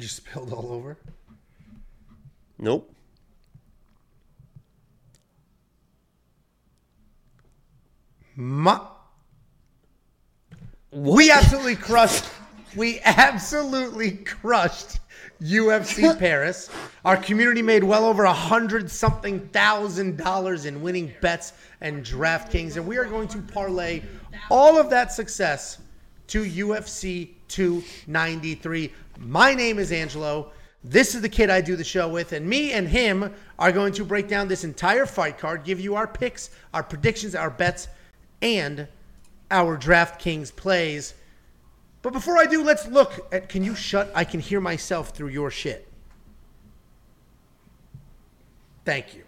You spilled all over. Nope. Ma- we absolutely crushed. We absolutely crushed UFC Paris. Our community made well over a hundred something thousand dollars in winning bets and DraftKings, and we are going to parlay all of that success to UFC 293. My name is Angelo. This is the kid I do the show with, and me and him are going to break down this entire fight card, give you our picks, our predictions, our bets, and our DraftKings plays. But before I do, let's look at. Can you shut? I can hear myself through your shit. Thank you.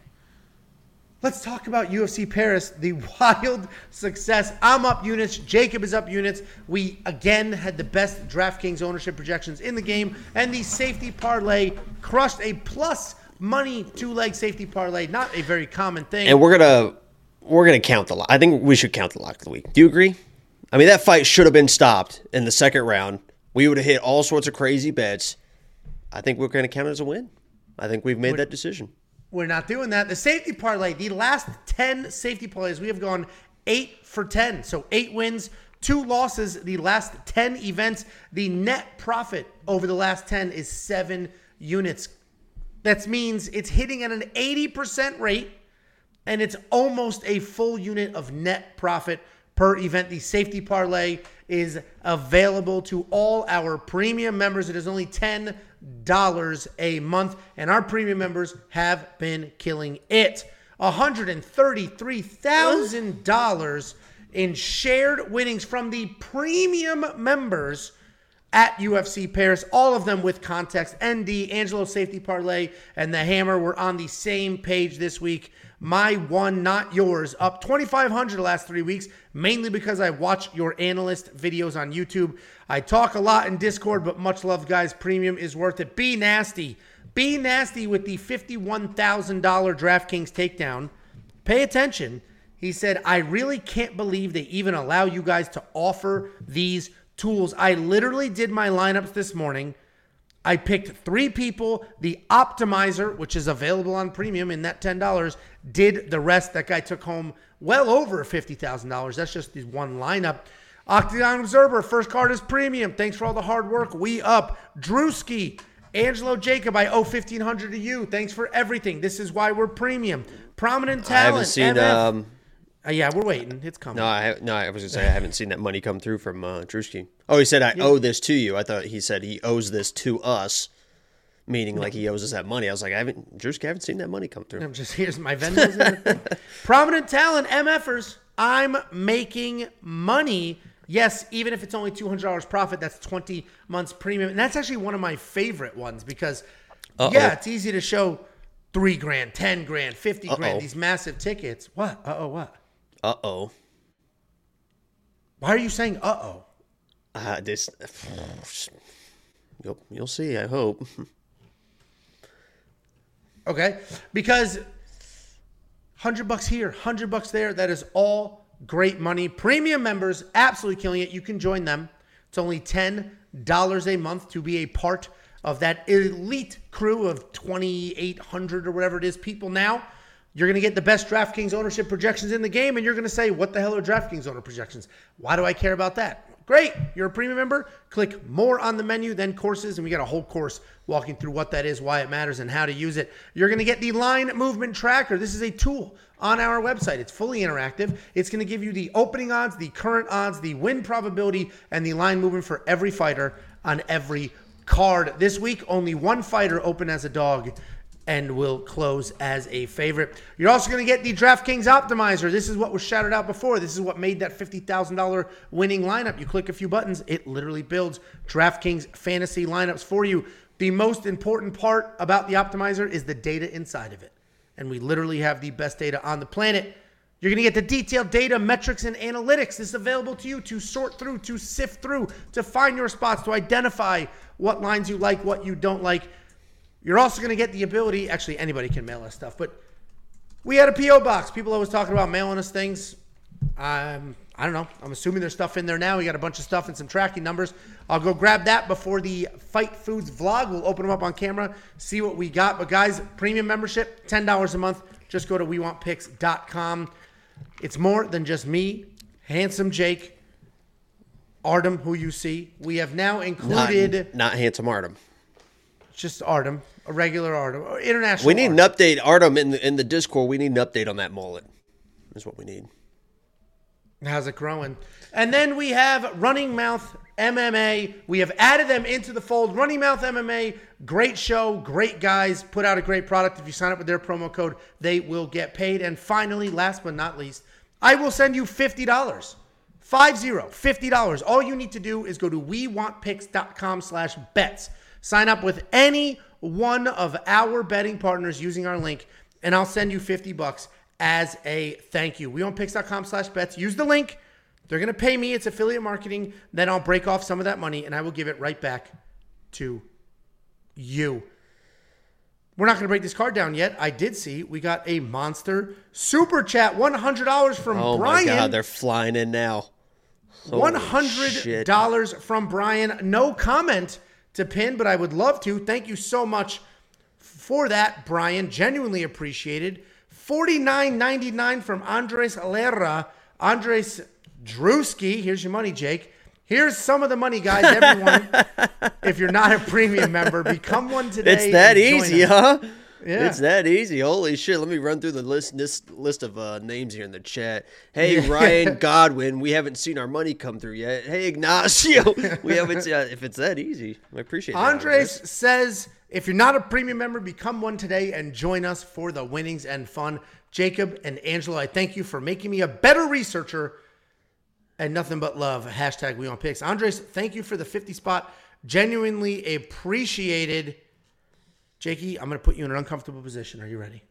Let's talk about UFC Paris, the wild success. I'm up units. Jacob is up units. We again had the best DraftKings ownership projections in the game, and the safety parlay crushed a plus money two leg safety parlay. Not a very common thing. And we're gonna we're gonna count the lock. I think we should count the lock of the week. Do you agree? I mean, that fight should have been stopped in the second round. We would have hit all sorts of crazy bets. I think we're going to count it as a win. I think we've made that decision. We're not doing that. The safety parlay, the last 10 safety parlays, we have gone eight for 10. So eight wins, two losses, the last 10 events. The net profit over the last 10 is seven units. That means it's hitting at an 80% rate and it's almost a full unit of net profit per event. The safety parlay is available to all our premium members. It is only $10 a month, and our premium members have been killing it. $133,000 in shared winnings from the premium members at UFC Paris, all of them with context. ND, Angelo Safety Parlay, and the Hammer were on the same page this week. My one, not yours, up 2,500 the last three weeks, mainly because I watch your analyst videos on YouTube. I talk a lot in Discord, but much love, guys. Premium is worth it. Be nasty. Be nasty with the $51,000 DraftKings takedown. Pay attention. He said, I really can't believe they even allow you guys to offer these tools. I literally did my lineups this morning. I picked three people. The optimizer, which is available on premium in that $10, did the rest. That guy took home well over $50,000. That's just the one lineup. Octagon Observer, first card is premium. Thanks for all the hard work. We up. Drewski, Angelo Jacob, I owe 1500 to you. Thanks for everything. This is why we're premium. Prominent talent. I haven't seen. MF. Um, Uh, yeah, we're waiting. It's coming. no, I no, I was gonna say I haven't seen that money come through from uh, Drewski. Oh, he said I owe this to you. I thought he said he owes this to us, meaning like he owes us that money. I was like, I haven't Drewski, I haven't seen that money come through. I'm just here's my and. Prominent talent, MFers. I'm making money. Yes, even if it's only two hundred dollars profit, that's twenty months premium, and that's actually one of my favorite ones because Uh-oh. yeah, it's easy to show three grand, ten grand, 50 Uh-oh. grand, these massive tickets. What? Uh oh, what? Uh oh. Why are you saying uh oh? Uh, this. You'll you'll see. I hope. Okay, because hundred bucks here, hundred bucks there. That is all great money. Premium members absolutely killing it. You can join them. It's only ten dollars a month to be a part of that elite crew of twenty eight hundred or whatever it is people now. You're going to get the best DraftKings ownership projections in the game, and you're going to say, "What the hell are DraftKings owner projections? Why do I care about that?" Great. You're a premium member. Click more on the menu, then courses, and we got a whole course walking through what that is, why it matters, and how to use it. You're going to get the line movement tracker. This is a tool on our website. It's fully interactive. It's going to give you the opening odds, the current odds, the win probability, and the line movement for every fighter on every card. This week, only one fighter open as a dog and will close as a favorite. You're also going to get the DraftKings Optimizer. This is what was shouted out before. This is what made that $50,000 winning lineup. You click a few buttons, it literally builds DraftKings fantasy lineups for you. The most important part about the Optimizer is the data inside of it. And we literally have the best data on the planet. You're going to get the detailed data, metrics, and analytics. This is available to you to sort through, to sift through, to find your spots, to identify what lines you like, what you don't like. You're also going to get the ability, actually, anybody can mail us stuff, but we had a P.O. box. People always talking about mailing us things. Um, I don't know. I'm assuming there's stuff in there now. We got a bunch of stuff and some tracking numbers. I'll go grab that before the Fight Foods vlog. We'll open them up on camera, see what we got. But guys, premium membership, ten dollars a month. Just go to WeWantPicks.com. It's more than just me, handsome Jake, Artem, who you see. We have now included not handsome Artem. just Artem, a regular Artem, or international. We need Artem. an update, Artem, in the in the Discord. We need an update on that mullet. That's what we need. How's it growing? And then we have Running Mouth MMA. We have added them into the fold. Running Mouth MMA, great show, great guys, put out a great product. If you sign up with their promo code, they will get paid. And finally, last but not least, I will send you $50. Five zero, $50. All you need to do is go to wewantpicks.com slash bets. Sign up with any one of our betting partners using our link, and I'll send you 50 bucks as a thank you. WeWantPicks.com slash bets. Use the link. They're going to pay me. It's affiliate marketing. Then I'll break off some of that money, and I will give it right back to you. We're not going to break this card down yet. I did see we got a monster super chat, $100 from Oh Brian. my God, they're flying in now. Holy One hundred shit. dollars from Brian. No comment to pin, but I would love to. Thank you so much for that, Brian. Genuinely appreciated. Forty nine ninety nine from Andres Alera. Andres Drewski. Here's your money, Jake. Here's some of the money, guys. Everyone, if you're not a premium member, become one today. It's that easy, huh? Yeah. It's that easy. Holy shit. Let me run through the list this list of uh, names here in the chat. Hey, Ryan Godwin, we haven't seen our money come through yet. Hey, Ignacio, we haven't seen, uh, if it's that easy. I appreciate it. Andres says, if you're not a premium member, become one today and join us for the winnings and fun. Jacob and Angela, I thank you for making me a better researcher and nothing but love. Hashtag we on picks. Andres, thank you for the 50 spot. Genuinely appreciated. Jakey, I'm going to put you in an uncomfortable position. Are you ready?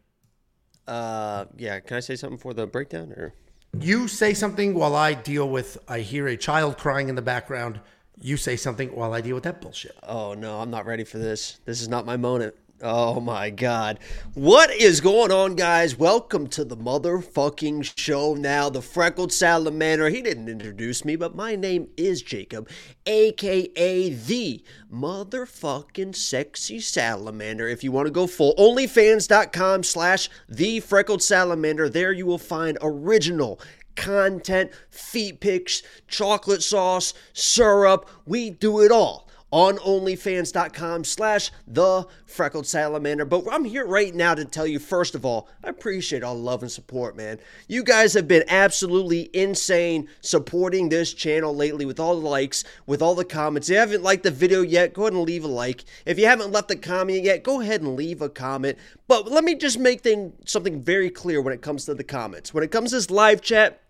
Uh, yeah, can I say something for the breakdown? Or You say something while I deal with, I hear a child crying in the background. You say something while I deal with that bullshit. Oh no, I'm not ready for this. This is not my moment. Oh my god. What is going on, guys? Welcome to the motherfucking show now. The freckled salamander. He didn't introduce me, but my name is Jacob, aka the motherfucking sexy salamander. If you want to go full, onlyfans.com slash the freckled salamander. There you will find original content, feet pics, chocolate sauce, syrup. We do it all on onlyfans.com slash the freckled salamander. But i'm here right now to tell you first of all i appreciate all the love and support man. You guys have been absolutely insane supporting this channel lately with all the likes with all the comments. If you haven't liked the video yet go ahead and leave a like. If you haven't left a comment yet go ahead and leave a comment. But let me just make thing, something very clear when it comes to the comments. When it comes to this live chat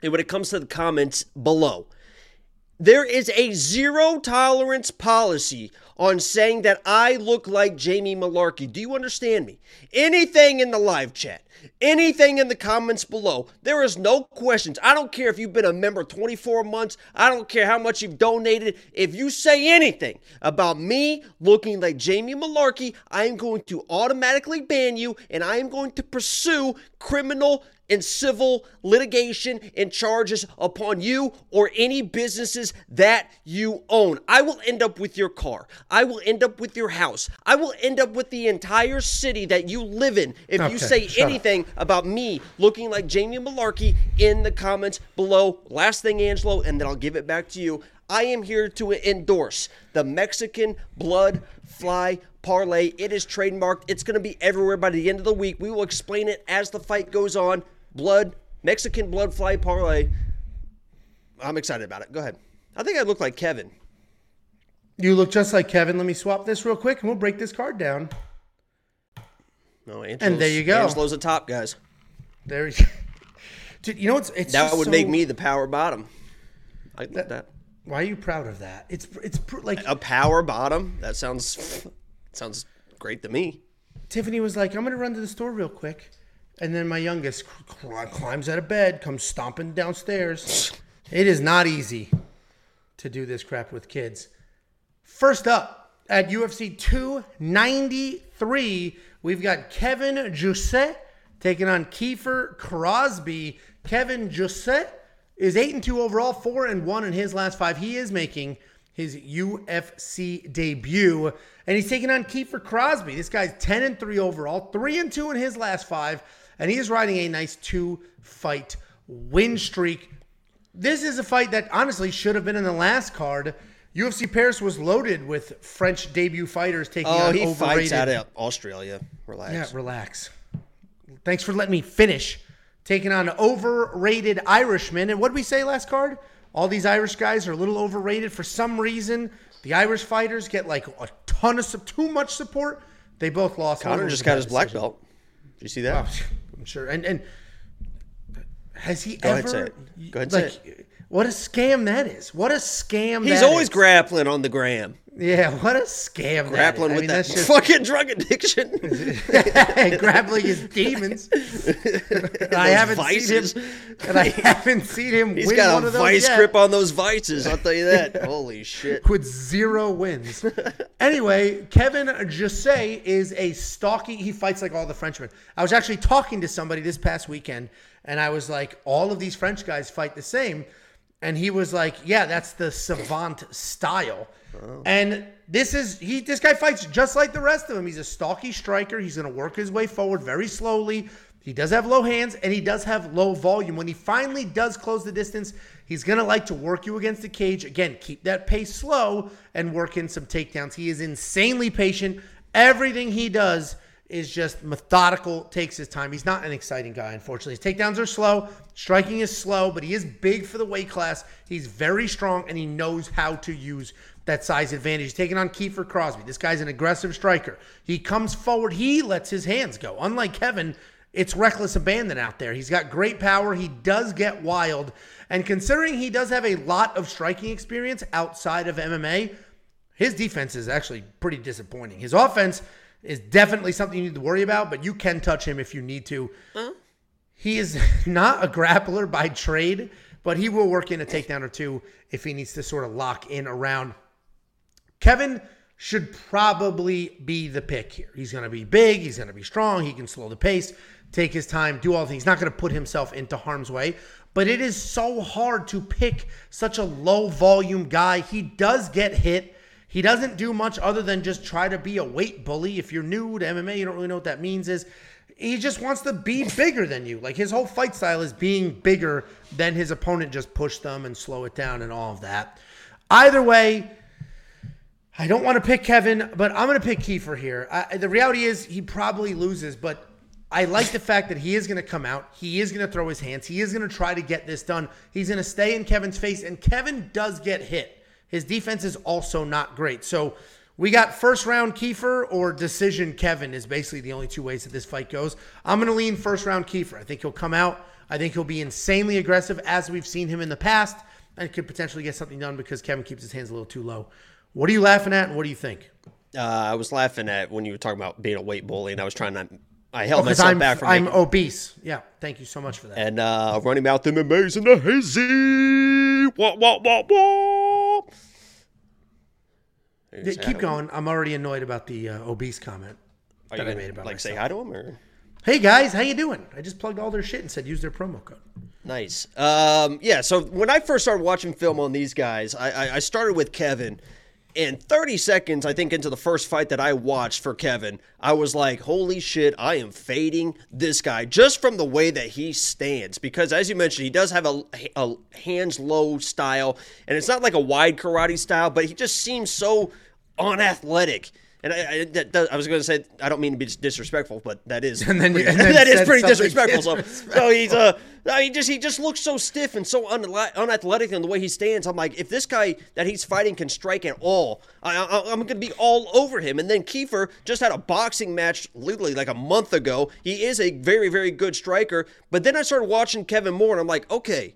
when it comes to the comments below there is a zero tolerance policy on saying that I look like Jamie Mullarkey. Do you understand me? Anything in the live chat, anything in the comments below, there is no questions. I don't care if you've been a member 24 months, I don't care how much you've donated. If you say anything about me looking like Jamie Mullarkey, I am going to automatically ban you and I am going to pursue criminal and civil litigation and charges upon you or any businesses that you own. I will end up with your car. I will end up with your house. I will end up with the entire city that you live in if Okay, you say shut up. anything about me looking like Jamie Mullarkey in the comments below. Last thing, Angelo, and then I'll give it back to you. I am here to endorse the Mexican blood fly parlay. It is trademarked. It's going to be everywhere by the end of the week. We will explain it as the fight goes on. Blood, Mexican blood fly parlay. I'm excited about it. Go ahead. I think I look like Kevin. You look just like Kevin. Let me swap this real quick and we'll break this card down. No, Angelo's, And there you go. Angelo's a top, guys. There you Dude, you know what's it's That would so- make me the power bottom. I like that. Why are you proud of that? It's it's pr- like A power bottom? That sounds sounds great to me. Tiffany was like, "I'm gonna run to the store real quick," and then my youngest cl- climbs out of bed, comes stomping downstairs. It is not easy to do this crap with kids. First up at UFC 293, we've got Kevin Jousset taking on Kiefer Crosbie. Kevin Jousset is eight and two overall, four and one in his last five. He is making his UFC debut, and he's taking on Kiefer Crosbie. This guy's ten and three overall, three and two in his last five, and he is riding a nice two fight win streak. This is a fight that honestly should have been in the last card. UFC Paris was loaded with French debut fighters taking Oh, on he overrated. fights out of Australia. Relax. Yeah, relax. Thanks for letting me finish. Taking on overrated Irishmen. And what did we say last card? All these Irish guys are a little overrated. For some reason, the Irish fighters get like a ton of too much support. They both lost. Connor just got his black belt. Did you see that? I'm sure. And and has he Go ever? ahead, say it. Go ahead, like, say What a scam that is! What a scam! He's always is. grappling on the gram. Yeah, what a scam! that Grappling with mean, that just fucking drug addiction. grappling his demons. I haven't vices. seen him, and I haven't seen him He's win got one a of those vice grip on those vices. I'll tell you that. Holy shit. with zero wins. anyway, Kevin Jousset is a stocky. He fights like all the Frenchmen. I was actually talking to somebody this past weekend, and I was like, all of these French guys fight the same. And he was like, yeah, that's the savate style. Oh. And this is he. This guy fights just like the rest of them. He's a stocky striker. He's going to work his way forward very slowly. He does have low hands and he does have low volume. When he finally does close the distance, he's going to like to work you against the cage. Again, keep that pace slow and work in some takedowns. He is insanely patient. Everything he does is just methodical, takes his time. He's not an exciting guy, unfortunately. His takedowns are slow, striking is slow, but he is big for the weight class. He's very strong and he knows how to use that size advantage. He's taking on Kiefer Crosbie. This guy's an aggressive striker. He comes forward, he lets his hands go. Unlike Kevin, it's reckless abandon out there. He's got great power. He does get wild. And considering he does have a lot of striking experience outside of MMA, his defense is actually pretty disappointing. His offense is definitely something you need to worry about, but you can touch him if you need to. He is not a grappler by trade, but he will work in a takedown or two if he needs to sort of lock in around. Kevin should probably be the pick here. He's going to be big, he's going to be strong, he can slow the pace, take his time, do all the things. He's not going to put himself into harm's way, but it is so hard to pick such a low volume guy. He does get hit. He doesn't do much other than just try to be a weight bully. If you're new to MMA, you don't really know what that means is he just wants to be bigger than you. Like his whole fight style is being bigger than his opponent, just push them and slow it down and all of that. Either way, I don't want to pick Kevin, but I'm going to pick Kiefer here. I, the reality is he probably loses, but I like the fact that he is going to come out. He is going to throw his hands. He is going to try to get this done. He's going to stay in Kevin's face, and Kevin does get hit. His defense is also not great. So we got first round Kiefer or decision Kevin is basically the only two ways that this fight goes. I'm going to lean first round Kiefer. I think he'll come out. I think he'll be insanely aggressive as we've seen him in the past and could potentially get something done because Kevin keeps his hands a little too low. What are you laughing at and what do you think? Uh, I was laughing at when you were talking about being a weight bully, and I was trying to. I held Because myself I'm, back from I'm making- obese. Yeah, thank you so much for that. and uh, running mouth MMA's in the hazy. Wah, wah, wah, wah. Yeah, keep going. I'm already annoyed about the uh, obese comment Are that you I gonna, made about like myself. say hi to him or? Hey guys, how you doing? I just plugged all their shit and said use their promo code. Nice. Um, yeah. So when I first started watching film on these guys, I, I, I started with Kevin. And 30 seconds, I think, into the first fight that I watched for Kevin, I was like, holy shit, I am fading this guy just from the way that he stands. Because as you mentioned, he does have a, a hands low style. And it's not like a wide karate style, but he just seems so unathletic. And I, I, that, that- I was going to say, I don't mean to be disrespectful, but that is and then, pretty, and then that is pretty something disrespectful. So, so he's uh, mean, just he just looks so stiff and so unathletic in the way he stands. I'm like, if this guy that he's fighting can strike at all, I, I, I'm going to be all over him. And then Kiefer just had a boxing match literally like a month ago. He is a very very good striker. But then I started watching Kevin Moore, and I'm like, okay.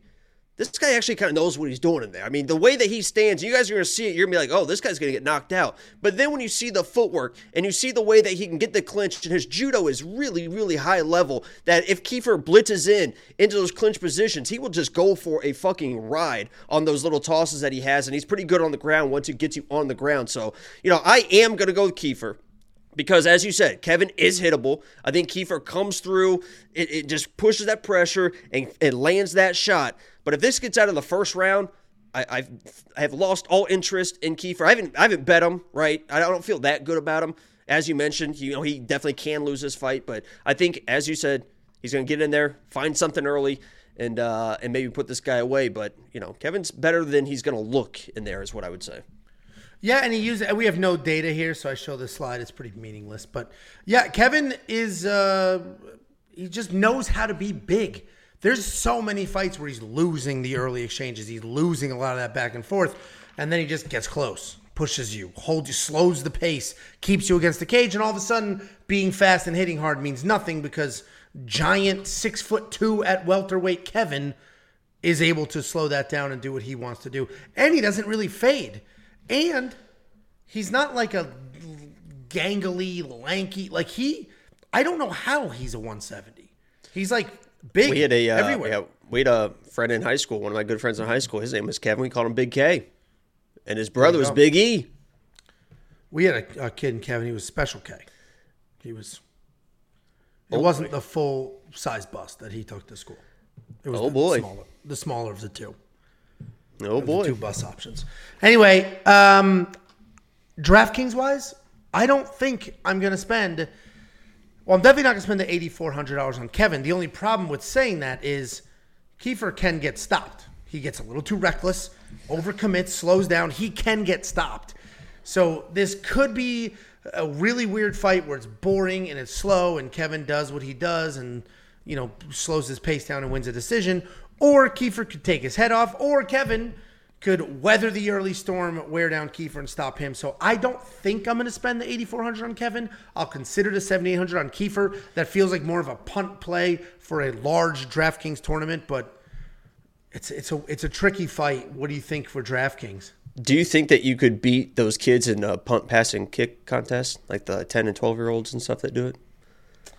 This guy actually kind of knows what he's doing in there. I mean, the way that he stands, you guys are going to see it. You're going to be like, oh, this guy's going to get knocked out. But then when you see the footwork and you see the way that he can get the clinch, and his judo is really, really high level, that if Kiefer blitzes in into those clinch positions, he will just go for a fucking ride on those little tosses that he has. And he's pretty good on the ground once he gets you on the ground. So, you know, I am going to go with Kiefer. Because as you said, Kevin is hittable. I think Kiefer comes through, it, it just pushes that pressure and, and lands that shot. But if this gets out of the first round, I, I've I have lost all interest in Kiefer. I haven't I haven't bet him, right? I don't feel that good about him. As you mentioned, you know, he definitely can lose this fight, but I think as you said, he's gonna get in there, find something early, and uh, and maybe put this guy away. But you know, Kevin's better than he's gonna look in there, is what I would say. Yeah, and he used. We have no data here, so I show this slide. It's pretty meaningless, but yeah, Kevin is. Uh, he just knows how to be big. There's so many fights where he's losing the early exchanges. He's losing a lot of that back and forth, and then he just gets close, pushes you, holds you, slows the pace, keeps you against the cage, and all of a sudden, being fast and hitting hard means nothing because giant six foot two at welterweight Kevin is able to slow that down and do what he wants to do, and he doesn't really fade. And he's not like a gangly, lanky. Like he, I don't know how he's a 170. He's like big We had a uh, everywhere. We had, we had a friend in high school, one of my good friends in high school. His name was Kevin. We called him Big K, and his brother was. Big E. We had a, a kid in Kevin. He was Special K. He was. It Oh, wasn't the full size bus that he took to school. It was Oh, the boy. smaller, the smaller of the two. Oh boy, two bus options. Anyway, um, DraftKings wise, I don't think I'm going to spend. Well, I'm definitely not going to spend the $8,400 on Kevin. The only problem with saying that is Kiefer can get stopped. He gets a little too reckless, overcommits, slows down. He can get stopped. So this could be a really weird fight where it's boring and it's slow, and Kevin does what he does and you know slows his pace down and wins a decision. Or Kiefer could take his head off, or Kevin could weather the early storm, wear down Kiefer, and stop him. So I don't think I'm going to spend the 8,400 on Kevin. I'll consider the 7,800 on Kiefer. That feels like more of a punt play for a large DraftKings tournament, but it's it's a it's a tricky fight. What do you think for DraftKings? do you think that you could beat those kids in a punt, pass, and kick contest, like the ten and twelve year olds and stuff that do it?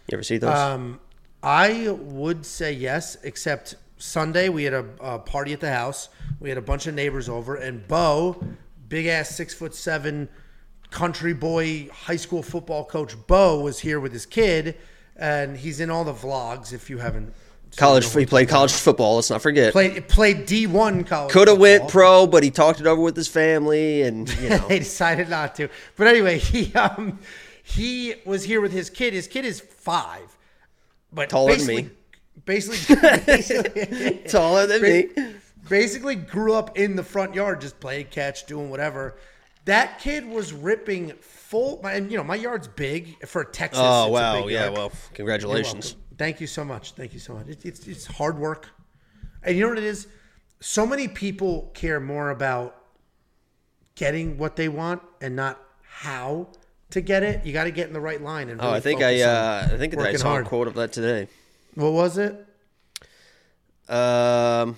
You ever see those? Um, I would say yes, except Sunday we had a, a party at the house. We had a bunch of neighbors over, and Bo, big ass six foot seven, country boy, high school football coach, Bo was here with his kid, and he's in all the vlogs. If you haven't, college, he played college football. Let's not forget. played played D one college. Could have went pro, but he talked it over with his family, and you know. they decided not to. But anyway, he um he was here with his kid. His kid is five, but Taller than me. Basically, basically, taller than me. basically grew up in the front yard, just playing catch, doing whatever. That kid was ripping full. my- And you know, my yard's big for Texas. Oh wow, yeah. yard. Well, congratulations. Thank you so much. Thank you so much. It, it's it's hard work, and you know what it is. So many people care more about getting what they want and not how to get it. You got to get in the right line. And Oh, I think I, uh, I think I saw hard. a quote of that today. What was it? Um,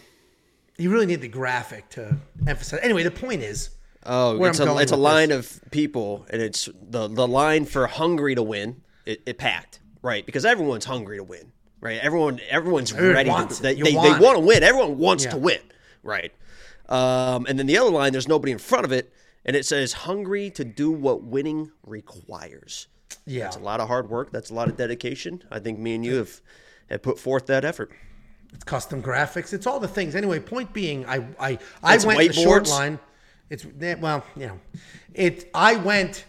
You really need the graphic to emphasize. Anyway, the point is, oh, it's I'm a it's a line of people, and it's the the line for hungry to win. It, it packed right because everyone's hungry to win, right? Everyone everyone's Everyone ready. To, they they, want they want to win. Everyone wants Yeah. to win, right? Um, and then the other line, there's nobody in front of it, and it says hungry to do what winning requires. yeah, it's a lot of hard work. That's a lot of dedication. I think me and you have have put forth that effort. it's custom graphics. It's all the things. Anyway, point being, I I I It's went the short line. It's well, you know, it. I went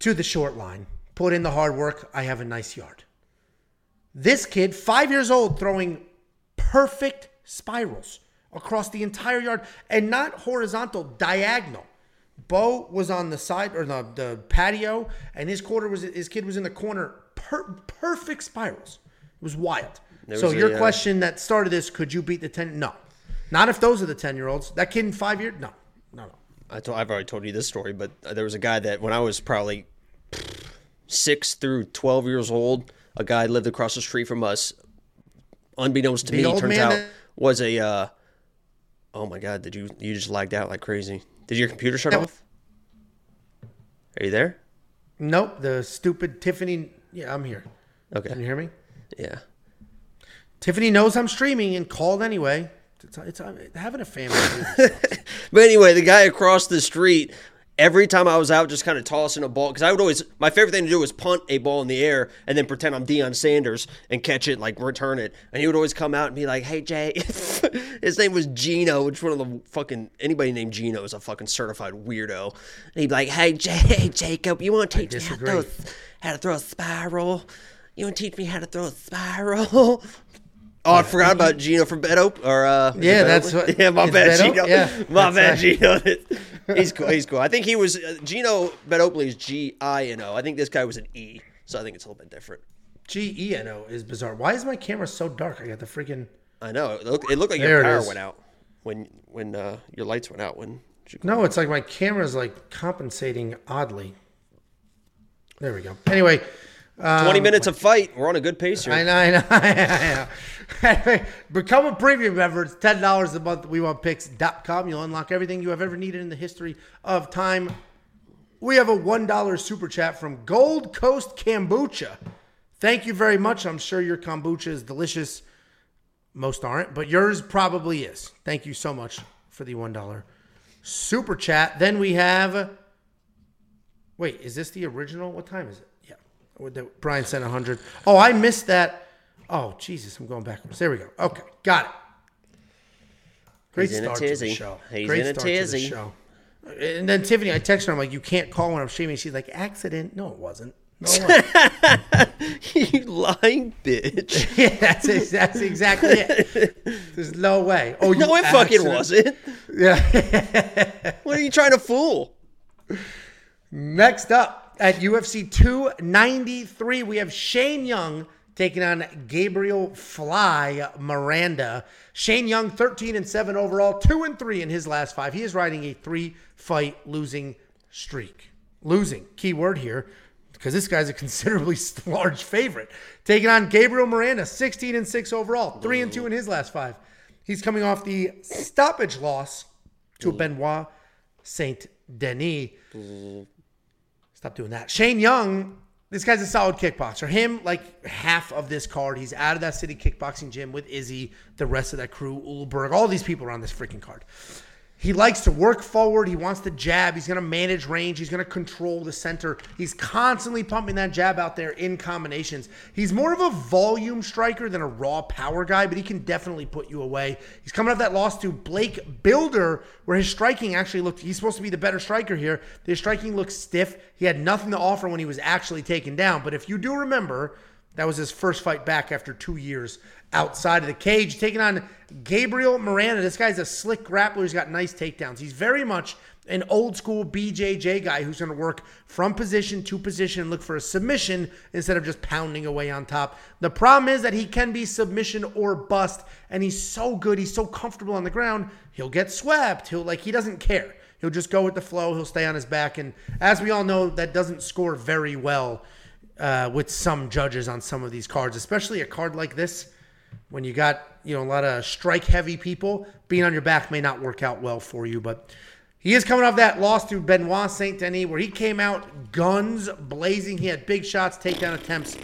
to the short line, put in the hard work. I have a nice yard. This kid, five years old, throwing perfect spirals across the entire yard and not horizontal, diagonal. Bo was on the side or the, the patio, and his quarter was his kid was in the corner. Per, perfect spirals. It was wild. so was a, your uh, question that started this: Could you beat the ten? No, not if those are the ten year olds. That kid in five years? No, no, no. I told, I've already told you this story, but uh, there was a guy that when I was probably six through twelve years old, a guy lived across the street from us. Unbeknownst to The me, turns out that- was a. Uh, oh my god! Did you you just lagged out like crazy? Did your computer shut No. off? Are you there? Nope. The stupid Tiffany. Yeah, I'm here. Okay. Can you hear me? Yeah. Tiffany knows I'm streaming and called anyway. It's, it's, having a family. But anyway, the guy across the street, every time I was out just kind of tossing a ball because I would always my favorite thing to do was punt a ball in the air and then pretend I'm Deion Sanders and catch it like return it and he would always come out and be like hey Jay his name was Gino which one of the fucking anybody named Gino is a fucking certified weirdo and he'd be like hey Jay Jacob you want to teach me how to, throw, how to throw a spiral you want to teach me how to throw a spiral Oh, I forgot about Gino from Bed Op- or uh, Yeah, that's Oakley? what- Yeah, my it's bad, Bed Gino. yeah, my that's bad, Gino. he's cool. He's cool. I think he was uh, Gino Bed Oakley is G I N O. I think this guy was an E, so I think it's a little bit different. G E N O is bizarre. Why is my camera so dark? I got the freaking. I know. It looked, it looked like There your it power went out when when uh, your lights went out when. No, it's like my camera's like compensating oddly. There we go. Anyway, Twenty um, minutes of fight. We're on a good pace here. I know, I know, I know. Become a premium member. It's ten dollars a month. We want picks.com. You'll unlock everything you have ever needed in the history of time. We have a one dollar super chat from Gold Coast Kombucha. Thank you very much. I'm sure your kombucha is delicious. Most aren't, but yours probably is. Thank you so much for the one dollar super chat. Then we have. Wait, is this the original? What time is it? The- Brian sent 100. Oh, I missed that. Oh, Jesus, I'm going backwards. There we go. Okay, got it. Great He's start to the show. He's Great in a start to the show. And then Tiffany, I texted her. I'm like, you can't call when I'm streaming. She's like, accident. No, it wasn't. No, it wasn't. you lying bitch. yeah, that's, that's exactly it. There's no way. Oh, you no, it fucking wasn't. Yeah. What are you trying to fool? Next up at UFC 293, we have Shane Young taking on Gabriel Fly Miranda. Shane Young, 13 and 7 overall, 2 and 3 in his last five. He is riding a three fight losing streak. Losing, key word here, because this guy's a considerably large favorite. Taking on Gabriel Miranda, 16 and 6 overall, 3 and 2 in his last five. He's coming off the stoppage loss to mm. Benoit Saint Denis. Stop doing that. Shane Young, this guy's a solid kickboxer. Him, like half of this card, he's out of that city kickboxing gym with Izzy, the rest of that crew, Ulberg, all these people are on this freaking card. He likes to work forward. He wants to jab. He's going to manage range. He's going to control the center. He's constantly pumping that jab out there in combinations. He's more of a volume striker than a raw power guy, but he can definitely put you away. He's coming off that loss to Blake Bilder, where his striking actually looked, he's supposed to be the better striker here. His striking looked stiff. He had nothing to offer when he was actually taken down. But if you do remember, that was his first fight back after two years outside of the cage, taking on Gabriel Miranda. This guy's a slick grappler. He's got nice takedowns. He's very much an old school BJJ guy who's going to work from position to position and look for a submission instead of just pounding away on top. The problem is that he can be submission or bust, and he's so good. He's so comfortable on the ground. He'll get swept. He'll like he doesn't care. He'll just go with the flow. He'll stay on his back, and as we all know, that doesn't score very well uh, with some judges on some of these cards, especially a card like this when you got you know a lot of strike heavy people being on your back may not work out well for you but he is coming off that loss to benoit saint denis where he came out guns blazing. He had big shots takedown attempts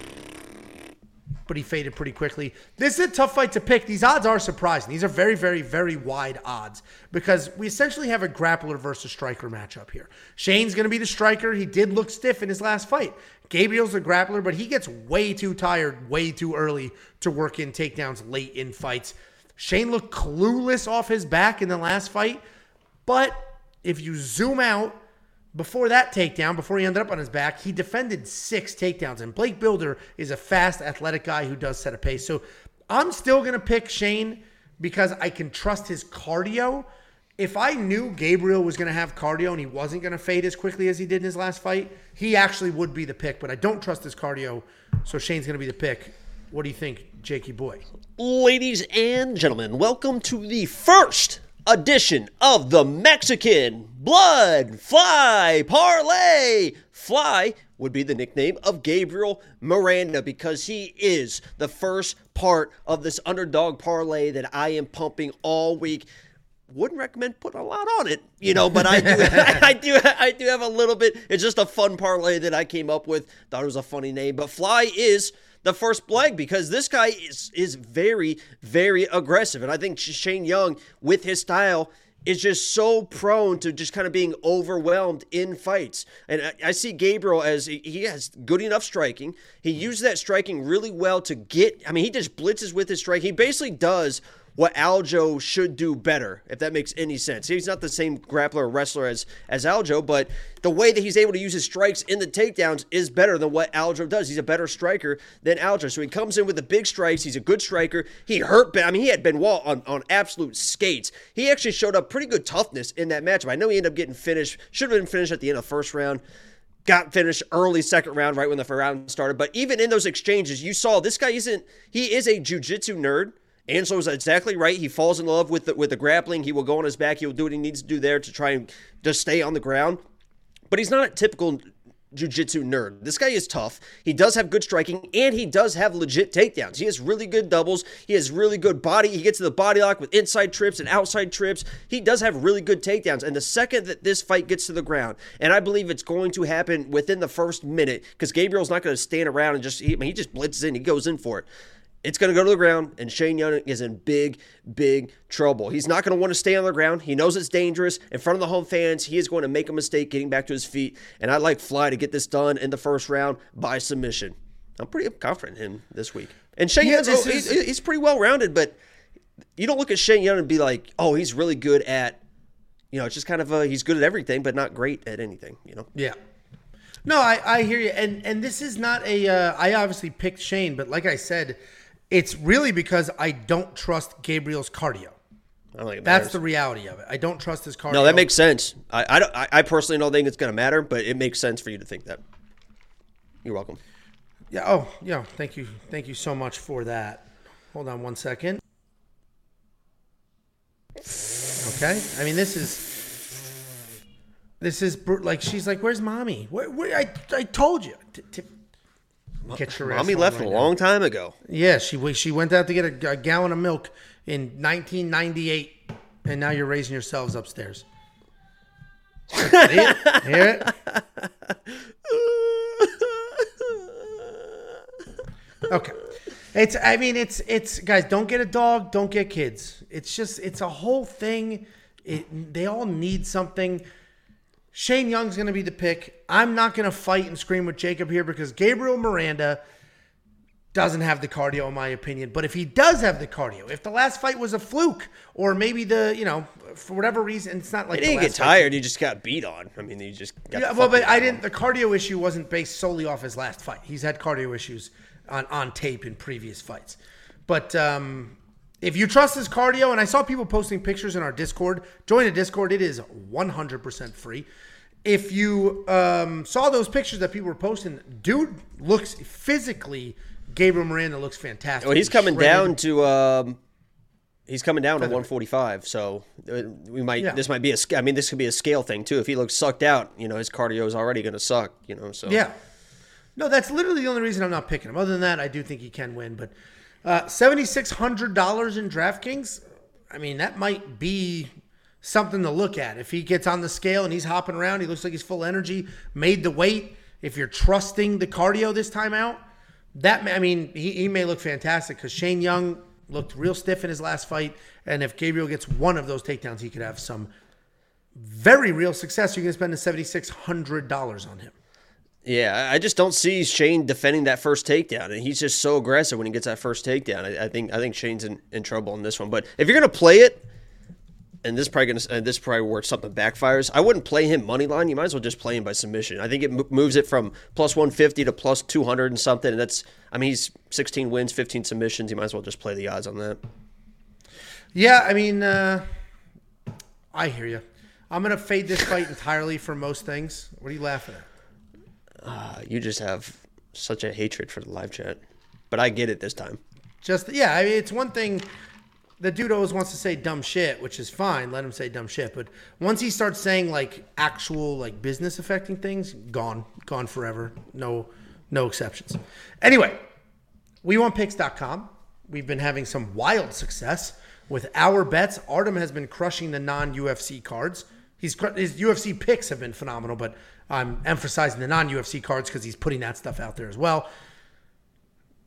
but he faded pretty quickly. This is a tough fight to pick. These odds are surprising. These are very, very, very wide odds because we essentially have a grappler versus striker matchup here. Shane's going to be the striker. He did look stiff in his last fight. Gabriel's a grappler, but he gets way too tired way too early to work in takedowns late in fights. Shane looked clueless off his back in the last fight, but if you zoom out, before that takedown, before he ended up on his back, he defended six takedowns. And Blake Bilder is a fast, athletic guy who does set a pace. So I'm still going to pick Shane because I can trust his cardio. If I knew Gabriel was going to have cardio and he wasn't going to fade as quickly as he did in his last fight, he actually would be the pick. But I don't trust his cardio, so Shane's going to be the pick. What do you think, Jakey boy? Ladies and gentlemen, welcome to the first edition of the Mexican Blood Fly Parlay. Fly would be the nickname of Gabriel Miranda because he is the first part of this underdog parlay that I am pumping all week. Wouldn't recommend putting a lot on it, you know, but I do, I do, I do have a little bit. It's just a fun parlay that I came up with. Thought it was a funny name, but Fly is the first leg because this guy is is very very aggressive and I think Shane Young with his style is just so prone to just kind of being overwhelmed in fights. And I, I see Gabriel as he, has good enough striking. He used that striking really well to get, I mean, he just blitzes with his strike. He basically does what Aljo should do better, if that makes any sense. He's not the same grappler or wrestler as as Aljo, but the way that he's able to use his strikes in the takedowns is better than what Aljo does. He's a better striker than Aljo. So he comes in with the big strikes. He's a good striker. He hurt, I mean, he had Benoit on, on absolute skates. He actually showed up pretty good toughness in that matchup. I know he ended up getting finished, should have been finished at the end of the first round got finished early second round right when the round started but even in those exchanges you saw this guy isn't he is a jiu-jitsu nerd Angelo is exactly right. He falls in love with the, with the grappling. He will go on his back. He will do what he needs to do there to try and just stay on the ground. But he's not a typical jiu-jitsu nerd. This guy is tough. He does have good striking and he does have legit takedowns. He has really good doubles. He has really good body. He gets to the body lock with inside trips and outside trips. He does have really good takedowns. And the second that this fight gets to the ground, and I believe it's going to happen within the first minute because Gabriel's not going to stand around and just he, he just blitzes in. He goes in for it it's going to go to the ground, and Shane Young is in big, big trouble. He's not going to want to stay on the ground. He knows it's dangerous. In front of the home fans, he is going to make a mistake getting back to his feet. And I'd like Fly to get this done in the first round by submission. I'm pretty confident in him this week. And Shane yeah, Young, oh, he's, he's, pretty well rounded, but you don't look at Shane Young and be like, oh, he's really good at, you know, it's just kind of a, he's good at everything, but not great at anything, you know? Yeah. No, I, I hear you. And, and this is not a. Uh, I obviously picked Shane, but like I said, it's really because I don't trust Gabriel's cardio. That's the reality of it. I don't trust his cardio. No, that makes sense. I I, don't, I personally don't think it's going to matter, but it makes sense for you to think that. You're welcome. Yeah. Oh, yeah. Thank you. Thank you so much for that. Hold on one second. Okay. I mean, this is this is like she's like, "Where's mommy? Where, where I I told you." T- t- Get your Mommy left right a long time ago. Yeah, she she went out to get a, a gallon of milk in 1998, and now you're raising yourselves upstairs. Hear it? Okay. It's I mean it's it's guys don't get a dog, don't get kids. It's just it's a whole thing. It, they all need something. Shane Young's going to be the pick. I'm not going to fight and scream with Jacob here because Gabriel Miranda doesn't have the cardio, in my opinion. But if he does have the cardio, if the last fight was a fluke, or maybe the, you know, for whatever reason, it's not like he didn't get tired. Fight. He just got beat on. I mean, he just yeah. Well, but I didn't. The cardio issue wasn't based solely off his last fight. He's had cardio issues on on tape in previous fights. But um, if you trust his cardio, and I saw people posting pictures in our Discord, join the Discord. It is 100% free. If you um, saw those pictures that people were posting, dude looks physically. Gabriel Miranda looks fantastic. Well, he's coming shredded. down to. Um, he's coming down to 145. So uh, we might. Yeah. This might be a. I mean, this could be a scale thing too. If he looks sucked out, you know, his cardio is already going to suck. You know, so yeah. No, that's literally the only reason I'm not picking him. Other than that, I do think he can win. But uh, $7,600 in DraftKings, I mean, that might be something to look at. If he gets on the scale and he's hopping around, he looks like he's full energy, made the weight. If you're trusting the cardio this time out, that I mean, he, he may look fantastic because Shane Young looked real stiff in his last fight. And if Gabriel gets one of those takedowns, he could have some very real success. You can spend the $7,600 on him. Yeah, I just don't see Shane defending that first takedown, and he's just so aggressive when he gets that first takedown. I, I think I think Shane's in, in trouble in this one. But if you're gonna play it, and this probably gonna and this probably where something backfires, I wouldn't play him money line. You might as well just play him by submission. I think it moves it from plus 150 to plus 200 and something. And that's I mean he's 16 wins, 15 submissions. You might as well just play the odds on that. Yeah, I mean, uh, I hear you. I'm gonna fade this fight entirely for most things. What are you laughing at? Uh, you just have such a hatred for the live chat, but I get it this time. Just yeah, I mean, it's one thing. The dude always wants to say dumb shit, which is fine. Let him say dumb shit. But once he starts saying like actual like business affecting things, gone, gone forever. No, no exceptions. Anyway, we want picks.com. We've been having some wild success with our bets. Artem has been crushing the non UFC cards. He's his UFC picks have been phenomenal, but I'm emphasizing the non UFC cards because he's putting that stuff out there as well.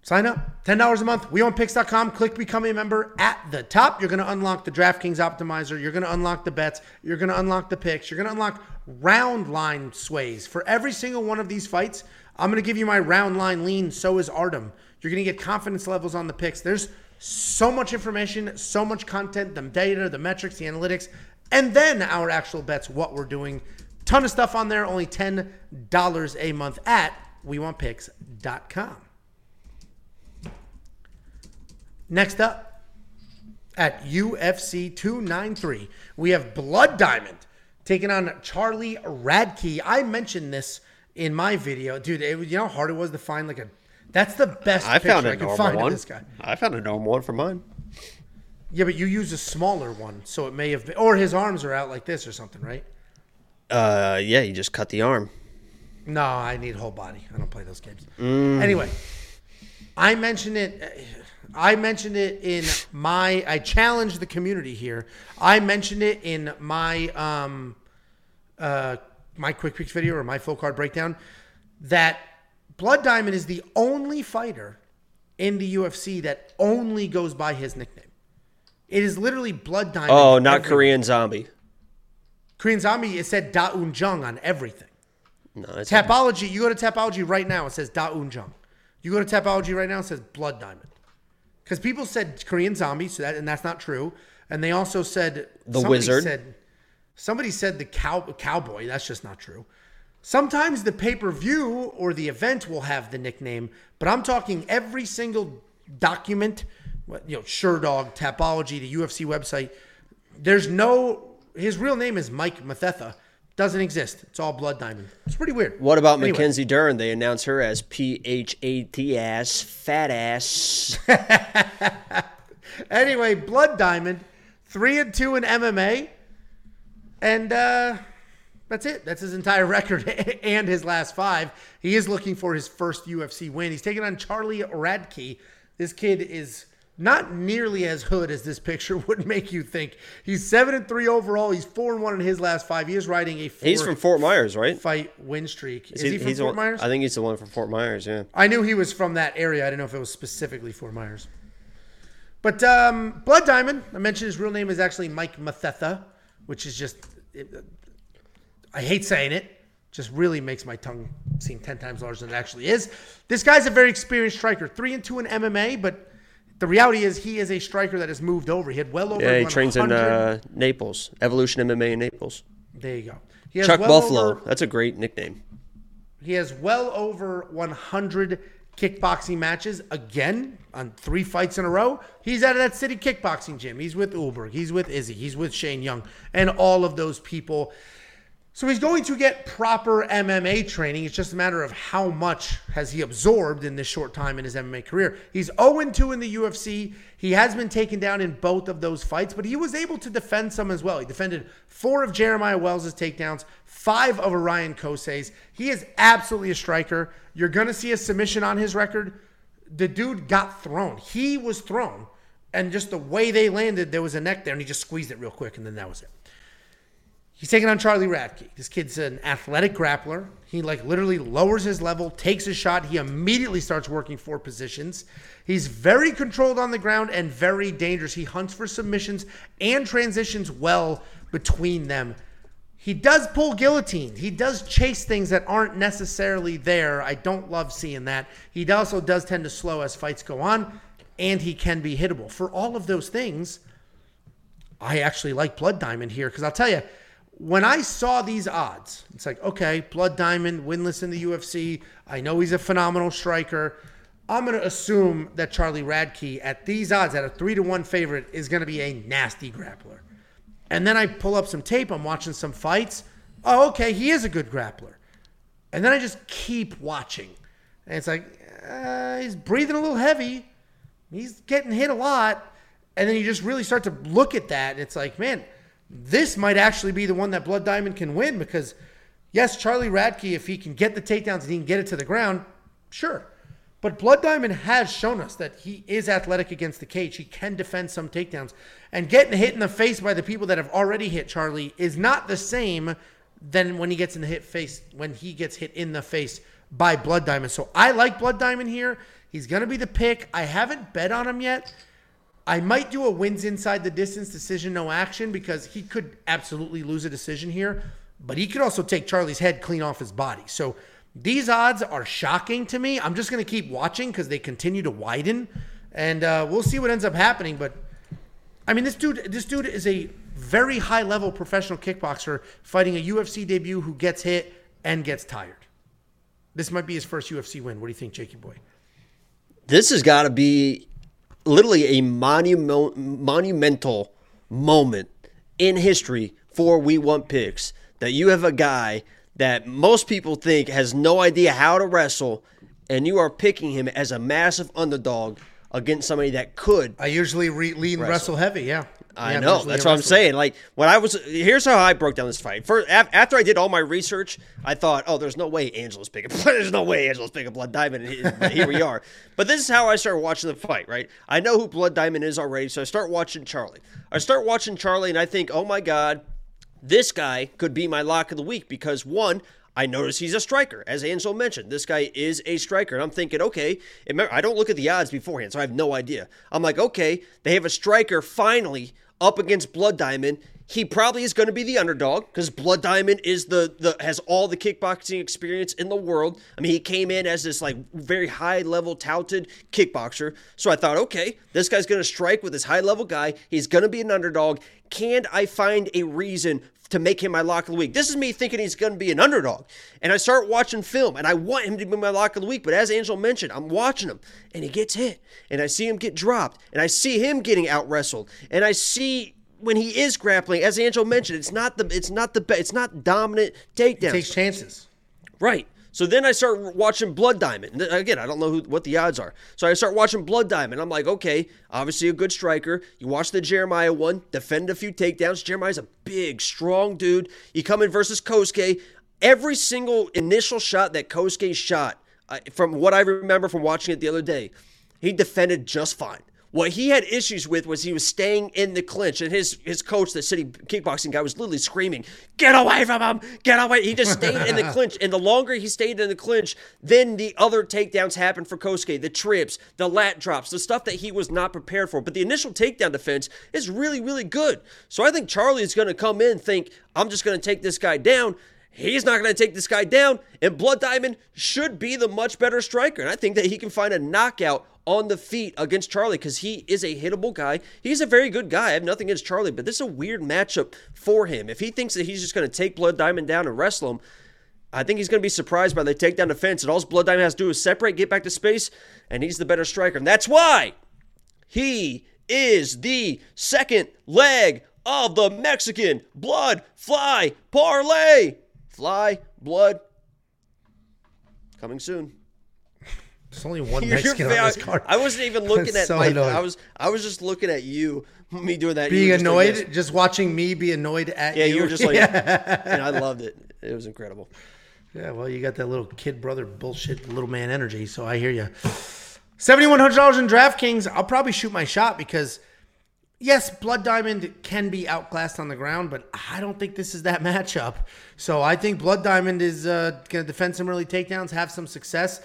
Sign up. $10 a month. WeWantPicks.com. Click become a member at the top. You're going to unlock the DraftKings optimizer. You're going to unlock the bets. You're going to unlock the picks. You're going to unlock round line sways. For every single one of these fights, I'm going to give you my round line lean. So is Artem. You're going to get confidence levels on the picks. There's so much information, so much content, the data, the metrics, the analytics, and then our actual bets, what we're doing. Ton of stuff on there, only $10 a month at WeWantPicks.com. Next up, at UFC 293, we have Blood Diamond taking on Charlie Radtke. I mentioned this in my video, dude. It, you know how hard it was to find like a. That's the best. I found picture a I could normal find of one. this guy. I found a normal one for mine. Yeah, but you use a smaller one, so it may have been, or his arms are out like this or something, right? Uh, yeah, you just cut the arm. No, I need whole body. I don't play those games. Mm. Anyway, I mentioned it. I mentioned it in my. I challenged the community here. I mentioned it in my um, uh, my quick picks video or my full card breakdown that Blood Diamond is the only fighter in the UFC that only goes by his nickname. It is literally Blood Diamond. Oh, not. Korean zombie. Korean Zombie. It said Da Woon Jung on everything. No, it's Tapology, you go to Tapology right now, it says Da Woon Jung. You go to Tapology right now, it says Blood Diamond. Because people said Korean Zombie, so that, and that's not true. And they also said The Wizard. Said, somebody said the cow, cowboy. That's just not true. Sometimes the pay per view or the event will have the nickname, but I'm talking every single document, what- you know, Sherdog, Tapology, the UFC website. There's no. His real name is Mike Mathetha. Doesn't exist. It's all Blood Diamond. It's pretty weird. What about Anyway. Mackenzie Dern? They announce her as P H A T S, fat ass. Anyway, Blood Diamond, three and two in MMA, and uh, that's it. That's his entire record and his last five. He is looking for his first UFC win. He's taking on Charlie Radtke. This kid is not nearly as hood as this picture would make you think. He's seven and three overall. He's four and one in his last five. He is riding a four He's from Fort Myers, right? fight win streak. Is, He- he from Fort one- Myers? I think he's the one from Fort Myers. Yeah. I knew he was from that area. I didn't know if it was specifically Fort Myers. But um, Blood Diamond, I mentioned his real name is actually Mike Mathetha, which is just, it, I hate saying it, just really makes my tongue seem 10 times larger than it actually is. This guy's a very experienced striker, three and two in MMA, but the reality is he is a striker that has moved over. He had well over Yeah, he 100 trains in uh, Naples. Evolution MMA in Naples. there you go. He has Chuck well Buffalo. over- That's a great nickname. He has well over 100 kickboxing matches again on three fights in a row. He's out of that city kickboxing gym. He's with Ulberg. He's with Izzy. He's with Shane Young and all of those people. So he's going to get proper MMA training. It's just a matter of how much has he absorbed in this short time in his MMA career. He's 0-2 in the UFC. He has been taken down in both of those fights, but he was able to defend some as well. He defended four of Jeremiah Wells' takedowns, five of Orion Cosce's. He is absolutely a striker. You're going to see a submission on his record. The dude got thrown. He was thrown. And just the way they landed, there was a neck there, and he just squeezed it real quick, and then that was it. He's taking on Charlie Radtke. This kid's an athletic grappler. He like literally lowers his level, takes a shot. He immediately starts working four positions. He's very controlled on the ground and very dangerous. He hunts for submissions and transitions well between them. He does pull guillotine. He does chase things that aren't necessarily there. I don't love seeing that. He also does tend to slow as fights go on, and he can be hittable. For all of those things, I actually like Blood Diamond here because I'll tell you, when I saw these odds, it's like, okay, Blood Diamond, winless in the UFC. I know he's a phenomenal striker. I'm going to assume that Charlie Radtke, at these odds, at a three to one favorite, is going to be a nasty grappler. And then I pull up some tape. I'm watching some fights. Oh, okay, he is a good grappler. And then I just keep watching. And it's like, uh, he's breathing a little heavy. He's getting hit a lot. And then you just really start to look at that. And it's like, man, this might actually be the one that Blood Diamond can win because, yes, Charlie Radtke, if he can get the takedowns and he can get it to the ground, sure. But Blood Diamond has shown us that he is athletic against the cage. He can defend some takedowns. And getting hit in the face by the people that have already hit Charlie is not the same than when he gets in the hit face when he gets hit in the face by Blood Diamond. So I like Blood Diamond here. He's going to be the pick. I haven't bet on him yet. I might do a wins inside the distance decision, no action, because he could absolutely lose a decision here, but he could also take Charlie's head clean off his body. So these odds are shocking to me. I'm just going to keep watching because they continue to widen, and uh, we'll see what ends up happening. But I mean, this dude, this dude is a very high level professional kickboxer fighting a UFC debut who gets hit and gets tired. This might be his first UFC win. What do you think, Jakey boy? This has got to be literally a monument, monumental moment in history for We Want Picks that you have a guy that most people think has no idea how to wrestle, and you are picking him as a massive underdog against somebody that could. I usually re- lean wrestle. wrestle heavy. Yeah. I know. That's what I'm saying. Like when I was here's how I broke down this fight. First, after I did all my research, I thought, oh, there's no way Angela's picking. there's no way Angela's picking Blood Diamond. Here we are. But this is how I started watching the fight. Right. I know who Blood Diamond is already, so I start watching Charlie. I start watching Charlie, and I think, oh my god, this guy could be my lock of the week because one, I notice he's a striker. As Angel mentioned, this guy is a striker. And I'm thinking, okay, I don't look at the odds beforehand, so I have no idea. I'm like, okay, they have a striker finally up against Blood Diamond. He probably is going to be the underdog because Blood Diamond is the, the has all the kickboxing experience in the world. I mean, he came in as this like very high level touted kickboxer. So I thought, okay, this guy's going to strike with this high level guy. He's going to be an underdog. Can I find a reason to make him my lock of the week. This is me thinking he's going to be an underdog. And I start watching film and I want him to be my lock of the week. But as Angel mentioned, I'm watching him and he gets hit and I see him get dropped and I see him getting out wrestled and I see when he is grappling, as Angel mentioned, it's not the it's not the it's not dominant takedowns. He takes chances. Right. So then I start watching Blood Diamond. Again, I don't know who, what the odds are. So I start watching Blood Diamond. I'm like, okay, obviously a good striker. You watch the Jeremiah one, defend a few takedowns. Jeremiah's a big, strong dude. You come in versus Kosuke. Every single initial shot that Kosuke shot, from what I remember from watching it the other day, he defended just fine. What he had issues with was he was staying in the clinch, and his his coach, the city kickboxing guy, was literally screaming, "Get away from him! Get away!" He just stayed in the clinch, and the longer he stayed in the clinch, then the other takedowns happened for Kosuke, the trips, the lat drops, the stuff that he was not prepared for. But the initial takedown defense is really, really good. So I think Charlie is going to come in, think, "I'm just going to take this guy down." He's not going to take this guy down, and Blood Diamond should be the much better striker. And I think that he can find a knockout on the feet against Charlie because he is a hittable guy. He's a very good guy. I have nothing against Charlie, but this is a weird matchup for him. If he thinks that he's just going to take Blood Diamond down and wrestle him, I think he's going to be surprised by the takedown defense. And all Blood Diamond has to do is separate, get back to space, and he's the better striker. And that's why he is the second leg of the Mexican Blood Fly Parlay. Fly, blood, coming soon. There's only one Mexican on this card. I wasn't even looking at so my. Annoyed. I was I was just looking at you. Me doing that. Being annoyed, just, just, watching me be annoyed at yeah, you. Yeah, you were just like, and I loved it. It was incredible. Yeah, well, you got that little kid brother bullshit, little man energy. So I hear you. Seventy one hundred dollars in DraftKings. I'll probably shoot my shot because yes, Blood Diamond can be outclassed on the ground, but I don't think this is that matchup. So I think Blood Diamond is uh, going to defend some early takedowns, have some success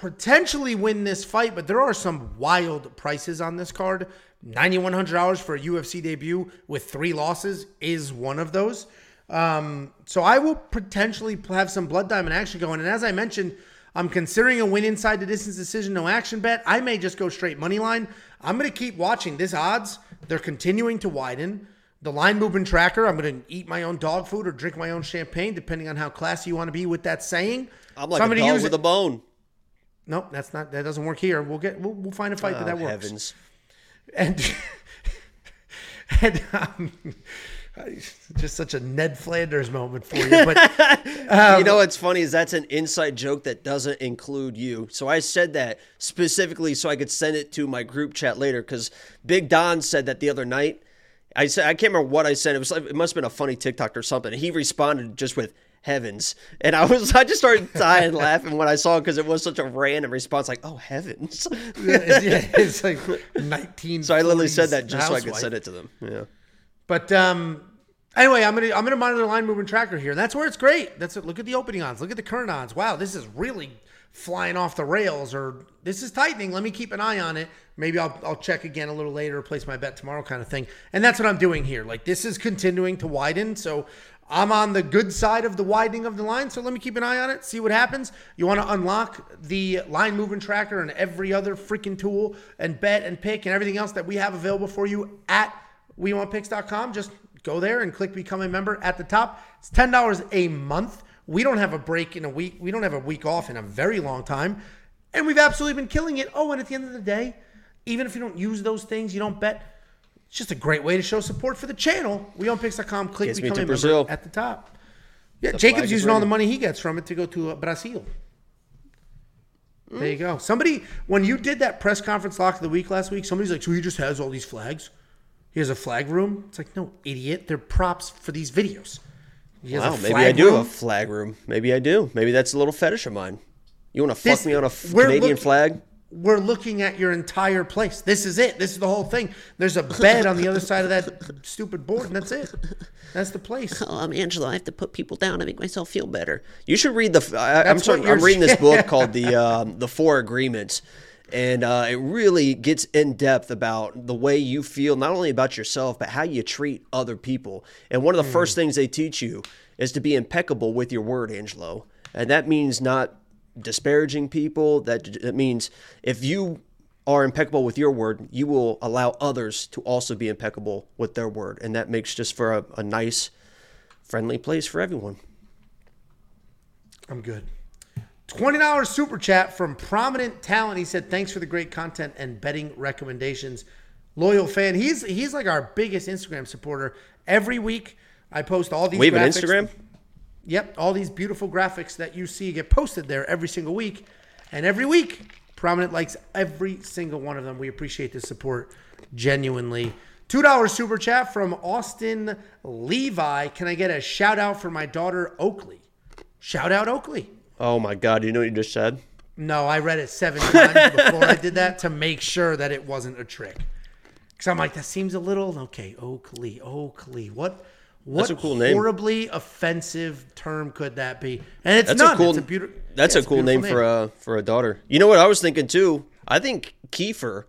potentially win this fight, but there are some wild prices on this card. $9,100 for a UFC debut with three losses is one of those. Um, so I will potentially have some blood diamond action going. And as I mentioned, I'm considering a win inside the distance decision, no action bet. I may just go straight money line. I'm going to keep watching this odds. They're continuing to widen. The line movement tracker, I'm going to eat my own dog food or drink my own champagne, depending on how classy you want to be with that saying. I'm like so I'm a dog with it. a bone. Nope, that's not that doesn't work here. We'll get we'll, we'll find a fight oh, that that works. Heavens. And and um, just such a Ned Flanders moment for you. But um, you know what's funny is that's an inside joke that doesn't include you. So I said that specifically so I could send it to my group chat later because Big Don said that the other night. I said I can't remember what I said. It was like, it must have been a funny TikTok or something. He responded just with heavens. And I was, I just started dying laughing when I saw it because it was such a random response, like, oh, heavens. yeah, it's, like 19. So I literally said that just housewife. so I could send it to them. Yeah. But, um, Anyway, I'm gonna I'm gonna monitor the line movement tracker here. and That's where it's great. That's it. Look at the opening odds. Look at the current odds. Wow, this is really flying off the rails or this is tightening. Let me keep an eye on it. Maybe I'll, I'll check again a little later, place my bet tomorrow kind of thing. And that's what I'm doing here. Like this is continuing to widen. So I'm on the good side of the widening of the line. So let me keep an eye on it, see what happens. You want to unlock the line movement tracker and every other freaking tool and bet and pick and everything else that we have available for you at WeWantPicks.com. Just go there and click become a member at the top. It's $10 a month. We don't have a break in a week. We don't have a week off in a very long time. And we've absolutely been killing it. Oh, and at the end of the day, even if you don't use those things, you don't bet it's just a great way to show support for the channel. WeWantPicks.com. Click Gets me become a Brazil. member at the top. Yeah, The Jacob's using all the money he gets from it to go to uh, Brazil. There you go. Somebody, when you did that press conference lock of the week last week, somebody's like, "So he just has all these flags? He has a flag room?" It's like, no, idiot. They're props for these videos. He has a Wow, maybe I do room. have a flag room. Maybe I do. Maybe that's a little fetish of mine. You want to fuck This- me on a f- Canadian look- flag? We're looking at your entire place. This is it. This is the whole thing. There's a bed on the other side of that stupid board, and that's it. That's the place. Oh, I'm Angela. I have to put people down to make myself feel better. You should read the. I, am sorry. I'm reading this book called the um, the Four Agreements, and uh, it really gets in depth about the way you feel, not only about yourself, but how you treat other people. And one of the first things they teach you is to be impeccable with your word, Angelo, and that means not disparaging people. That that means if you are impeccable with your word, you will allow others to also be impeccable with their word. And that makes just for a, a nice, friendly place for everyone. I'm good. $20 super chat from Prominent Talent. He said, Thanks for the great content and betting recommendations. Loyal fan. He's he's like our biggest Instagram supporter. Every week I post all these We have an graphics. Instagram? Yep, all these beautiful graphics that you see get posted there every single week. And every week, Prominent likes every single one of them. We appreciate the support genuinely. $2 super chat from Austin Levi. Can I get a shout out for my daughter Oakley? Shout out Oakley. Oh my God. You know what you just said? No, I read it seven times before I did that to make sure that it wasn't a trick. Because I'm like, that seems a little okay. Oakley, Oakley. What? What That's a cool name. horribly offensive term could that be? And it's That's not. a cool. It's a beautiful. that's a cool name, for a uh, for a daughter. You know what I was thinking too? I think Kiefer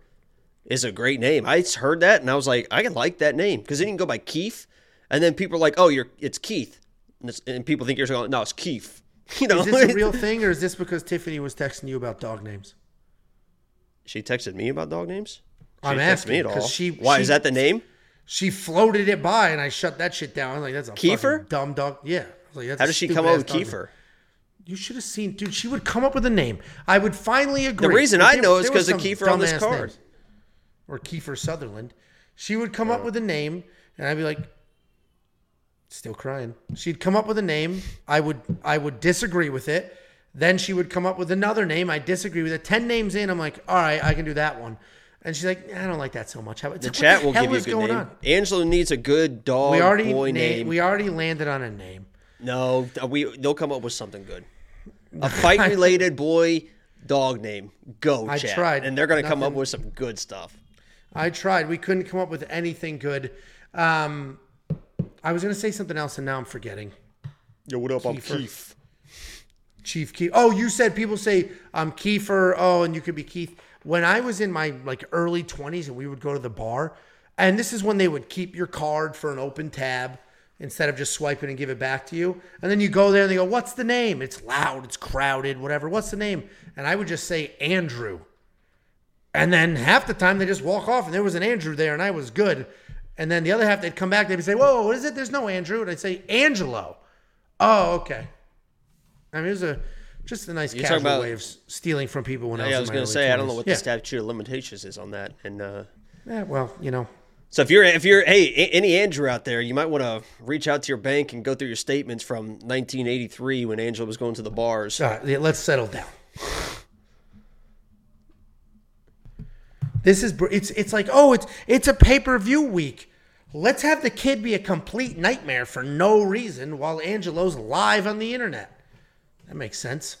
is a great name. I heard that and I was like, I can like that name because then you can go by Keith, and then people are like, oh, you're it's Keith, and, it's, and people think you're going, no, it's Keith. You know, Is this a real thing, or is this because Tiffany was texting you about dog names? she texted me about dog names. She I'm asking, me at all. she- Why she- is that the name? She floated it by, and I shut that shit down. I was like, "That's a Kiefer? dumb dog." Yeah. Like, that's How does she come up with. Kiefer? You should have seen, dude. She would come up with a name. I would finally agree. The reason I there- know is because of Kiefer on this card. names. or Kiefer Sutherland. She would come up with a name, and I'd be like, still crying. She'd come up with a name. I would I would disagree with it. Then she would come up with another name. I disagree with it. Ten names in, I'm like, all right, I can do that one. And she's like, I don't like that so much. How The chat will give you a good name. On? Angela needs a good dog We already boy na- name. we already landed on a name. No, we they'll come up with something good. A fight related boy dog name. Go, I chat. tried. And they're gonna come up with some good stuff. I tried. We couldn't come up with anything good. Um, I was gonna say something else, and now I'm forgetting. Yo, what up? I'm Kiefer. Keith. Chief Keith. Oh, you said people say I'm Kiefer. Oh, and you could be Keith. When I was in my like early 20s and we would go to the bar, and this is when they would keep your card for an open tab instead of just swiping and give it back to you. And then you go there and they go, "What's the name?" It's loud, it's crowded, whatever. What's the name? And I would just say Andrew. And then half the time they just walk off and there was an Andrew there and I was good. And then the other half they'd come back, they'd say, Whoa, what is it? There's no Andrew. And I'd say, Angelo. Oh, okay. I mean, it was a just a nice talking casual about- way of stealing from people when I was, Yeah, I was gonna early say I don't know what yeah. the statute of limitations is on that. And uh Yeah, well, you know, so if you're if you're hey any Andrew out there, you might want to reach out to your bank and go through your statements from 1983 when Angela was going to the bars. all right, yeah, let's settle down. This is it's it's like oh it's it's a pay per view week. Let's have the kid be a complete nightmare for no reason while Angelo's live on the internet. That makes sense.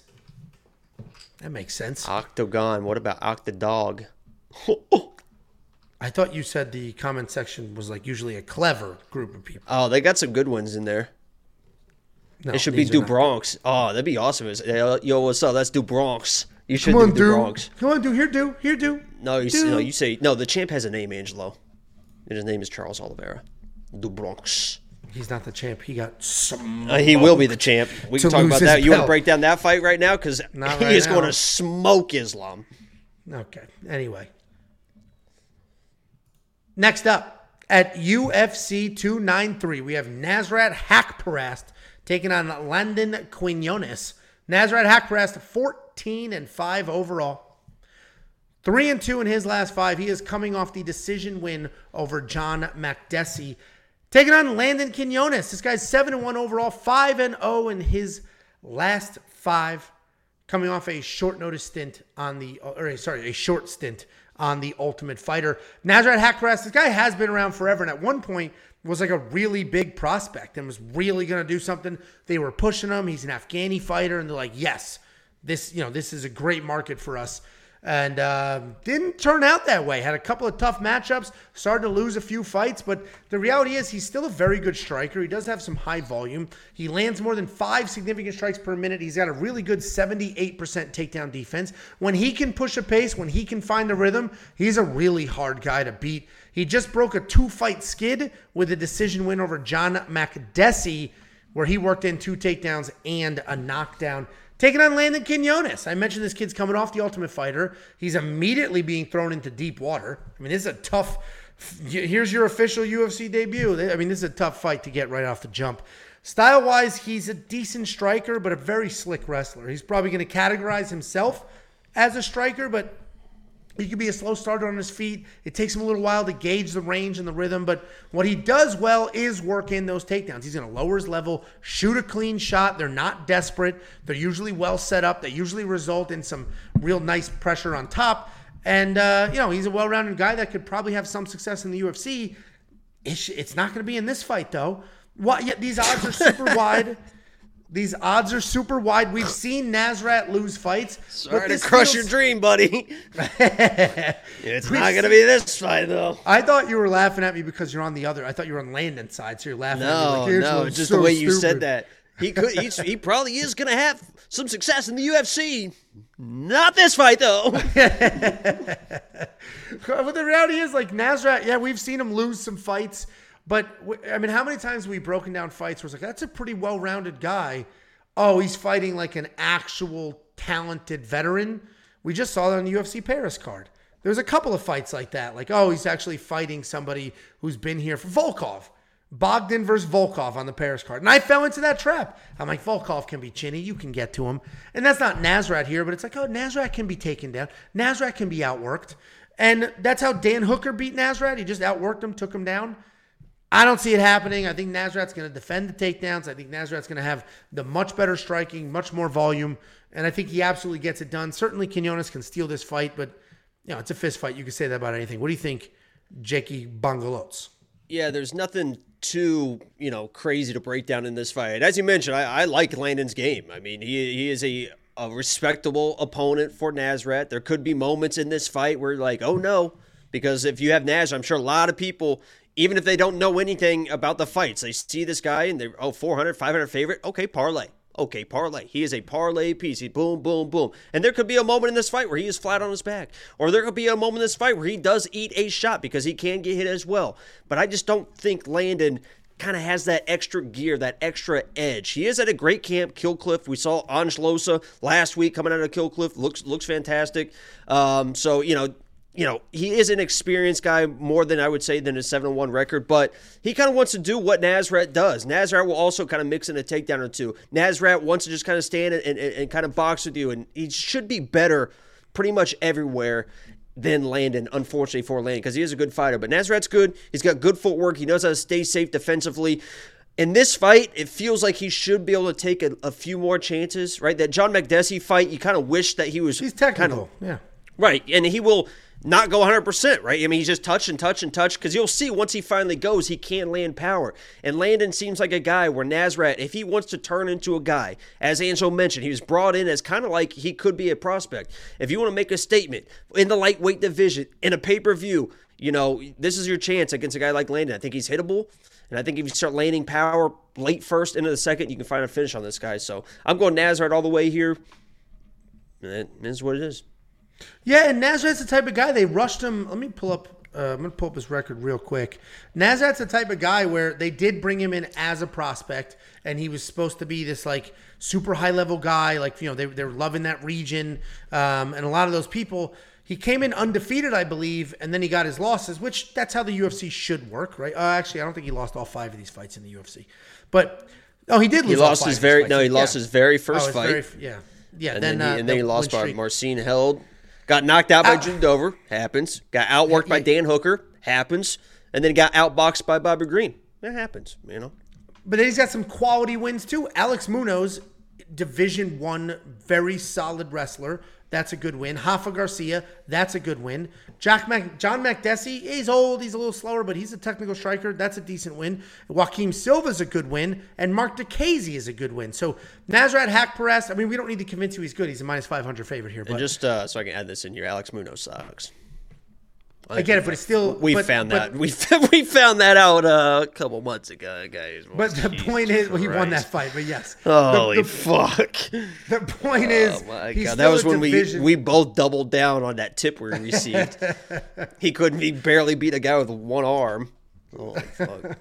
That makes sense. Octagon. What about Octodog? I thought you said the comment section was like usually a clever group of people. Oh, they got some good ones in there. No, it should be Do Bronx. Oh, that'd be awesome. It's, uh, Yo, what's up? That's Do Bronx. You should Come on, do Du. Bronx. Come on, dude. Here, dude. Here, dude. No, you, Dude. no, you say no. The champ has a name, Angelo, and his name is Charles Oliveira. Do Bronx. He's not the champ. He got some. Uh, he will be the champ. We can talk about that. You want to break down that fight right now because he right is now. going to smoke Islam. Okay. Anyway. Next up at UFC 293, we have Nazrat Haqparast taking on Landon Quinones. Nazrat Haqparast 14 and 5 overall. 3 and 2 in his last 5. He is coming off the decision win over John Makdessi. Taking on Landon Quinones. This guy's 7 and 1 overall, 5 and 0 in his last 5 coming off a short notice stint on the, or sorry, a short stint on the Ultimate Fighter. Nazrat Haqparast, this guy has been around forever, and at one point was like a really big prospect and was really going to do something. They were pushing him. He's an Afghani fighter, and they're like, yes, this, you know, this is a great market for us. And uh, didn't turn out that way. Had a couple of tough matchups, started to lose a few fights, but the reality is he's still a very good striker. He does have some high volume. He lands more than five significant strikes per minute. He's got a really good 78% takedown defense. When he can push a pace, when he can find the rhythm, he's a really hard guy to beat. He just broke a two fight skid with a decision win over John Makdessi, where he worked in two takedowns and a knockdown. Taking on Landon Quinones. I mentioned this kid's coming off the Ultimate Fighter. He's immediately being thrown into deep water. I mean, this is a tough. Here's your official UFC debut. I mean, this is a tough fight to get right off the jump. Style wise, he's a decent striker, but a very slick wrestler. He's probably going to categorize himself as a striker, but he could be a slow starter on his feet. It takes him a little while to gauge the range and the rhythm, but what he does well is work in those takedowns. He's going to lower his level, shoot a clean shot. They're not desperate. They're usually well set up. They usually result in some real nice pressure on top. And, uh, you know, he's a well rounded guy that could probably have some success in the UFC. It's, not going to be in this fight, though. What, yeah, these odds are super wide. These odds are super wide. We've seen Nazrat lose fights. Sorry to this crush feels- your dream, buddy. it's not going to be this fight though. I thought you were laughing at me because you're on the other. I thought you were on Landon's side, so you're laughing at me. No, Like, no, just so the way you stupid. said that. He could. He probably is going to have some success in the UFC. Not this fight though. But the reality is, like Nazrat, yeah, we've seen him lose some fights, but I mean, how many times have we broken down fights where it's like that's a pretty well-rounded guy? Oh, he's fighting like an actual talented veteran. We just saw that on the UFC Paris card. There's a couple of fights like that. Like, oh, he's actually fighting somebody who's been here for Volkan. Bogdan versus Volkan on the Paris card. And I fell into that trap. I'm like, Volkan can be chinny. You can get to him. And that's not Nazrat here, but it's like, oh, Nazrat can be taken down. Nazrat can be outworked. And that's how Dan Hooker beat Nazrat. He just outworked him, took him down. I don't see it happening. I think Nazrat's going to defend the takedowns. I think Nazrat's going to have the much better striking, much more volume, and I think he absolutely gets it done. Certainly, Quinones can steal this fight, but you know it's a fist fight. You can say that about anything. What do you think, Jakey Bangalots? yeah, there's nothing too you know crazy to break down in this fight. As you mentioned, I, I like Landon's game. I mean, he he is a a respectable opponent for Nazrat. There could be moments in this fight where like, oh no, because if you have Naz, I'm sure a lot of people. Even if they don't know anything about the fights, they see this guy and they're, oh, 400, 500 favorite. Okay, parlay. Okay, parlay. He is a parlay piece. He boom, boom, boom. And there could be a moment in this fight where he is flat on his back. Or there could be a moment in this fight where he does eat a shot because he can get hit as well. But I just don't think Landon kind of has that extra gear, that extra edge. He is at a great camp, Killcliff. We saw Angelosa last week coming out of Killcliff. Looks looks fantastic. Um, so, you know, you know, he is an experienced guy more than I would say than a 7 1 record, but he kind of wants to do what Nazrat does. Nazrat will also kind of mix in a takedown or two. Nazrat wants to just kind of stand and, and, and kind of box with you, and he should be better pretty much everywhere than Landon, unfortunately for Landon, because he is a good fighter. But Nazrat's good. He's got good footwork. He knows how to stay safe defensively. In this fight, it feels like he should be able to take a, a few more chances, right? That John Makdessi fight, you kind of wish that he was He's kind of technical. yeah. Right, and he will not go 100%, right? I mean, he's just touch and touch and touch because you'll see once he finally goes, he can land power. And Landon seems like a guy where Nasrat, if he wants to turn into a guy, as Angelo mentioned, he was brought in as kind of like he could be a prospect. If you want to make a statement in the lightweight division, in a pay per view, you know, this is your chance against a guy like Landon. I think he's hittable. And I think if you start landing power late first into the second, you can find a finish on this guy. So I'm going Nasrat all the way here. It is what it is. Yeah, and Nazrat's the type of guy they rushed him. Let me pull up. Uh, I'm gonna pull up his record real quick. Nazrat's the type of guy where they did bring him in as a prospect, and he was supposed to be this like super high level guy. Like you know they they're loving that region, um, and a lot of those people. He came in undefeated, I believe, and then he got his losses, which that's how the UFC should work, right? Uh, actually, I don't think he lost all five of these fights in the UFC, but oh, he did lose. He lost his very no, he lost Yeah. his very Oh, first his fight, very- yeah, yeah. and then then, he, uh, and then he lost by Marcin Held. Got knocked out by Ah. Jim Dober. Happens. Got outworked by. Dan Hooker. Happens. And then got outboxed by Bobby Green. That happens. You know. But then he's got some quality wins too. Alex Munoz, Division One, very solid wrestler. That's a good win. Rafa Garcia, that's a good win. Jack Mac, John Makdessi, he's old, he's a little slower, but he's a technical striker. That's a decent win. Joaquim Silva's a good win, and Marc Diakiese is a good win. So Nazrat Perez. I mean, we don't need to convince you he's good. He's a minus 500 favorite here. And just uh, so I can add this in here, Alex Munoz sucks. I get it, but it's still. We but- found but- that we we found that out uh, a couple months ago, guys. But the Jesus point is, well, he won that fight, but yes. Holy the, the, fuck! the point is, Oh my he's god, that was when division- we we both doubled down on that tip we received. he couldn't. He barely beat a guy with one arm. Holy fuck!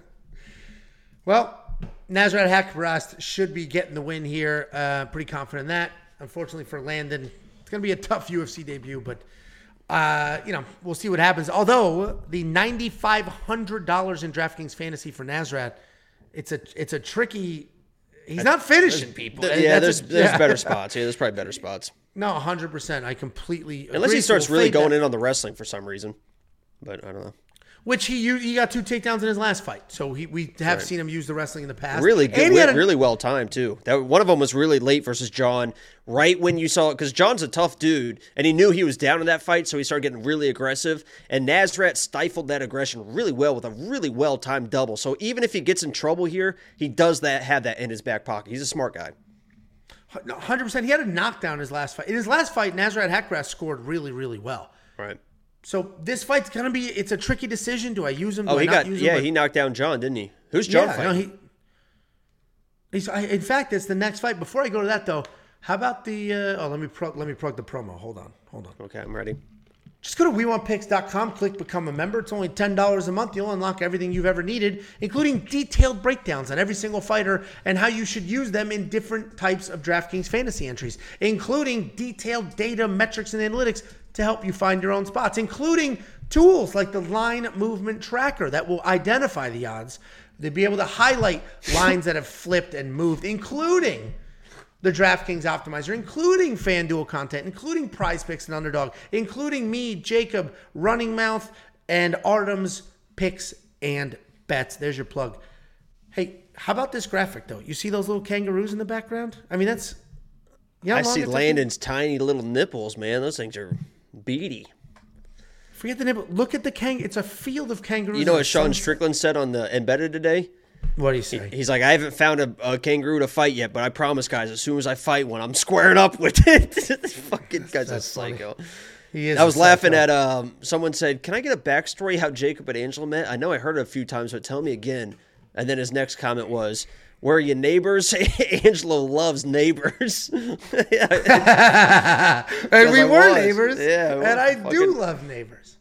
Well, Nazrat Haqparast should be getting the win here. Uh, pretty confident in that. Unfortunately for Landon, it's going to be a tough UFC debut, but uh, you know we'll see what happens. Although the ninety five hundred dollars in DraftKings fantasy for Nazrat, it's a it's a tricky. He's not finishing people. Yeah, that's there's a- there's yeah. better spots. Yeah, there's probably better spots. No, hundred percent. I completely Unless he starts really going that. in on the wrestling for some reason. But I don't know. Which he he got two takedowns in his last fight, so he we have seen him use the wrestling in the past. Really good, And he had a- really well timed too. That one of them was really late versus John, right when you saw it, because John's a tough dude, and he knew he was down in that fight, so he started getting really aggressive. And Nazrat stifled that aggression really well with a really well timed double. So even if he gets in trouble here, he does that have that in his back pocket. He's a smart guy. 100%. He had a knockdown in his last fight. In his last fight, Nazrat Hakras scored really, really well. Right. So this fight's gonna be. It's a tricky decision. Do I use him? Do Oh, he got him? yeah, But- he knocked down John, didn't he? Who's John yeah. fighting? No, he. He's. I, in fact, it's the next fight. Before I go to that though, how about the? Uh, oh, let me plug. Let me plug the promo. Hold on. Hold on. okay, I'm ready. Just go to WeWantPicks.com, click Become a Member. It's only $10 a month. You'll unlock everything you've ever needed, including detailed breakdowns on every single fighter and how you should use them in different types of DraftKings fantasy entries, including detailed data, metrics, and analytics to help you find your own spots, including tools like the line movement tracker that will identify the odds. They'll be able to highlight lines that have flipped and moved, including the DraftKings optimizer, including FanDuel content, including prize picks and underdog, including me, Jacob, Running Mouth, and Artem's picks and bets. There's your plug. Hey, how about this graphic though? You see those little kangaroos in the background? I mean, that's you know I see Landon's tiny little nipples, man. Those things are beady. me- Forget the nipple. Look at the kang. It's a field of kangaroos. You know what Sean Strickland said on the embedded today? What do you say? He's like, I haven't found a, a kangaroo to fight yet, but I promise, guys, as soon as I fight one, I'm squaring up with it. This fucking guy's a That's funny. psycho. He is I was laughing psycho. at um. Someone said, "Can I get a backstory how Jacob and Angela met?" I know I heard it a few times, but tell me again. And then his next comment was, "Where are your neighbors?" Angelo loves neighbors. and we I were was. neighbors. Yeah, we and I do love neighbors.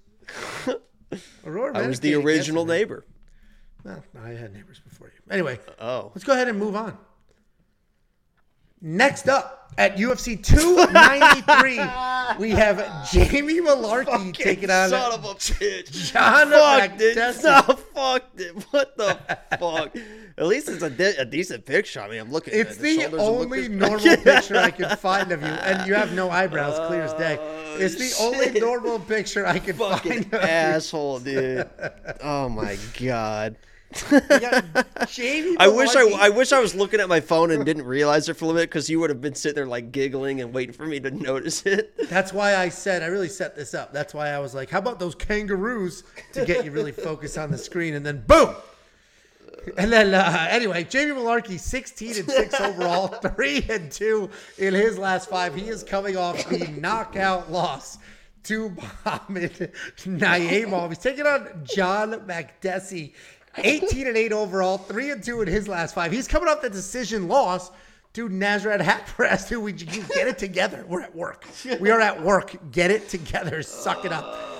Aurora I was the original neighbor. Well, I had neighbors before you. Anyway, Oh, let's go ahead and move on. Next up at UFC 293, we have Jamie Mullarkey taking on son of a bitch. John Fuck, dude. Makdessi. No, fuck, dude. What the fuck? At least it's a, de- a decent picture. I mean, I'm looking. It's at the shoulders only normal picture I could find of you, and you have no eyebrows, clear as day. Oh, It's the only normal picture I could fucking find. Of you. asshole, dude. Oh my god. Jamie I wish I, I wish I was looking at my phone and didn't realize it for a minute because you would have been sitting there like giggling and waiting for me to notice it. That's why I said I really set this up. That's why I was like, "How about those kangaroos to get you really focused on the screen?" And then boom. And then uh, anyway, Jamie Mullarkey, sixteen and six overall, three and two in his last five. He is coming off the knockout loss to Mohamed Naimov. He's taking on John Makdessi 18 and 8 overall, 3 and 2 in his last five. He's coming off the decision loss to Nazareth Haqparast, Dude, we get it together. We're at work. We are at work. Get it together. Suck it up.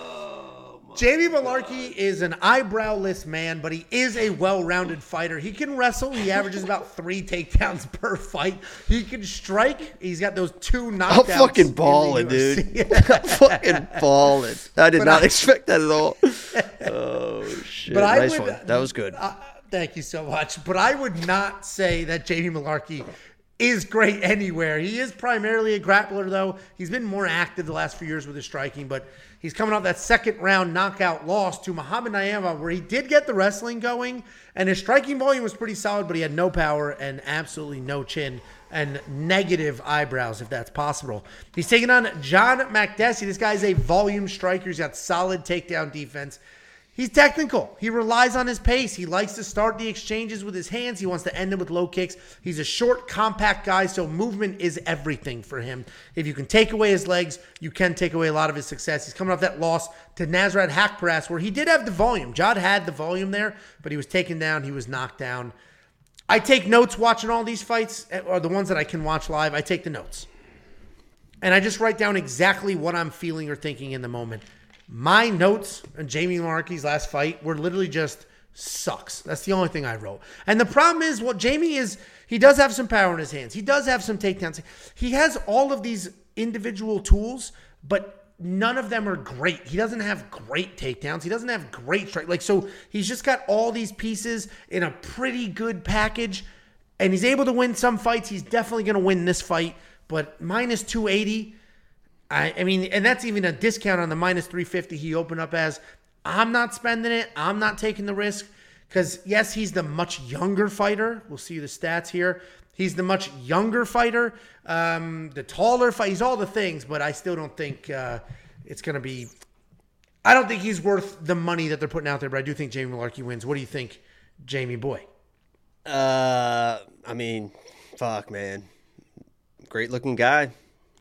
Jamie Mullarkey is an eyebrowless man, but he is a well-rounded fighter. He can wrestle. He averages about three takedowns per fight. He can strike. He's got those two knockouts. I'm fucking balling, dude. I'm fucking balling. I did But not I- expect that at all. Oh shit! But I nice would- one. That was good. Thank you so much. But I would not say that Jamie Mullarkey is great anywhere. He is primarily a grappler, though. He's been more active the last few years with his striking, but he's coming off that second round knockout loss to Muhammad Naimov, where he did get the wrestling going, and his striking volume was pretty solid, but he had no power and absolutely no chin and negative eyebrows, if that's possible. He's taking on John Makdessi. This guy's a volume striker. He's got solid takedown defense. He's technical. He relies on his pace. He likes to start the exchanges with his hands. He wants to end them with low kicks. He's a short, compact guy, so movement is everything for him. If you can take away his legs, you can take away a lot of his success. He's coming off that loss to Nazareth Haqparast, where he did have the volume. Jod had the volume there, but he was taken down. He was knocked down. I take notes watching all these fights, eh, or the ones that I can watch live. I take the notes. And I just write down exactly what I'm feeling or thinking in the moment. My notes on Jamie Mullarkey's last fight were literally just sucks. That's the only thing I wrote. And the problem is, what Jamie is, he does have some power in his hands. He does have some takedowns. He has all of these individual tools, but none of them are great. He doesn't have great takedowns. He doesn't have great strike. Like so, he's just got all these pieces in a pretty good package, and he's able to win some fights. He's definitely going to win this fight, but minus two eighty. I, I mean, and that's even a discount on the minus 350 he opened up as. I'm not spending it. I'm not taking the risk because, yes, he's the much younger fighter. We'll see the stats here. He's the much younger fighter, um, the taller fight. He's all the things, but I still don't think uh, it's going to be. I don't think he's worth the money that they're putting out there, but I do think Jamie Mullarkey wins. What do you think, Jamie Boy? Uh, I mean, fuck, man, great looking guy.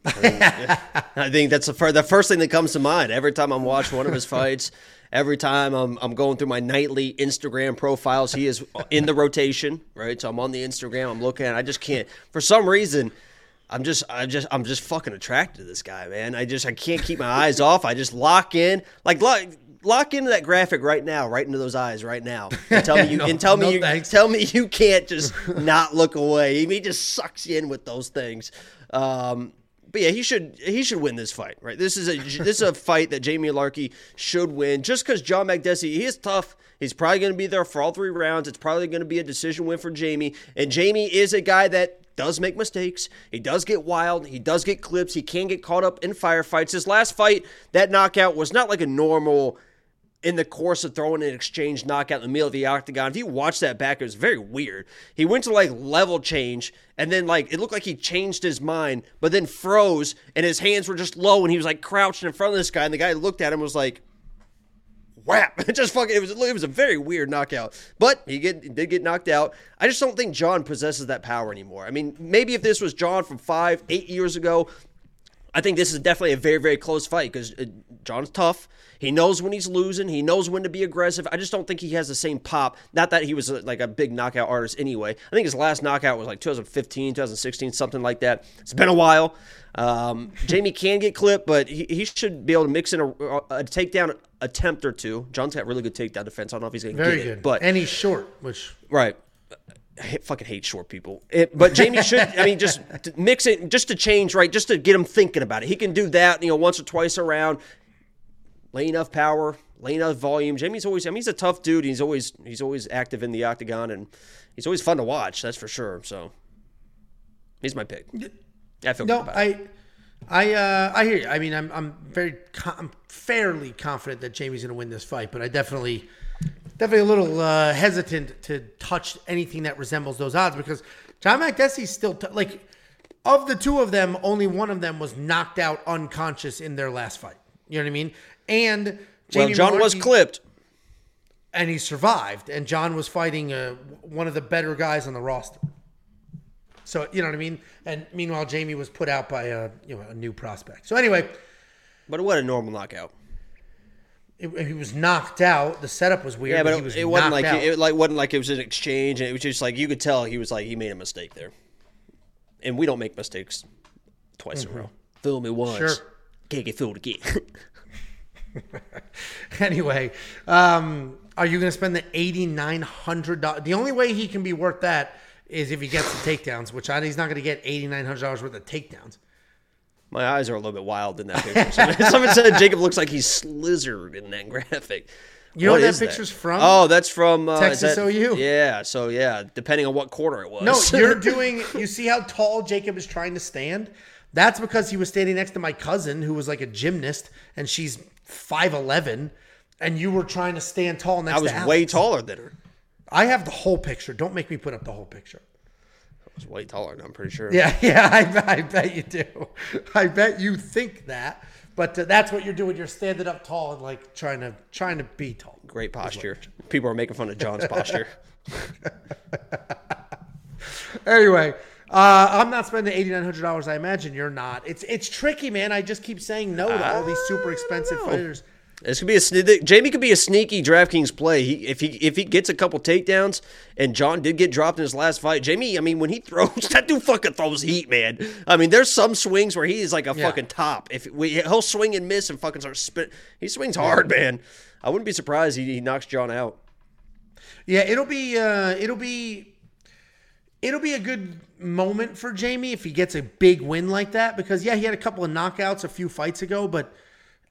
I, mean, I think that's the, fir- the first thing that comes to mind every time I'm watching one of his fights. Every time I'm, I'm going through my nightly Instagram profiles, he is in the rotation, right? So I'm on the Instagram, I'm looking, at I just can't. For some reason, I'm just, I'm just, I'm just fucking attracted to this guy, man. I just, I can't keep my eyes off. I just lock in, like, lock, lock into that graphic right now, right into those eyes right now, and tell me you, No, and tell me no you, thanks. tell me you can't just not look away. He just sucks you in with those things. Um, but yeah, he should he should win this fight, right? This is a this is a fight that Jamie Mullarkey should win. Just because John Makdessi, he is tough. He's probably going to be there for all three rounds. It's probably going to be a decision win for Jamie. And Jamie is a guy that does make mistakes. He does get wild. He does get clips. He can get caught up in firefights. His last fight, that knockout was not like a normal in the course of throwing an exchange knockout in the middle of the octagon. If you watch that back, it was very weird. He went to like level change, and then like it looked like he changed his mind, but then froze, and his hands were just low, and he was like crouching in front of this guy, and the guy looked at him was like, whap! It just fucking it was it was a very weird knockout. But he get he did get knocked out. I just don't think John possesses that power anymore. I mean, maybe if this was John from five, eight years ago, I think this is definitely a very, very close fight because uh, John's tough. He knows when he's losing. He knows when to be aggressive. I just don't think he has the same pop. Not that he was uh, like a big knockout artist anyway. I think his last knockout was like 2015, 2016, something like that. It's been a while. Um, Jamie can get clipped, but he, he should be able to mix in a, a takedown attempt or two. John's got really good takedown defense. I don't know if he's going to Very get good. it, but and he's short, which Right. I fucking hate short people. It, but Jamie should, I mean, just mix it, just to change, right? Just to get him thinking about it. He can do that, you know, once or twice around. Lay enough power, lay enough volume. Jamie's always, I mean, he's a tough dude. He's always, he's always active in the octagon, and he's always fun to watch. That's for sure. So, he's my pick. I feel No, good about it. I, I, uh, I hear you. I mean, I'm, I'm very, I'm fairly confident that Jamie's going to win this fight, but I definitely, definitely a little uh, hesitant to touch anything that resembles those odds because John Makdessi's still t- like of the two of them, only one of them was knocked out unconscious in their last fight. You know what I mean? And Well, Jamie John was clipped. and he survived. And John was fighting uh, one of the better guys on the roster. So you know what I mean. And meanwhile, Jamie was put out by a you know a new prospect. So anyway, But what a normal knockout. It, he was knocked out. The setup was weird. Yeah, but he it, was it wasn't like out. it, like wasn't like it was an exchange, and it was just like you could tell he was like he made a mistake there. And we don't make mistakes twice in a row. Fool me once, Sure. can't get fooled again. anyway, um, are you going to spend the eighty nine hundred dollars? The only way he can be worth that is if he gets the takedowns, which I, he's not going to get eighty nine hundred dollars worth of takedowns. My eyes are a little bit wild in that picture. Someone, someone said Jacob looks like he's slizzard in that graphic. You know What that picture's from? Oh, that's from uh, Texas that- OU. Yeah, so yeah, depending on what quarter it was. No, you're doing. You see how tall Jacob is trying to stand? That's because he was standing next to my cousin, who was like a gymnast, and she's five eleven, and you were trying to stand tall next I was way taller than her. I have the whole picture. Don't make me put up the whole picture. Was way taller, than I'm pretty sure. Yeah, yeah, I, bet- I bet you do. I bet you think that, but uh, that's what you're doing. You're standing up tall and like trying to trying to be tall. Great posture. People are making fun of John's posture. Anyway, uh, I'm not spending eighty nine hundred dollars. I imagine you're not. It's it's tricky, man. I just keep saying no to all these super expensive fighters. This could be a Jamie could be a sneaky DraftKings play. He, if he if he gets a couple takedowns, and John did get dropped in his last fight. Jamie, I mean, when he throws, that dude fucking throws heat, man. I mean, there's some swings where he is like a Yeah. fucking top. If we, he'll swing and miss and fucking start spit, he swings hard, man. I wouldn't be surprised he, he knocks John out. Yeah, it'll be uh, it'll be it'll be a good moment for Jamie if he gets a big win like that because yeah, he had a couple of knockouts a few fights ago, but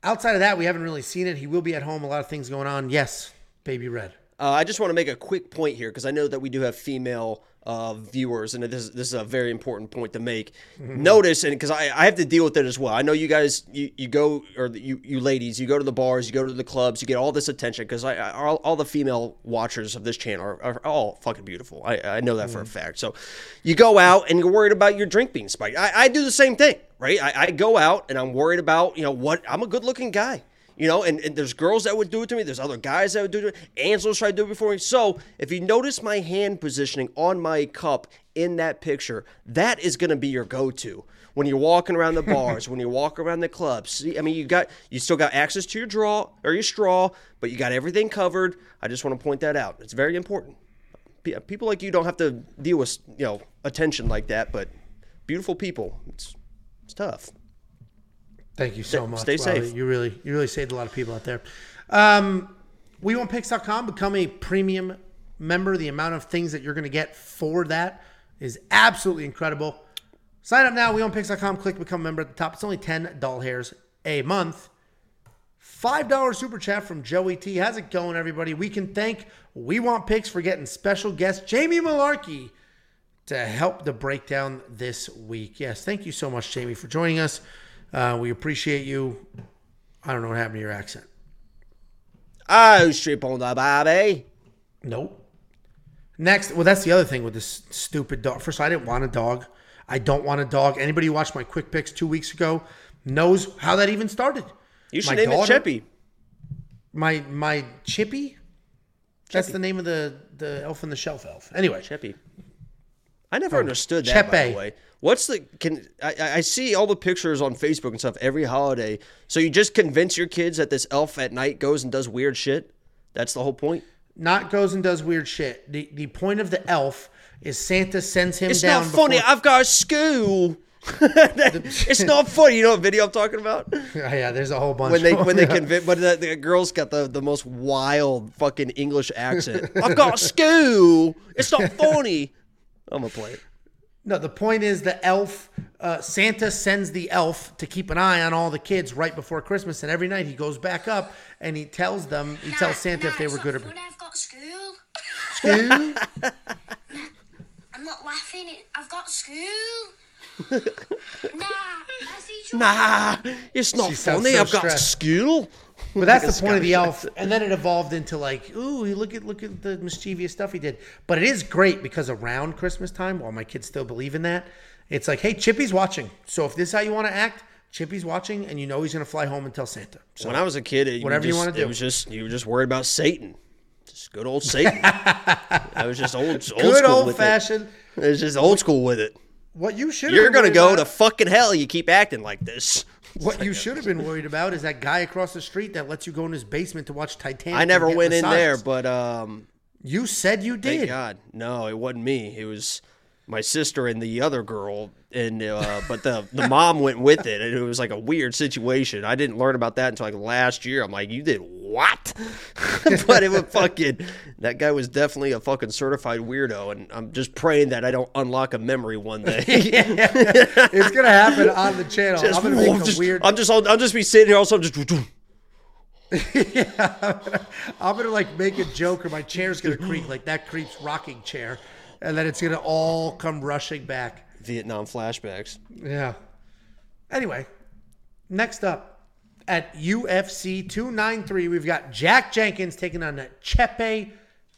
outside of that, we haven't really seen it. He will be at home. A lot of things going on. Yes, baby red. Uh, I just want to make a quick point here because I know that we do have female uh, viewers, and this is, this is a very important point to make. Notice, and because I, I have to deal with it as well. I know you guys, you, you go, or you, you ladies, you go to the bars, you go to the clubs, you get all this attention because I, I all, all the female watchers of this channel are, are all fucking beautiful. I, I know that for a fact. So you go out and you're worried about your drink being spiked. I, I do the same thing, right? I, I go out and I'm worried about, you know, what I'm a good looking guy. You know, and, and there's girls that would do it to me. There's other guys that would do it. Angelo's tried to do it before me. So if you notice my hand positioning on my cup in that picture, that is going to be your go-to when you're walking around the bars, when you walk around the clubs. See, I mean, you got you still got access to your draw or your straw, but you got everything covered. I just want to point that out. It's very important. Pe- People like you don't have to deal with you know attention like that, but beautiful people, it's it's tough. Thank you so much. stay safe. You really, you really saved a lot of people out there. Um, WeWantPicks.com. Become a premium member. The amount of things that you're going to get for that is absolutely incredible. Sign up now. WeWantPicks.com. Click become a member at the top. It's only ten doll hairs a month. Five dollar super chat from Joey T. How's it going, everybody? We can thank We Want Picks for getting special guest Jamie Mullarkey to help the breakdown this week. Yes, thank you so much, Jamie, for joining us. Uh, we appreciate you. I don't know what happened to your accent. Oh, strip on the baby. Nope. Next, well, that's the other thing with this stupid dog. First, I didn't want a dog. I don't want a dog. Anybody who watched my quick picks two weeks ago knows how that even started. You should My name daughter- it Chippy. My my Chippy. That's the name of the the elf in the shelf elf. Anyway, Chippy. I never oh, understood that. By the way, what's the can I, I I see all the pictures on Facebook and stuff every holiday. So you just convince your kids that this elf at night goes and does weird shit. That's the whole point. not goes and does weird shit. The the point of the elf is Santa sends him It's down. not funny. before- I've got a school. it's not funny. You know what video I'm talking about? yeah, there's a whole bunch. When they when they convince, but the, the girl's got the, the most wild fucking English accent. I've got a school. It's not funny. I'm gonna play it. No, the point is the elf, uh, Santa sends the elf to keep an eye on all the kids right before Christmas, and every night he goes back up and he tells them, he tells Santa if they were good or bad. I've got school, School? I'm not laughing. I've got school. Nah, nah, it's not She funny. so I've got stressed. skill. But that's Like the point of the elf, and then it evolved into like, ooh, look at look at the mischievous stuff he did. But it is great because around Christmas time, while my kids still believe in that, it's like, hey, Chippy's watching. So if this is how you want to act, Chippy's watching, and you know he's gonna fly home and tell Santa. So When I was a kid, it, Whatever you just- wanna do. It was just you were just worried about Satan. Just good old Satan. I was just old, old good school old with fashioned. it. It was just old school with it. What you should You're gonna go to to fucking hell. You keep acting like this. what you should have been worried about is that guy across the street that lets you go in his basement to watch Titanic. I never went in there, but um, You said you thank did. God, no, it wasn't me. It was my sister and the other girl, and uh, but the the mom went with it, and it was like a weird situation. I didn't learn about that until like last year. I'm like, you did what? but it was fucking. That guy was definitely a fucking certified weirdo, and I'm just praying that I don't unlock a memory one day. It's gonna happen on the channel. Just- I'm gonna make a just- weird. I'm just, I'll, I'll just be sitting here, also just. Yeah, I'm gonna like make a joke, or my chair's gonna creak like that creeps rocking chair, and then it's gonna all come rushing back. Vietnam flashbacks. Yeah. Anyway, next up at UFC 293, we've got Jack Jenkins taking on Chepe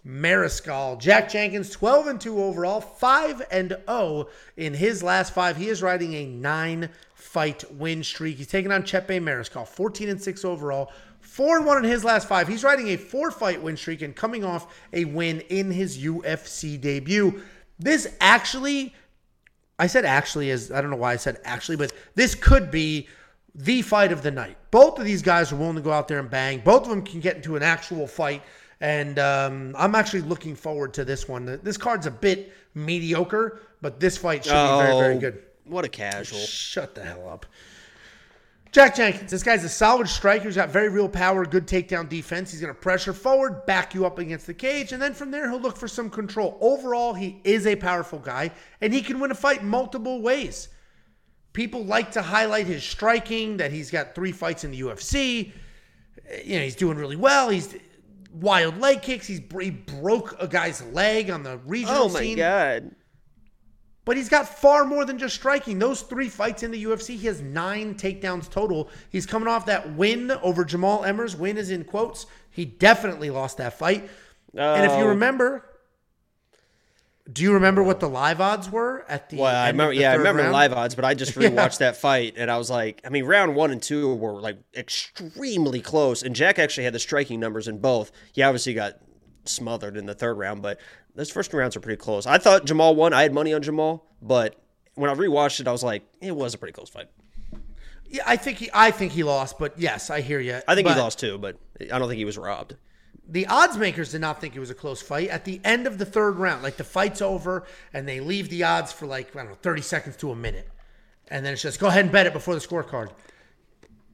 Mariscal. Jack Jenkins, 12 and 2 overall, 5 and 0 in his last five. He is riding a nine fight win streak. He's taking on Chepe Mariscal, 14 and 6 overall. 4 and 1 in his last five. He's riding a four fight win streak and coming off a win in his UFC debut. This actually I said actually as I don't know why I said actually, but this could be the fight of the night. Both of these guys are willing to go out there and bang. Both of them can get into an actual fight, and um, I'm actually looking forward to this one. This card's a bit mediocre, but this fight should be very, very Oh, good. What a casual. Shut the hell up. Jack Jenkins, this guy's a solid striker. He's got very real power, good takedown defense. He's going to pressure forward, back you up against the cage, and then from there, he'll look for some control. Overall, he is a powerful guy, and he can win a fight multiple ways. People like to highlight his striking, that he's got three fights in the UFC. You know, he's doing really well. He's wild leg kicks. He's he broke a guy's leg on the regional scene. Oh my scene. god. But he's got far more than just striking. Those three fights in the UFC, he has nine takedowns total. He's coming off that win over Jamal Emmers. Win is in quotes. He definitely lost that fight. And if you Oh. remember, do you remember what the live odds were at the Well, I remember. Yeah, I remember round? live odds, but I just rewatched that fight, and I was like, I mean, round one and two were like extremely close, and Jack actually had the striking numbers in both. He obviously got smothered in the third round, but those first two rounds are pretty close. I thought Jamal won. I had money on Jamal, but when I rewatched it, I was like, it was a pretty close fight. Yeah, I think he. I think he lost. But yes, I hear you. I think But he lost too, but I don't think he was robbed. the odds makers did not think it was a close fight. At the end of the third round, like the fight's over and they leave the odds for like, I don't know, 30 seconds to a minute. And then it's just go ahead and bet it before the scorecard.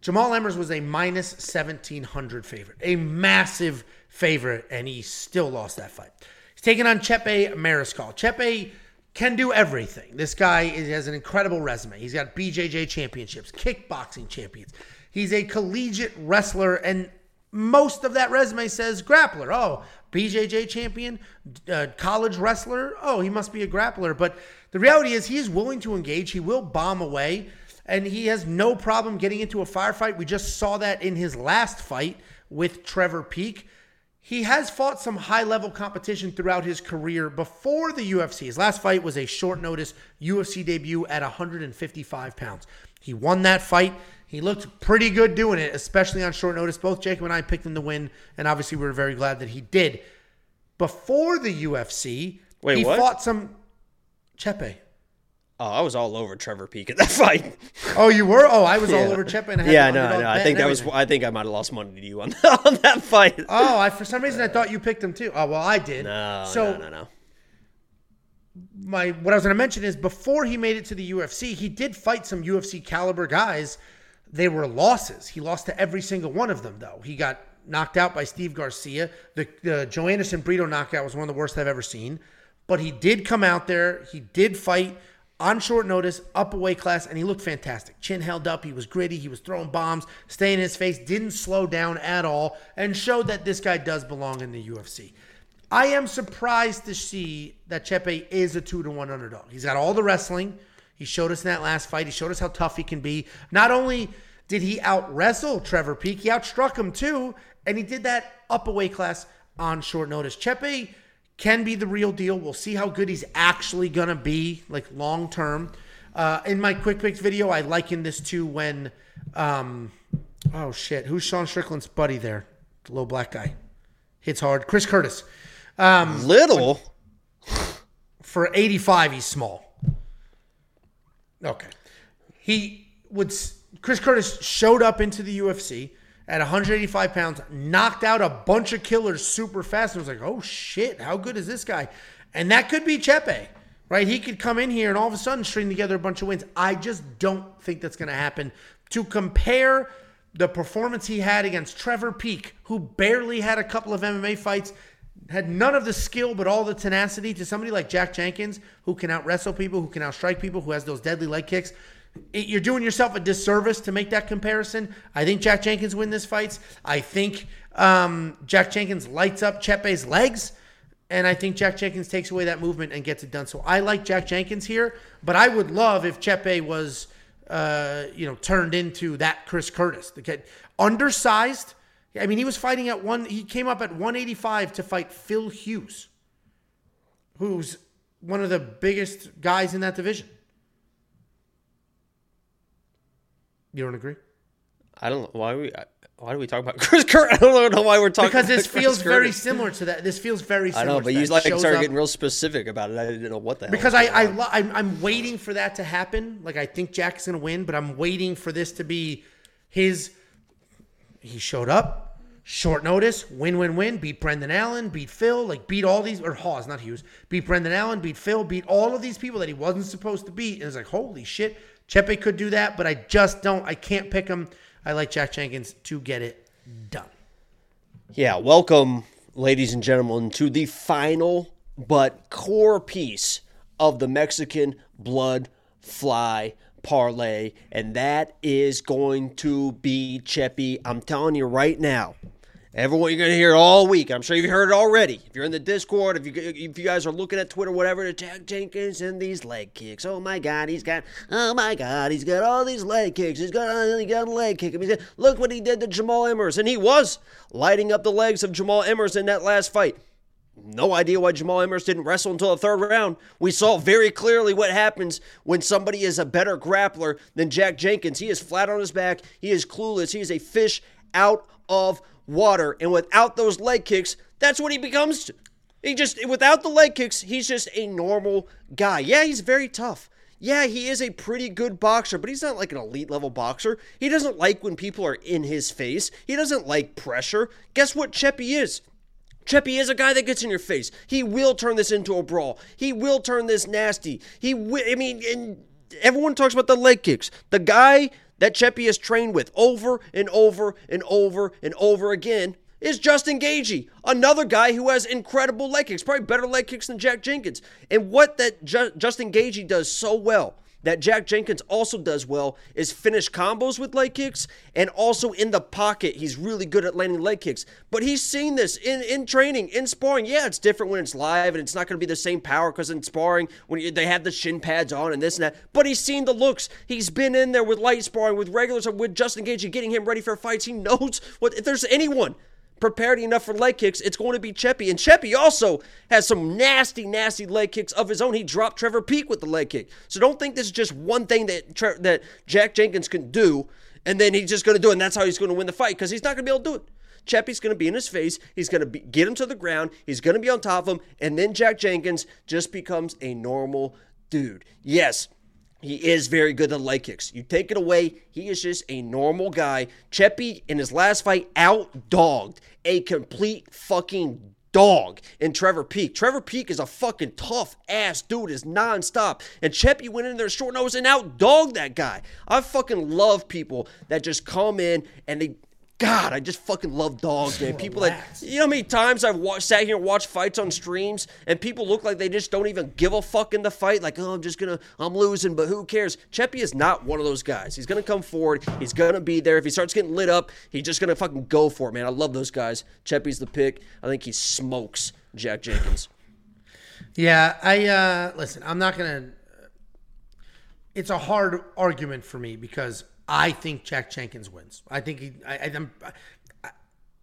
Jamal Emmers was a minus 1700 favorite, a massive favorite, and he still lost that fight. Taking on Chepe Mariscal. Chepe can do everything. This guy is, has an incredible resume. He's got BJJ championships, kickboxing champions. He's a collegiate wrestler, and most of that resume says grappler. Oh, BJJ champion, uh, college wrestler. Oh, he must be a grappler. But the reality is, he is willing to engage. He will bomb away, and he has no problem getting into a firefight. We just saw that in his last fight with Trevor Peek. He has fought some high level competition throughout his career before the UFC. His last fight was a short notice UFC debut at 155 pounds. He won that fight. He looked pretty good doing it, especially on short notice. Both Jacob and I picked him to win, and obviously we were very glad that he did. Before the UFC, Wait, he what? fought some Chepe. Oh, I was all over Trevor Peek in that fight. Oh, you were? Oh, I was all over Chepe. And I had yeah, no, no. I think that was. I think I might have lost money to you on, on that fight. Oh, I for some reason I thought you picked him too. Oh well, I did. No, so no, no, no. my what I was going to mention is before he made it to the UFC, he did fight some UFC caliber guys. They were losses. He lost to every single one of them, though. He got knocked out by Steve Garcia. The, the Joanderson Brito knockout was one of the worst I've ever seen. But he did come out there. He did fight on short notice, up a weight class, and he looked fantastic. Chin held up. He was gritty. He was throwing bombs, staying in his face, didn't slow down at all, and showed that this guy does belong in the UFC. I am surprised to see that Chepe is a two to one underdog. He's got all the wrestling. He showed us in that last fight. He showed us how tough he can be. Not only did he out wrestle Trevor Peek, he outstruck him too, and he did that up a weight class on short notice. Chepe can be the real deal. We'll see how good he's actually gonna be, like long term. Uh, in my quick picks video, I liken this to when, um, oh shit, who's Sean Strickland's buddy there? The little black guy, hits hard. Chris Curtis. Um, Little. for 85 he's small okay he would chris curtis showed up into the ufc at 185 pounds knocked out a bunch of killers super fast. And was like oh shit how good is this guy? And that could be chepe right? He could come in here and all of a sudden string together a bunch of wins. I just don't think that's going to happen. To compare the performance he had against trevor peek who barely had a couple of mma fights had none of the skill but all the tenacity to somebody like Jack Jenkins who can out wrestle people, who can out strike people, who has those deadly leg kicks. It, you're doing yourself a disservice to make that comparison. I think Jack Jenkins win this fight. I think um, Jack Jenkins lights up Chepe's legs. And I think Jack Jenkins takes away that movement and gets it done. So I like Jack Jenkins here, but I would love if Chepe was, uh, you know, turned into that Chris Curtis. The kid, undersized, I mean, he was fighting at one. He came up at 185 to fight Phil Hughes, who's one of the biggest guys in that division. You don't agree? I don't know why we. Why do we talk about Chris Curtis? I don't know why we're talking because this about Chris feels very Curtis. similar to that. This feels very I similar. know, to but you like started up- getting real specific about it. I didn't know what the hell. because I, I lo- I'm, I'm waiting for that to happen. Like I think Jack's gonna win, but I'm waiting for this to be his. He showed up, short notice, win, win, win. Beat Brendan Allen, beat Phil, like beat all these or Hawes, not Hughes. Beat Brendan Allen, beat Phil, beat all of these people that he wasn't supposed to beat. And it's like holy shit, Chepe could do that, but I just don't. I can't pick him. I like Jack Jenkins to get it done. Yeah, welcome, ladies and gentlemen, to the final but core piece of the Mexican blood fly parlay, and that is going to be Chepe. I'm telling you right now. Everyone, you're going to hear it all week. I'm sure you've heard it already. If you're in the Discord, if you if you guys are looking at Twitter, whatever, Jack Jenkins and these leg kicks. Oh my God, he's got. Oh my God, he's got all these leg kicks. He's got uh, he got a leg kick. I mean, look what he did to Jamal Emmers, and he was lighting up the legs of Jamal Emmers in that last fight. No idea why Jamal Emmers didn't wrestle until the third round. We saw very clearly what happens when somebody is a better grappler than Jack Jenkins. He is flat on his back. He is clueless. He is a fish out of water. And without those leg kicks, that's what he becomes. He just, without the leg kicks, he's just a normal guy. Yeah, he's very tough. Yeah, he is a pretty good boxer, but he's not like an elite level boxer. He doesn't like when people are in his face. He doesn't like pressure. Guess what Chepe is? Chepe is a guy that gets in your face. He will turn this into a brawl. He will turn this nasty. He will, I mean, and everyone talks about the leg kicks. The guy that Chepe has trained with over and over and over and over again is Justin Gaethje, another guy who has incredible leg kicks, probably better leg kicks than Jack Jenkins. And what that Ju- Justin Gaethje does so well that Jack Jenkins also does well is finish combos with leg kicks and also in the pocket. He's really good at landing leg kicks. But he's seen this in, in training, in sparring. Yeah, it's different when it's live and it's not going to be the same power because in sparring, when you, they have the shin pads on and this and that. But he's seen the looks. He's been in there with light sparring, with regulars, with Justin Gaethje, and getting him ready for fights. He knows what, if there's anyone prepared enough for leg kicks, it's going to be Chepe. And Chepe also has some nasty, nasty leg kicks of his own. He dropped Trevor Peek with the leg kick. So don't think this is just one thing that Tre- that Jack Jenkins can do, and then he's just going to do it, and that's how he's going to win the fight, because he's not going to be able to do it. Chepe's going to be in his face. He's going to be, get him to the ground. He's going to be on top of him. And then Jack Jenkins just becomes a normal dude. Yes, he is very good at leg kicks. You take it away, he is just a normal guy. Chepe, in his last fight, outdogged a complete fucking dog in Trevor Peek. Trevor Peek is a fucking tough ass dude, is nonstop. And Chepe went in there short nose and outdogged that guy. I fucking love people that just come in and they. God, I just fucking love dogs, man. People Relax. that you know how many times I've watched, sat here and watched fights on streams, and people look like they just don't even give a fuck in the fight. Like, oh, I'm just gonna, I'm losing, but who cares? Chepe is not one of those guys. He's gonna come forward. He's gonna be there. If he starts getting lit up, he's just gonna fucking go for it, man. I love those guys. Chepe's the pick. I think he smokes Jack Jenkins. Yeah, I uh listen, I'm not gonna it's a hard argument for me because I think Jack Jenkins wins. I think he. I, I, I'm, I,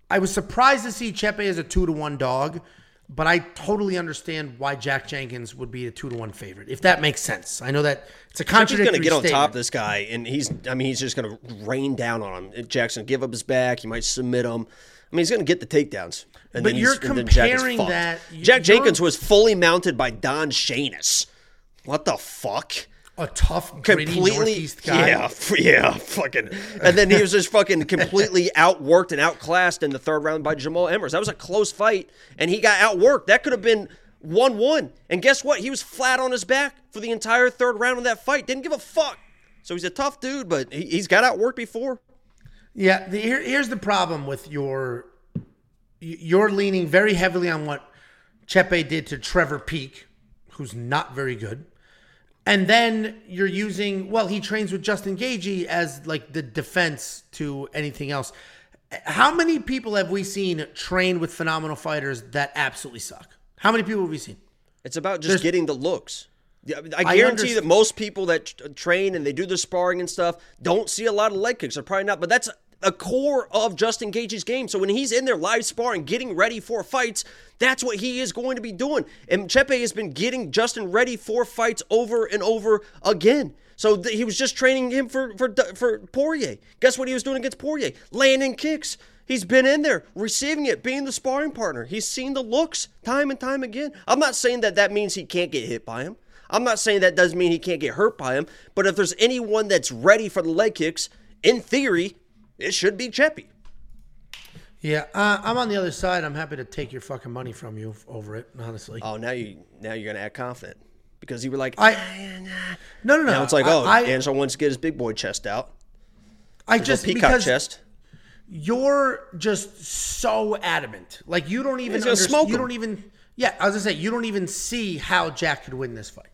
I was surprised to see Chepe as a two to one dog, but I totally understand why Jack Jenkins would be a two to one favorite. If that makes sense, I know that it's a He's going to get on top of this guy, and he's. I mean, he's just going to rain down on him. Jackson give up his back. He might submit him. I mean, he's going to get the takedowns. And But then you're he's, and then Jack comparing that- Jack Jenkins was fully mounted by Don Shainis. What the fuck? A tough, completely yeah yeah fucking. And then he was just fucking completely outworked and outclassed in the third round by Jamal Emmers. that was a close fight and he got outworked. That could have been 1-1 and guess what? He was flat on his back for the entire third round of that fight. Didn't give a fuck. So he's a tough dude but he, he's got outworked before. Yeah, the, here, here's the problem with your you're leaning very heavily on what Chepe did to Trevor Peek, who's not very good. And then you're using well, he trains with Justin Gaethje as like the defense to anything else. How many people have we seen train with phenomenal fighters that absolutely suck? How many people have we seen? It's about just getting the looks. I I guarantee underst- that most people that train and they do the sparring and stuff don't see a lot of leg kicks. They're probably not, but that's a core of Justin Gaethje's game. So when he's in there live sparring, getting ready for fights, that's what he is going to be doing. And Chepe has been getting Justin ready for fights over and over again. So th- he was just training him for for for Poirier. Guess what he was doing against Poirier? Landing kicks. He's been in there, receiving it, being the sparring partner. He's seen the looks time and time again. I'm not saying that that means he can't get hit by him. I'm not saying that doesn't mean he can't get hurt by him. But if there's anyone that's ready for the leg kicks, in theory, it should be Chepe. Yeah, uh, I'm on the other side. I'm happy to take your fucking money from you over it. Honestly, Oh, now you now you're gonna act confident because you were like, I no no no. now it's like, I- oh, I, Angelo wants to get his big boy chest out, I just just peacock because chest. you're just so adamant. Like you don't even He's gonna under- smoke you him. don't even yeah, I was gonna say you don't even see how Jack could win this fight.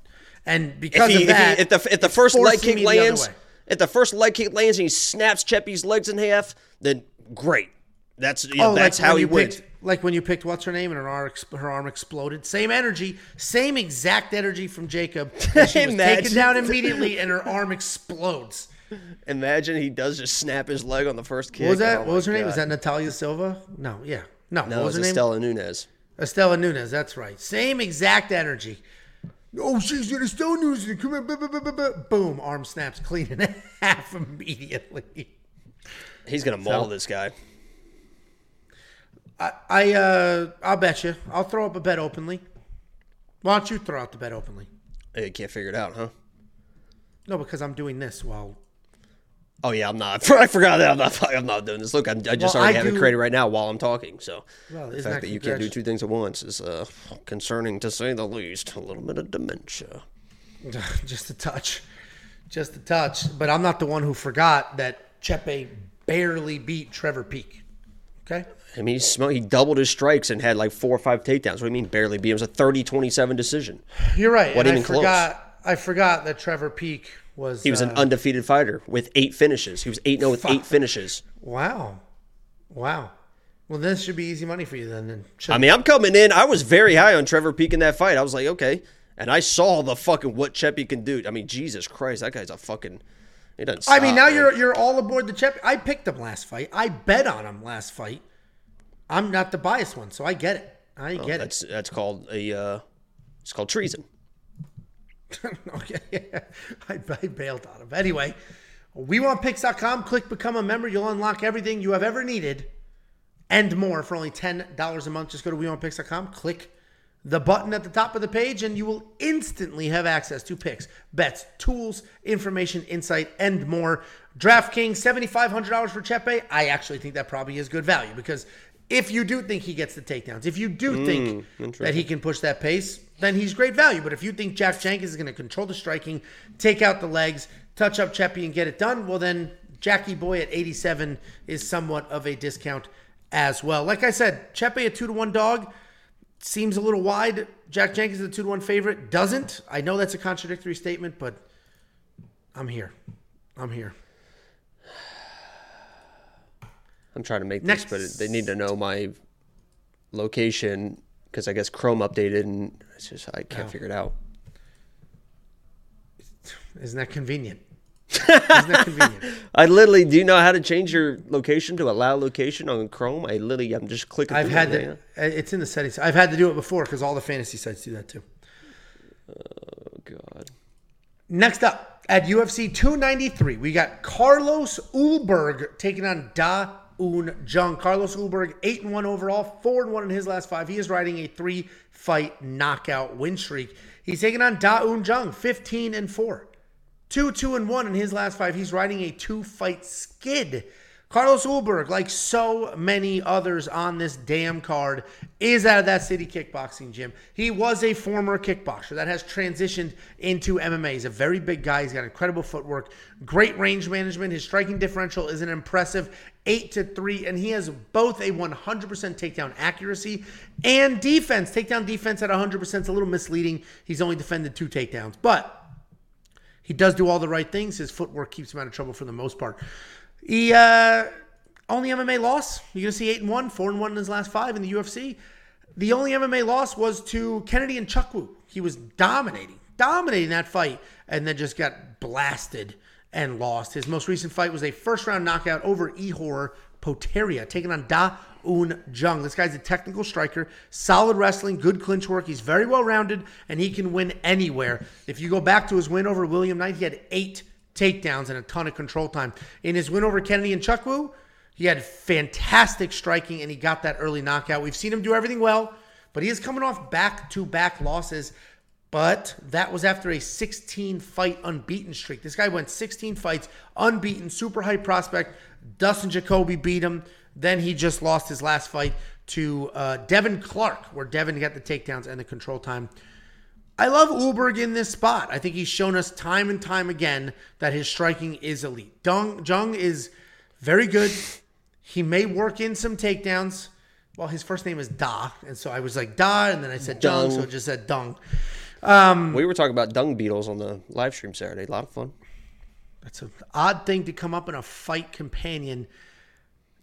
And If, because he, of if, that, he, if the if the first leg kick lands. If the first leg kick lands and he snaps Chepe's legs in half, then great. That's you know, Oh, that's like how he wins. Picked, like when you picked what's her name and her arm, her arm exploded. Same energy, same exact energy from Jacob. And she was taken down immediately, and her arm explodes. Imagine he does just snap his leg on the first kick. What was that? Oh what was her my name? Was that Natalia Silva? No, yeah, no. No, what it was was her name? Istela Nunes. Istela Nunes, that's right. Same exact energy. Oh, she's gonna Istela Nunes. Come on, bu- bu- bu- bu- bu- boom, arm snaps clean in half immediately. He's gonna maul this guy. I, I, uh, I'll bet you. I'll throw up a bet openly. Why don't you throw out the bet openly? You can't figure it out, huh? No, because I'm doing this while. Oh yeah, I'm not. I forgot that I'm not. I'm not doing this. Look, I'm, I just Well, already I have it created right now while I'm talking. So Well, the fact that that you can't do two things at once is uh, concerning to say the least. A little bit of dementia. just a touch, just a touch. But I'm not the one who forgot that Chepe barely beat Trevor Peek. Okay. I mean, he, sm- he doubled his strikes and had like four or five takedowns. What do you mean barely beat? Him? It was a 30-27 decision. You're right. Wasn't and I even close. forgot. I forgot that Trevor Peek was. He was an uh, undefeated fighter with eight finishes. He was 8-0 with eight finishes. Wow. Wow. Well, this should be easy money for you then. then. I mean, I'm coming in. I was very high on Trevor Peek in that fight. I was like, okay. And I saw the fucking what Chepe can do. I mean, Jesus Christ, that guy's a fucking. He doesn't. I mean, now man. you're you're all aboard the Chepe. I picked him last fight. I bet on him last fight. I'm not the biased one, so I get it. I get it. That's that's called a. Uh, it's called treason. okay. I, I bailed on him. Anyway, WeWantPicks.com. Click become a member. You'll unlock everything you have ever needed and more for only $10 a month. Just go to WeWantPicks.com, click the button at the top of the page, and you will instantly have access to picks, bets, tools, information, insight, and more. DraftKings, $7,500 for Chepe. I actually think that probably is good value because if you do think he gets the takedowns, if you do think hmm, that he can push that pace, then he's great value. But if you think Jack Jenkins is going to control the striking, take out the legs, touch up Chepe, and get it done, well, then Jackie Boy at 87 is somewhat of a discount as well. Like I said, Chepe a two to one dog seems a little wide. Jack Jenkins is a two to one favorite. Doesn't. I know that's a contradictory statement, but I'm here. I'm here. I'm trying to make Next- this, but they need to know my location because I guess Chrome updated and it's just I can't figure it out. Isn't that convenient? Isn't that convenient? I literally do you know how to change your location to allow location on Chrome? I literally I'm just clicking. I've had to. Uh, it's in the settings. I've had to do it before because all the fantasy sites do that too. Oh god. Next up at UFC 293, we got Carlos Ulberg taking on Da Woon Jung. Carlos Ulberg, 8 and 1 overall, 4 and 1 in his last five. He is riding a three fight knockout win streak. He's taking on Da Woon Jung, 15 and 4. 2 2 and 1 in his last five. He's riding a two fight skid. Carlos Ulberg, like so many others on this damn card, is out of that city kickboxing gym. He was a former kickboxer that has transitioned into MMA. He's a very big guy. He's got incredible footwork, great range management. His striking differential is an impressive 8 to 3, and he has both a 100% takedown accuracy and defense. Takedown defense at 100% is a little misleading. He's only defended two takedowns, but he does do all the right things. His footwork keeps him out of trouble for the most part. He uh, only MMA loss. You're gonna see eight and one, four and one in his last five in the UFC. The only MMA loss was to Kennedy Nzechukwu. He was dominating, dominating that fight, and then just got blasted and lost. His most recent fight was a first round knockout over Ihor Potieria, taking on Da Woon Jung. This guy's a technical striker, solid wrestling, good clinch work. He's very well rounded, and he can win anywhere. If you go back to his win over William Knight, he had eight takedowns and a ton of control time. In his win over Kennedy Nzechukwu, he had fantastic striking and he got that early knockout. We've seen him do everything well, but he is coming off back to back losses. But that was after a 16 fight unbeaten streak. This guy went 16 fights unbeaten, super high prospect. Dustin Jacoby beat him. Then he just lost his last fight to uh, Devin Clark, where Devin got the takedowns and the control time. I love Ulberg in this spot. I think he's shown us time and time again that his striking is elite. Dung, Jung is very good. He may work in some takedowns. Well, his first name is Da, and so I was like Da, and then I said Jung, so it just said Dung. Um, we were talking about dung beetles on the live stream Saturday. A lot of fun. That's an odd thing to come up in a fight companion.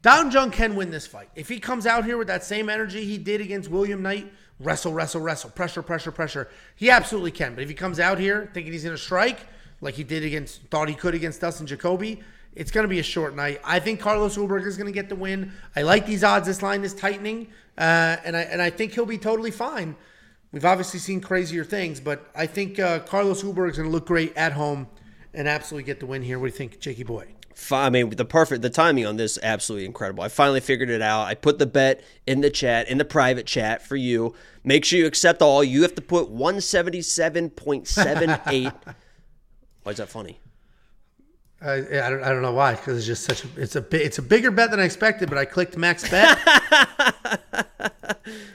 Da Woon Jung can win this fight. If he comes out here with that same energy he did against William Knight, wrestle, wrestle, wrestle, pressure, pressure, pressure, he absolutely can. But if he comes out here thinking he's going to strike, like he did against, thought he could against Dustin Jacoby, it's going to be a short night. I think Carlos Ulberg is going to get the win. I like these odds. This line is tightening, uh, and I and I think he'll be totally fine. We've obviously seen crazier things, but I think uh, Carlos Ulberg is going to look great at home and absolutely get the win here. What do you think, Jakey boy? I mean, the perfect, the timing on this absolutely incredible. I finally figured it out. I put the bet in the chat, in the private chat for you. Make sure you accept all. You have to put one seventy seven point seven eight. Why is that funny? I, I don't I don't know why because it's just such a it's a it's a bigger bet than I expected, but I clicked max bet.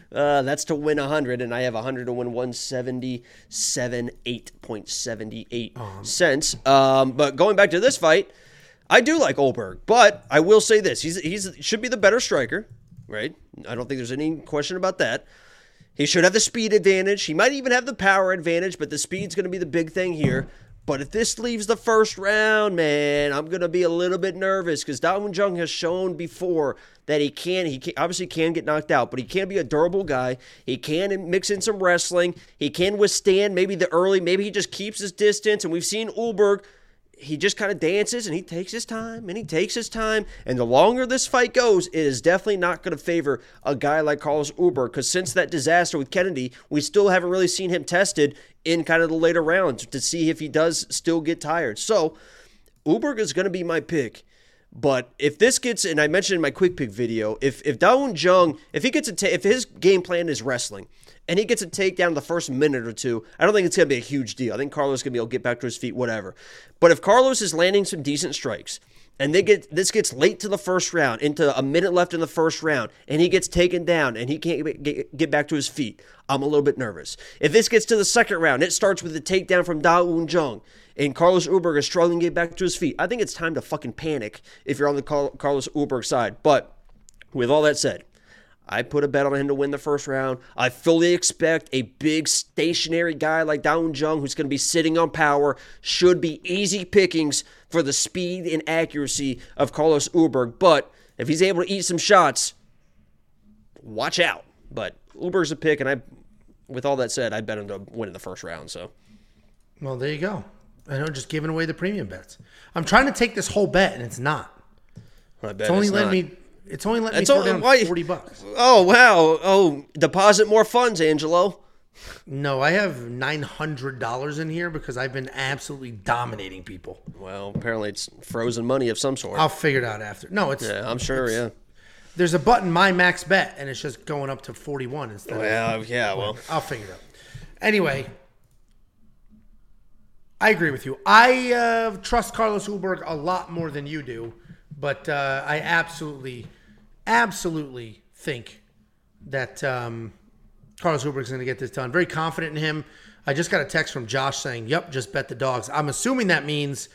Uh, that's to win 100, and I have 100 to win 177, 8.78 cents. Um, but going back to this fight, I do like Ulberg, but I will say this: he's he's should be the better striker, right? I don't think there's any question about that. He should have the speed advantage. He might even have the power advantage, but the speed's going to be the big thing here. But if this leaves the first round, man, I'm going to be a little bit nervous because Dawoon Jung has shown before that he can, he can, obviously can get knocked out, but he can be a durable guy. He can mix in some wrestling. He can withstand maybe the early, maybe he just keeps his distance. And we've seen Ulberg he just kind of dances and he takes his time and he takes his time. And the longer this fight goes, it is definitely not going to favor a guy like Carlos Ulberg because since that disaster with Kennedy, we still haven't really seen him tested in kind of the later rounds to see if he does still get tired. So Ulberg is going to be my pick. But if this gets, and I mentioned in my quick pick video, if if Dawoon Jung, if he gets a, ta- if his game plan is wrestling, and he gets a takedown in the first minute or two, I don't think it's going to be a huge deal. I think Carlos is going to be able to get back to his feet, whatever. But if Carlos is landing some decent strikes, and they get this gets late to the first round, into a minute left in the first round, and he gets taken down and he can't get, get back to his feet, I'm a little bit nervous. If this gets to the second round, it starts with a takedown from Dawoon Jung, and Carlos Ulberg is struggling to get back to his feet. I think it's time to fucking panic if you're on the Car- Carlos Ulberg side. But with all that said, I put a bet on him to win the first round. I fully expect a big stationary guy like Dawoon Jung, who's going to be sitting on power, should be easy pickings for the speed and accuracy of Carlos Ulberg. But if he's able to eat some shots, watch out. But Ulberg's a pick, and I, with all that said, I bet him to win in the first round. So well, there you go. I know, just giving away the premium bets. I'm trying to take this whole bet, and it's not. It's only it's letting not. me. It's only letting It's me throw only- down why- forty bucks. Oh wow! Oh, deposit more funds, Angelo. No, I have nine hundred dollars in here because I've been absolutely dominating people. Well, apparently it's frozen money of some sort. I'll figure it out after. No, it's yeah, I'm sure. Yeah. there's a button my max bet, and it's just going up to forty one instead. of Well, yeah. Well, I'll figure it out. Anyway, I agree with you. I uh, trust Carlos Ulberg a lot more than you do, but uh, I absolutely, absolutely think that um, Carlos Ulberg's going to get this done. Very confident in him. I just got a text from Josh saying, "Yep, just bet the dogs." I'm assuming that means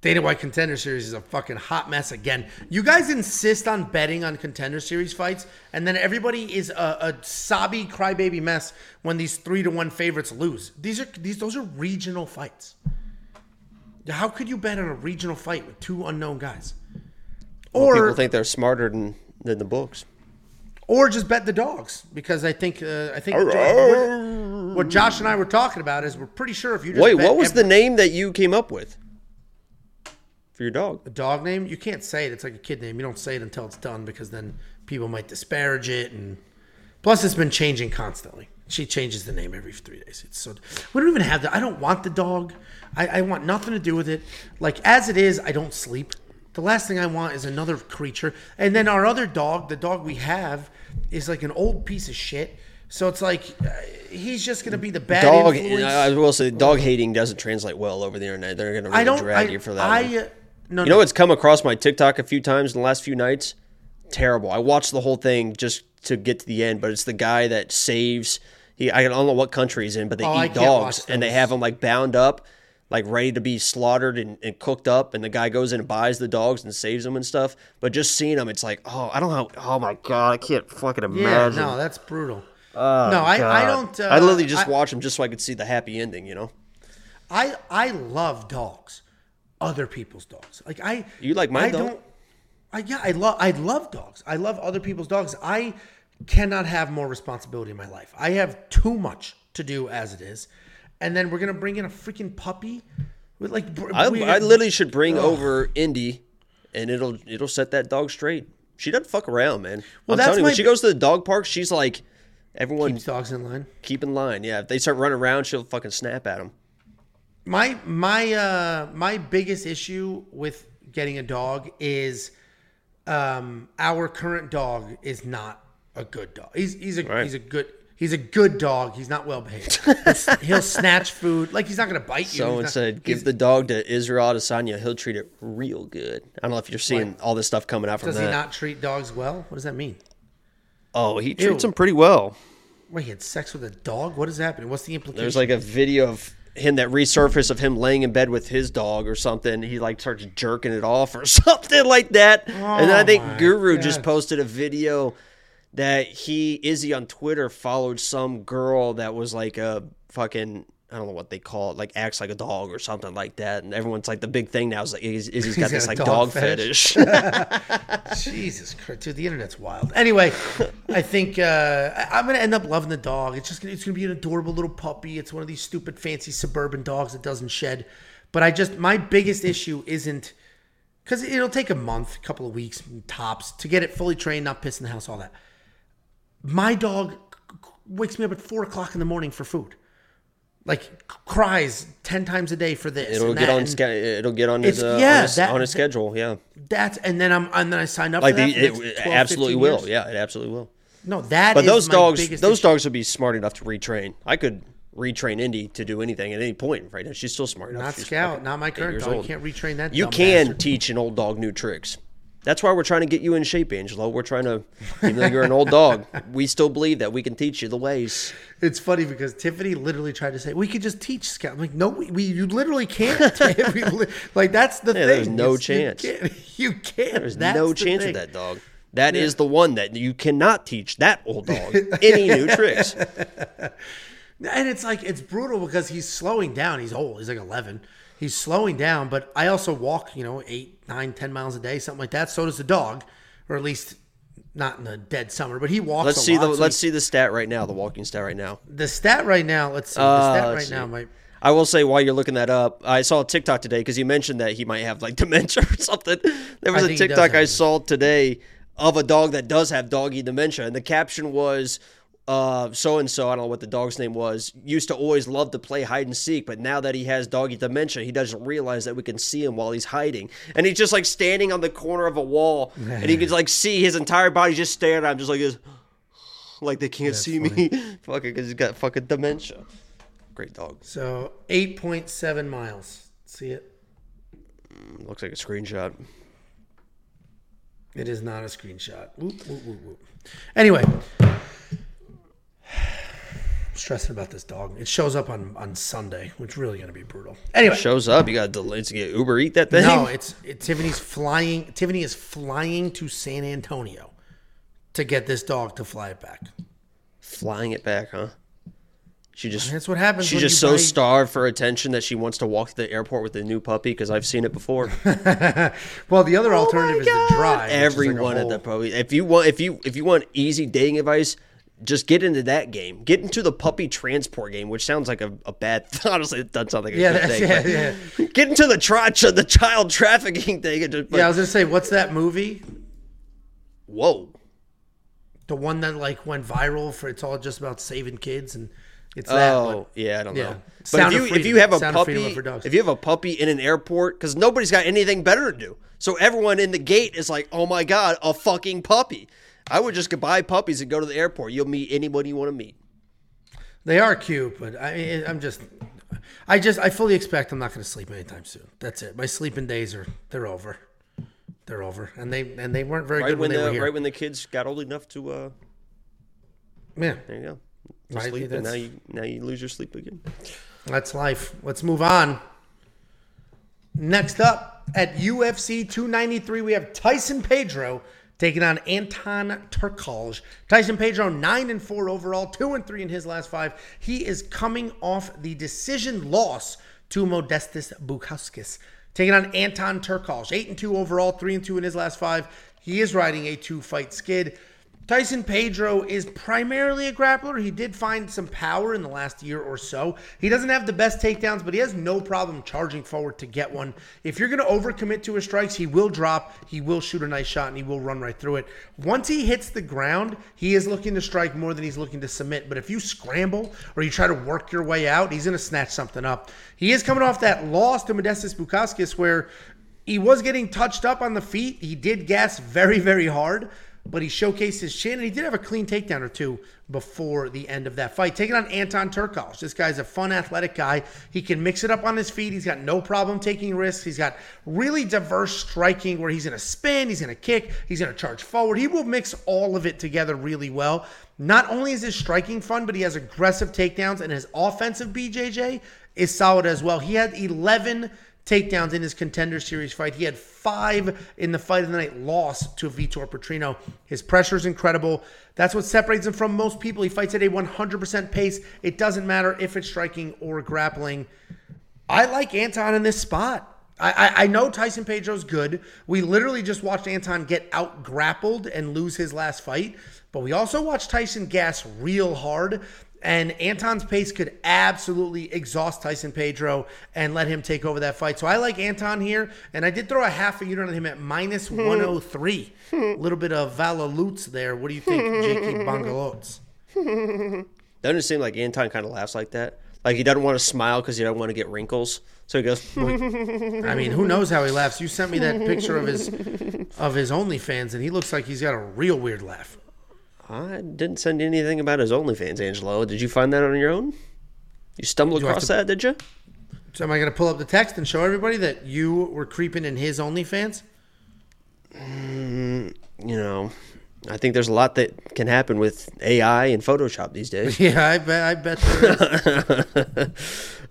Dana White Contender Series is a fucking hot mess again. You guys insist on betting on Contender Series fights, and then everybody is a, a sobby crybaby mess when these three to one favorites lose. These are these those are regional fights. How could you bet on a regional fight with two unknown guys? Or people think they're smarter than than the books. or just bet the dogs because I think uh, I think what, what Josh and I were talking about is we're pretty sure if you just Wait, what was every- the name that you came up with for your dog? A dog name? You can't say it. It's like a kid name. You don't say it until it's done because then people might disparage it. And plus, it's been changing constantly. She changes the name every three days. It's so we don't even have that. I don't want the dog. I, I want nothing to do with it. Like as it is, I don't sleep. The last thing I want is another creature. And then our other dog, the dog we have, is like an old piece of shit. So it's like uh, he's just gonna be the bad Dog. influence. I will say, dog hating doesn't translate well over the internet. They're going to really I don't. drag I, you for that. I uh, no, You know what's come across my TikTok a few times in the last few nights? Terrible. I watched the whole thing just to get to the end, but it's the guy that saves. He I don't know what country he's in, but they Oh, eat dogs and they have them like bound up, like ready to be slaughtered and, and cooked up. And the guy goes in and buys the dogs and saves them and stuff. But just seeing them, it's like, oh, I don't know. Oh my god, I can't fucking imagine Yeah, no, that's brutal. Oh, no, I, I don't. Uh, I literally just I, watch them just so I could see the happy ending. You know, I I love dogs, other people's dogs. Like I, You like my I dog? Don't, I yeah, I love I love dogs. I love other people's dogs. I cannot have more responsibility in my life. I have too much to do as it is, and then we're gonna bring in a freaking puppy. With like, I, we- I literally should bring over Indy, and it'll it'll set that dog straight. She doesn't fuck around, man. Well, I'm that's telling you, when she goes to the dog park, she's like, everyone keeps dogs in line. keep in line. Yeah, if they start running around, she'll fucking snap at them. My my uh my biggest issue with getting a dog is um our current dog is not a good dog. He's he's a Right. he's a good he's a good dog. He's not well behaved. He'll, he'll snatch food. Like he's not gonna bite you. Someone not- said, give the dog to Israel Adesanya. He'll treat it real good. I don't know if you're seeing all this stuff coming out from Does that. Does he not treat dogs well? What does that mean? oh, he Ew. treats them pretty well. Wait, he had sex with a dog? What is happening? What's the implication? There's like a video of him that resurfaced of him laying in bed with his dog or something. He like starts jerking it off or something like that. and then I Oh think MMA Guru just posted a video that he Izzy on Twitter followed some girl that was like a fucking I don't know what they call it, like acts like a dog or something like that. And everyone's like the big thing now is like Iz- Izzy's got this like dog dog, fetish. fetish. Jesus Christ, dude, the internet's wild. Anyway, I think uh, I'm gonna end up loving the dog. It's just gonna, it's gonna be an adorable little puppy. It's one of these stupid fancy suburban dogs that doesn't shed. But I just my biggest issue isn't because it'll take a month, a couple of weeks tops to get it fully trained, not piss in the house, all that. My dog wakes me up at four o'clock in the morning for food. Like cries ten times a day for this. it'll get on ske- it'll get on his, uh, yeah, on his, that- on his schedule. Yeah, That's and then I'm and then I signed up like for that. the, it, 12, absolutely will. years. Yeah, it absolutely will. No, that But those dogs, those issue. dogs would be smart enough to retrain. I could retrain Indy to do anything at any point right now. She's still smart enough. Not She's Scout, not my current dog. old. You can't retrain that. Dog. You can bastard. teach an old dog new tricks. That's why we're trying to get you in shape, Angelo. We're trying to, even though you're an old dog, we still believe that we can teach you the ways. It's funny because Tiffany literally tried to say we could just teach Scout. I'm like, no, we, we you literally can't. we, like that's the Yeah, thing. there's no It's- chance. You can't. You can't. There's That's no the chance thing. with that dog. That is the one that you cannot teach that old dog any new tricks. And it's like it's brutal because he's slowing down. He's old. He's like 11. He's slowing down, but I also walk, you know, eight, nine, ten miles a day, something like that. So does the dog, or at least not in the dead summer. But he walks. Let's see lot, the so let's see the stat right now, the walking stat right now. The stat right now, let's see. The Uh, stat let's right now might. I will say while you're looking that up, I saw a TikTok today because you mentioned that he might have like dementia or something. There was I a think he does TikTok I saw today of a dog that does have doggy dementia, and the caption was. Uh, so and so, I don't know what the dog's name was, used to always love to play hide and seek, but now that he has doggy dementia, he doesn't realize that we can see him while he's hiding. And he's just like standing on the corner of a wall, and he can like see his entire body just staring at him, just like this, like they can't see me. fucking, because he's got fucking dementia. Great dog. So 8.7 miles. See it? Looks like a screenshot. It is not a screenshot. Whoop, whoop, whoop, whoop. Anyway, stressing about this dog. It shows up on on Sunday, which is really going to be brutal. Anyway, Shows up, you got to get Uber Eat that thing. no, it's it, Tiffany's flying. Tiffany is flying to San Antonio to get this dog to fly it back. Flying it back, huh? She just That's what happens. she's just so buy- starved for attention that she wants to walk to the airport with a new puppy because I've seen it before. Well, the other oh alternative is to drive. is like Everyone at whole- the puppy. If you want, if you if you want easy dating advice, just get into that game. Get into the puppy transport game, which sounds like a, a bad. Honestly, it doesn't sound like a Yeah, good thing. yeah, but Get into the tra- the child trafficking thing. Just, Yeah, I was gonna say, what's that movie? whoa. The one that like went viral for it's all just about saving kids and it's that. Oh yeah, I don't yeah. know. But Sound if you if you have a Sound puppy, if you have a puppy in an airport, because nobody's got anything better to do, so everyone in the gate is like, "Oh my god, a fucking puppy!" I would just go buy puppies and go to the airport. You'll meet anybody you want to meet. They are cute, but I, I'm just, I just, I fully expect I'm not going to sleep anytime soon. That's it. My sleeping days are, they're over. They're over, and they and they weren't very Right good when, when they were the here. right when the kids got old enough to, uh, yeah, there you go, to Right, sleep, and now you now you lose your sleep again. that's life. Let's move on. Next up at UFC 293, we have Tyson Pedro taking on Anton Turkalj. Tyson Pedro nine and four overall, two and three in his last five. He is coming off the decision loss to Modestas Bukauskas, taking on Anton Turkalj, eight and two overall, three and two in his last five. He is riding a two-fight skid. Tyson Pedro is primarily a grappler. He did find some power in the last year or so. He doesn't have the best takedowns, but he has no problem charging forward to get one. If you're going to overcommit to his strikes, he will drop, he will shoot a nice shot, and he will run right through it. Once he hits the ground, he is looking to strike more than he's looking to submit. But if you scramble or you try to work your way out, he's going to snatch something up. He is coming off that loss to Modestas Bukauskas where he was getting touched up on the feet. He did gas very, very hard, but he showcased his chin and he did have a clean takedown or two before the end of that fight. Taking on Anton Turkalj. This guy's a fun, athletic guy. He can mix it up on his feet. He's got no problem taking risks. He's got really diverse striking where he's going to spin, he's going to kick, he's going to charge forward. He will mix all of it together really well. Not only is his striking fun, but he has aggressive takedowns and his offensive BJJ is solid as well. He had 11 takedowns in his contender series fight. He had five in the fight of the night loss to Vitor Petrino. His pressure is incredible. That's what separates him from most people. He fights at a 100% pace. It doesn't matter if it's striking or grappling. I like Anton in this spot. I, I, know Tyson Pedro's good. We literally just watched Anton get out grappled and lose his last fight, but we also watched Tyson gas real hard. And Anton's pace could absolutely exhaust Tyson Pedro and let him take over that fight. So I like Anton here, and I did throw a half a unit on him at minus hmm. 103. Hmm. A little bit of Valalutz there. What do you think, Jakey Bangalots? Doesn't it seem like Anton kind of laughs like that? Like he doesn't want to smile because he doesn't want to get wrinkles. So he goes, I mean, who knows how he laughs? You sent me that picture of his of his OnlyFans, and he looks like he's got a real weird laugh. I didn't send anything about his OnlyFans, Angelo. Did you find that on your own? You stumbled have across to- that, did you? So am I going to pull up the text and show everybody that you were creeping in his OnlyFans? You know, I think there's a lot that can happen with AI and Photoshop these days. Yeah, I bet. I bet.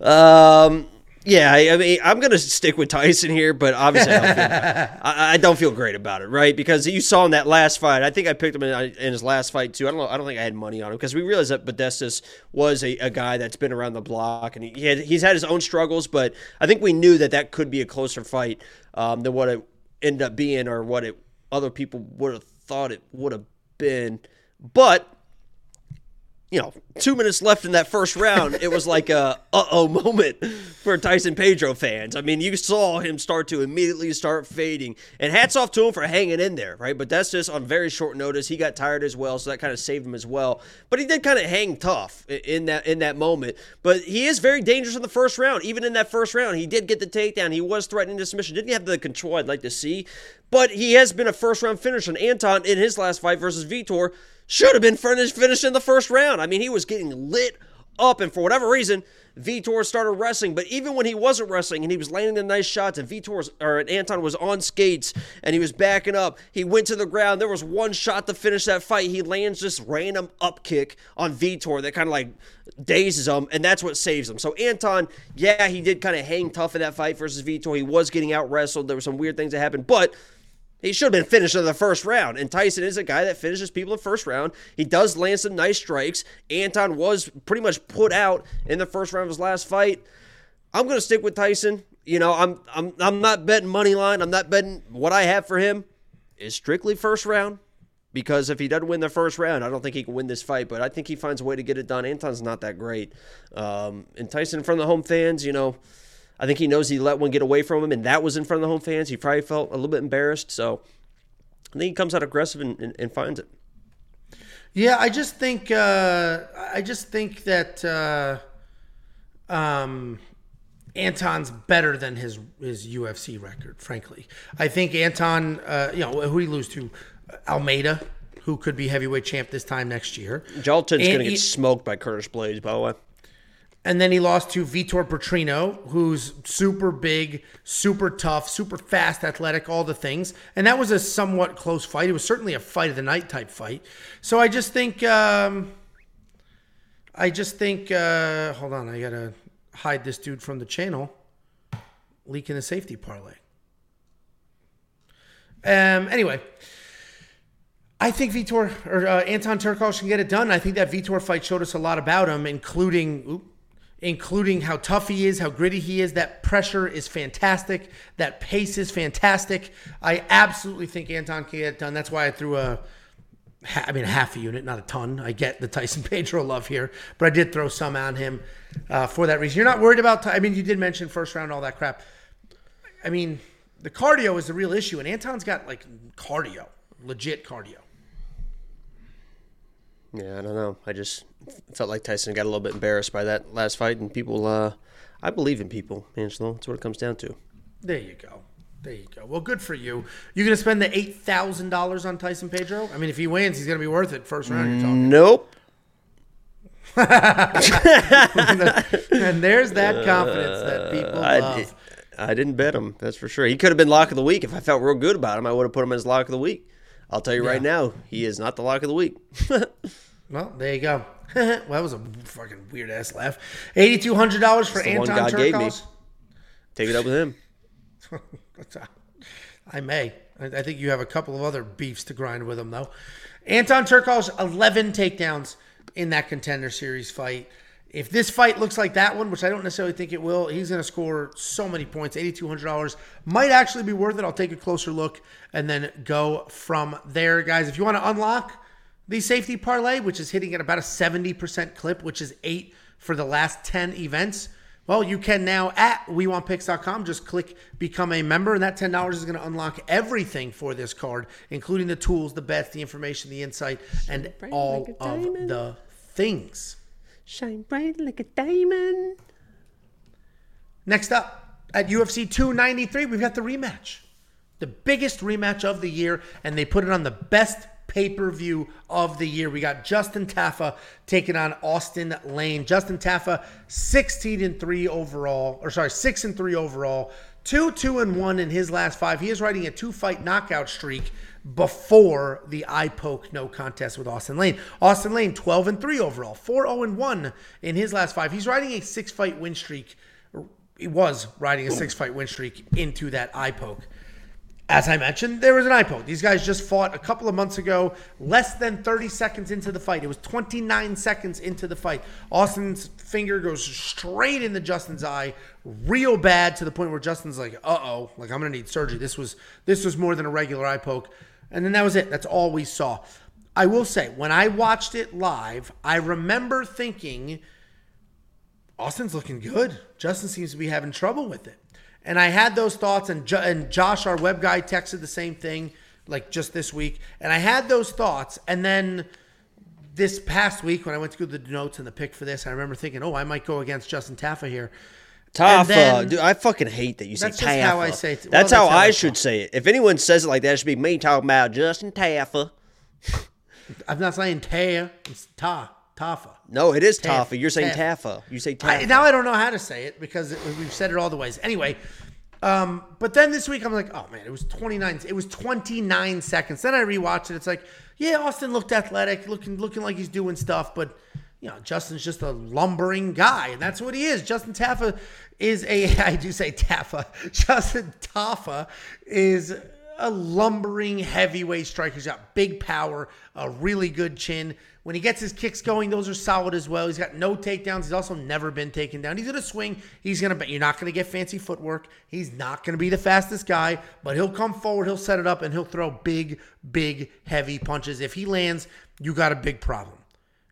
Um, yeah, I, I mean, I'm gonna stick with Tyson here, but obviously, I don't, feel, I, I don't feel great about it, right? Because you saw in that last fight, I think I picked him in, in his last fight too. I don't know, I don't think I had money on him because we realized that Modestas was a, a guy that's been around the block and he, he had, he's had his own struggles, but I think we knew that that could be a closer fight um, than what it ended up being or what it other people would have thought it would have been. But you know, two minutes left in that first round, it was like a uh oh moment for Tyson Pedro fans. I mean, you saw him start to immediately start fading. And hats off to him for hanging in there, right? But that's just on very short notice. He got tired as well, so that kind of saved him as well. But he did kind of hang tough in that in that moment. But he is very dangerous in the first round. Even in that first round, he did get the takedown. He was threatening the submission. Didn't have the control I'd like to see. But he has been a first round finisher. And Anton in his last fight versus Vitor should have been finished, finished in the first round. I mean, he was getting lit up, and for whatever reason, Vitor started wrestling. But even when he wasn't wrestling and he was landing the nice shots, and Vitor or Anton was on skates and he was backing up, he went to the ground. There was one shot to finish that fight. He lands this random up kick on Vitor that kind of like dazes him, and that's what saves him. So Anton, yeah, he did kind of hang tough in that fight versus Vitor. He was getting out wrestled. There were some weird things that happened, but he should have been finished in the first round. And Tyson is a guy that finishes people in the first round. He does land some nice strikes. Anton was pretty much put out in the first round of his last fight. I'm going to stick with Tyson. You know, I'm I'm I'm not betting money line. I'm not betting what I have for him is strictly first round because if he doesn't win the first round, I don't think he can win this fight. But I think he finds a way to get it done. Anton's not that great. Um, and Tyson, from the home fans, you know, I think he knows he let one get away from him, and that was in front of the home fans. He probably felt a little bit embarrassed. So I think he comes out aggressive and, and, and finds it. Yeah, I just think uh, I just think that uh, um, Anton's better than his his UFC record. Frankly, I think Anton, uh, you know, who he lose to, Almeida, who could be heavyweight champ this time next year. Jailton's going to get smoked by Curtis Blaydes, by the way. And then he lost to Vitor Petrino, who's super big, super tough, super fast, athletic, all the things. And that was a somewhat close fight. It was certainly a fight of the night type fight. So I just think, um, I just think, uh, hold on, I gotta hide this dude from the channel, leaking a safety parlay. Um, anyway, I think Vitor or uh, Anton Turkalj can get it done. I think that Vitor fight showed us a lot about him, including including how tough he is, how gritty he is. That pressure is fantastic. That pace is fantastic. I absolutely think Anton can get done. That's why I threw a, I mean, half a unit, not a ton. I get the Tyson Pedro love here, but I did throw some on him uh, for that reason. You're not worried about, I mean, you did mention first round, all that crap. I mean, the cardio is the real issue, and Anton's got like cardio, legit cardio. Yeah, I don't know. I just felt like Tyson got a little bit embarrassed by that last fight, and people. Uh, I believe in people, Angelo. That's what it comes down to. There you go. There you go. Well, good for you. You gonna spend the eight thousand dollars on Tyson Pedro? I mean, if he wins, he's gonna be worth it first round. You're talking. Nope. and there's that confidence that people I, love. I didn't bet him. That's for sure. He could have been lock of the week if I felt real good about him. I would have put him as lock of the week. I'll tell you right now, he is not the lock of the week. well, there you go. well, that was a fucking weird ass laugh. Eighty two hundred dollars for the one Anton God gave me. Turkos. Take it up with him. I may. I, think you have a couple of other beefs to grind with him, though. Anton Turkalj, 11 takedowns in that contender series fight. If this fight looks like that one, which I don't necessarily think it will, he's going to score so many points. $8,200 might actually be worth it. I'll take a closer look and then go from there, guys. If you want to unlock the safety parlay, which is hitting at about a 70% clip, which is eight for the last 10 events, well, you can now at WeWantPicks.com just click become a member, and that ten dollars is going to unlock everything for this card, including the tools, the bets, the information, the insight, and all like of the things. Shine bright like a diamond. Next up at UFC 293, we've got the rematch, the biggest rematch of the year, and they put it on the best pay per view of the year. We got Justin Taffa taking on Austin Lane. Justin Taffa, 16 and 3 overall, or sorry, 6 and 3 overall, 2 2 and 1 in his last five. He is riding a two fight knockout streak before the eye poke no contest with Austin Lane. Austin Lane 12 and 3 overall, 4 0 and 1 in his last five. He's riding a six fight win streak. He was riding a six fight win streak into that eye poke. As I mentioned, there was an eye poke. These guys just fought a couple of months ago, less than 30 seconds into the fight. It was 29 seconds into the fight. Austin's finger goes straight into Justin's eye, real bad to the point where Justin's like, "Uh oh, like I'm gonna need surgery." This was this was more than a regular eye poke, and then that was it. That's all we saw. I will say, when I watched it live, I remember thinking, Austin's looking good. Justin seems to be having trouble with it. And I had those thoughts, and, jo- and Josh, our web guy, texted the same thing, like just this week. And I had those thoughts. And then this past week, when I went to go the notes and the pick for this, I remember thinking, oh, I might go against Justin Taffa here. Taffa, then- dude, I fucking hate that you say That's Taffa. how I say it. Well, That's that's how how I I should say it. If anyone says it like that, it should be me talking about Justin Taffa. I'm not saying Ta, it's Ta, Tafa. No, it is Taff- Taffa. You're saying Taff. Taffa. You say I, now I don't know how to say it because it, we've said it all the ways. Anyway, um, but then this week I'm like, oh man, it was 29. It was 29 seconds. Then I rewatched it. It's like, yeah, Austin looked athletic, looking looking like he's doing stuff, but you know, Justin's just a lumbering guy, and that's what he is. Justin Taffa is a I do say Taffa. Justin Taffa is a lumbering heavyweight striker. He's got big power, a really good chin. When he gets his kicks going, those are solid as well. He's got no takedowns. He's also never been taken down. He's gonna swing. He's gonna. You're not gonna get fancy footwork. He's not gonna be the fastest guy, but he'll come forward. He'll set it up and he'll throw big, big, heavy punches. If he lands, you got a big problem.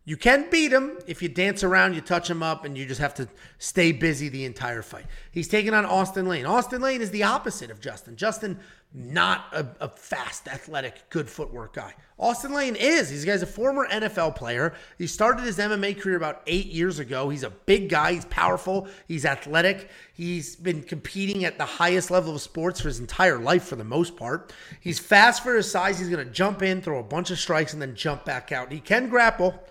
You can beat him if you dance around, you touch him up, and you just have to stay busy the entire fight. He's taking on Austin Lane. Austin Lane is the opposite of Justin. Justin, not a, a fast, athletic, good footwork guy. Austin Lane is. He's guy's a former NFL player. He started his MMA career about eight years ago. He's a big guy. He's powerful. He's athletic. He's been competing at the highest level of sports for his entire life for the most part. He's fast for his size. He's going to jump in, throw a bunch of strikes, and then jump back out. He can grapple.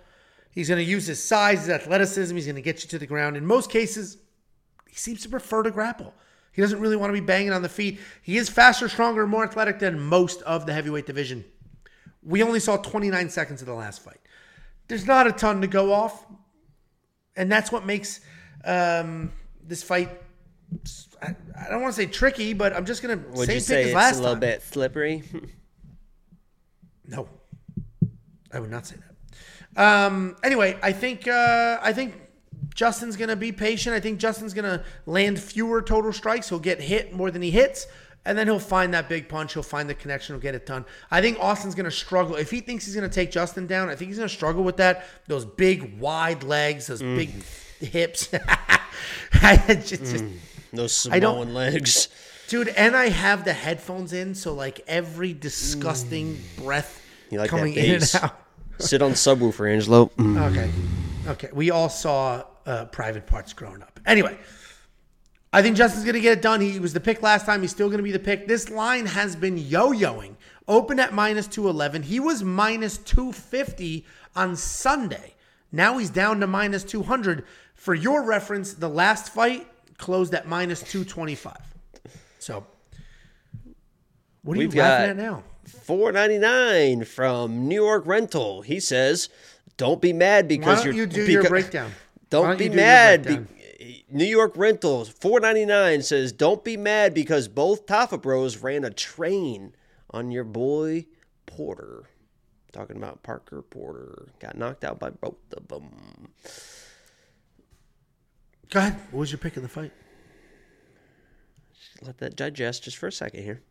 He's going to use his size, his athleticism. He's going to get you to the ground. In most cases, he seems to prefer to grapple. He doesn't really want to be banging on the feet. He is faster, stronger, more athletic than most of the heavyweight division. We only saw 29 seconds of the last fight. There's not a ton to go off, and that's what makes um, this fight. I, I don't want to say tricky, but I'm just going to Would same you pick say as it's last a little time. bit slippery? No, I would not say that. Um, anyway, I think uh, I think Justin's gonna be patient. I think Justin's gonna land fewer total strikes. He'll get hit more than he hits, and then he'll find that big punch. He'll find the connection. He'll get it done. I think Austin's gonna struggle if he thinks he's gonna take Justin down. I think he's gonna struggle with that. Those big wide legs, those big hips. Just- just- Those Samoan legs. Dude, and I have the headphones in, so like every disgusting breath like coming in and out. Sit on subwoofer, Angelo. Mm. Okay. Okay. We all saw uh, private parts growing up. Anyway, I think Justin's going to get it done. He was the pick last time. He's still going to be the pick. This line has been yo yoing. Open at minus 211. He was minus 250 on Sunday. Now he's down to minus 200. For your reference, the last fight closed at minus 225. So, what are We've you laughing got- at now? Four ninety nine from New York Rental. He says, "Don't be mad because you're you do your beca- breakdown? Why Don't be do mad. breakdown? Be- New York Rentals four ninety nine says, "Don't be mad because both Tafa Bros ran a train on your boy Porter." Talking about Parker Porter got knocked out by both of them. Go ahead. What was your pick in the fight? Let that digest just for a second here.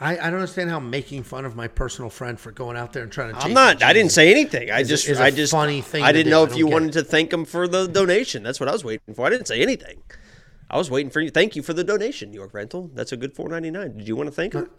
I, I don't understand how making fun of my personal friend for going out there and trying to. I'm not. I didn't say anything. I is just. is I just. funny thing I didn't know if you wanted it. to thank him for the donation. That's what I was waiting for. I didn't say anything. I was waiting for you. Thank you for the donation, New York Rental. That's a good four ninety nine. Did you want to thank him?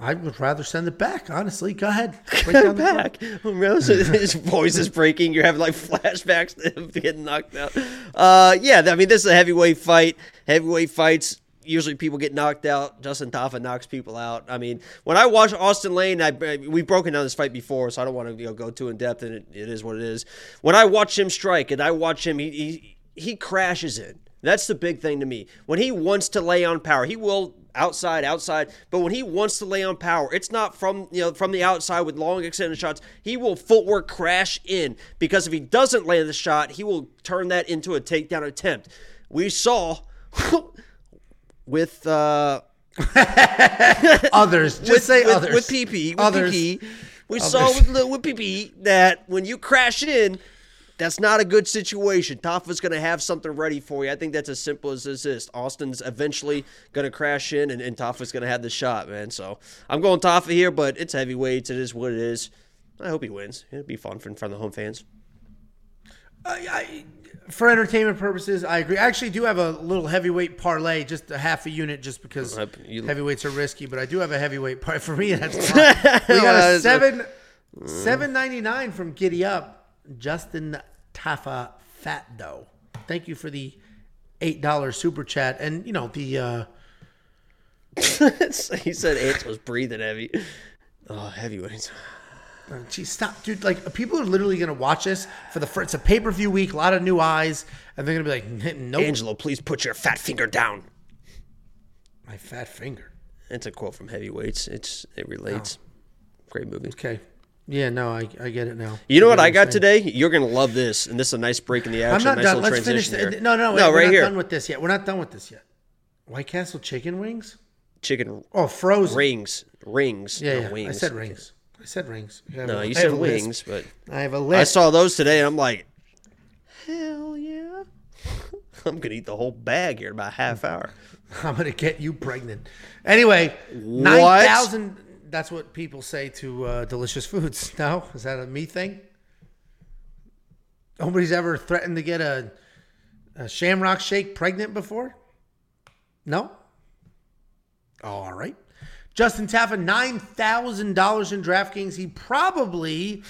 I would rather send it back. Honestly, go ahead. Break down the back. Rose, his voice is breaking. You're having like flashbacks to him getting knocked out. Uh, yeah, I mean, this is a heavyweight fight. Heavyweight fights. Usually, people get knocked out. Justin Taffa knocks people out. I mean, when I watch Austin Lane, I we've broken down this fight before, so I don't want to you know, go too in depth, and it, it is what it is. When I watch him strike, and I watch him, he he, he crashes in. That's the big thing to me. When he wants to lay on power, he will outside, outside. But when he wants to lay on power, it's not from you know from the outside with long extended shots. He will footwork crash in because if he doesn't land the shot, he will turn that into a takedown attempt. We saw with uh, others. Just with, say with, others. with PP, with Others. PP, we saw with, with PP that when you crash in, that's not a good situation. Tafa's going to have something ready for you. I think that's as simple as this is. Austin's eventually going to crash in, and, and Tafa's going to have the shot, man. So I'm going Tafa here, but it's heavyweights. It is what it is. I hope he wins. It'd be fun for in front of the home fans. I, I, for entertainment purposes, I agree. I actually do have a little heavyweight parlay, just a half a unit, just because you- heavyweights are risky. But I do have a heavyweight parlay. For me, that's we got a seven seven ninety nine from Giddy Up. Justin Taffa Fat Dough. Thank you for the eight dollar super chat, and you know the. uh he said Ants was breathing heavy. Oh, heavyweights. Uh, geez, stop, dude! Like people are literally gonna watch this for the first. It's a pay per view week, a lot of new eyes, and they're gonna be like, no. Angelo, please put your fat finger down. my fat finger." It's a quote from Heavyweights. It's it relates. Oh. Great movie. Okay, yeah, no, I, I get it now. You know what get I got today? You're gonna love this, and this is a nice break in the action. I'm not nice done. Let's finish. The, no, no, wait, no, we're right not here. done with this yet. We're not done with this yet. White Castle chicken wings? Chicken Oh, frozen. rings, rings, yeah, yeah. wings. I said rings. I said rings. I No, a- you I said wings, but I have a list. I saw those today, and I'm like, hell yeah! I'm gonna eat the whole bag here in about a half hour. I'm gonna get you pregnant. Anyway, nine thousand. That's what people say to uh, delicious foods. No, is that a me thing? Nobody's ever threatened to get a, a Shamrock Shake pregnant before. No. All right. Justin Taffa, nine thousand dollars in DraftKings. He probably,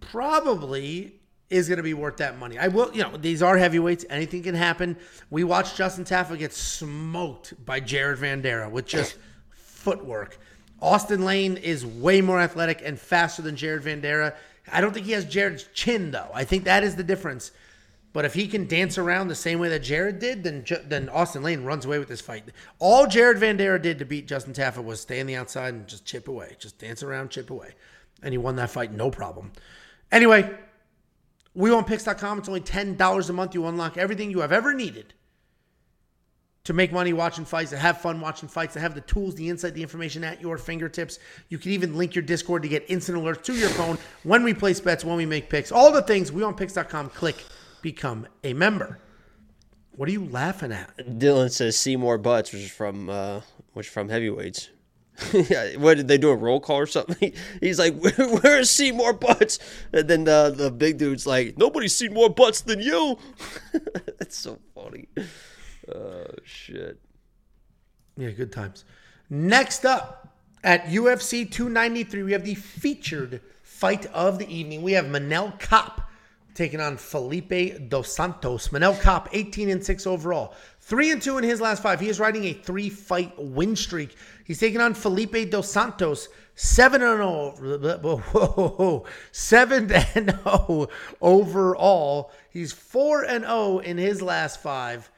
probably is going to be worth that money. I will, you know, these are heavyweights. Anything can happen. We watched Justin Taffa get smoked by Jared Vanderaa with just footwork. Austin Lane is way more athletic and faster than Jared Vanderaa. I don't think he has Jared's chin though. I think that is the difference. But if he can dance around the same way that Jared did, then then Austin Lane runs away with this fight. All Jared Vanderaa did to beat Justin Taffa was stay on the outside and just chip away, just dance around, chip away, and he won that fight no problem. Anyway, WeWantPicks.com. It's only ten dollars a month. You unlock everything you have ever needed to make money watching fights, to have fun watching fights, to have the tools, the insight, the information at your fingertips. You can even link your Discord to get instant alerts to your phone when we place bets, when we make picks. All the things. WeWantPicks.com. Click become a member. What are you laughing at? Dylan says Seymour Butts, which is from uh, which is from heavyweights. Yeah, what did they do a roll call or something? He's like, "Where, where's Seymour Butts?" And then the the big dude's like, "Nobody's seen more butts than you." That's so funny. Oh shit. Yeah, good times. Next up at UFC 293, we have the featured fight of the evening. We have Manel Kape taking on Felipe Dos Santos. Manel Kape, 18 and 6 overall. 3 and 2 in his last five. He is riding a three fight win streak. He's taking on Felipe Dos Santos, 7 and 0. 7 and 0 overall. He's 4 and 0 in his last five.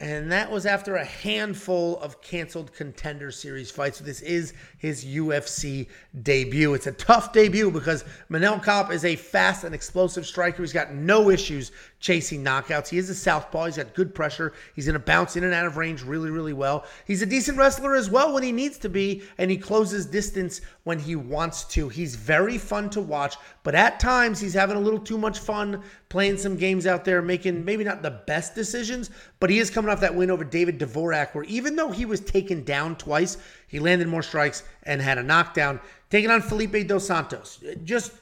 And that was after a handful of canceled contender series fights. So this is his UFC debut. It's a tough debut because Manel Kape is a fast and explosive striker. He's got no issues chasing knockouts. He is a southpaw. He's got good pressure. He's going to bounce in and out of range really, really well. He's a decent wrestler as well when he needs to be, and he closes distance when he wants to. He's very fun to watch, but at times he's having a little too much fun playing some games out there, making maybe not the best decisions, but he is coming off that win over David Dvorak, where even though he was taken down twice, he landed more strikes and had a knockdown. Taking on Felipe Dos Santos. Just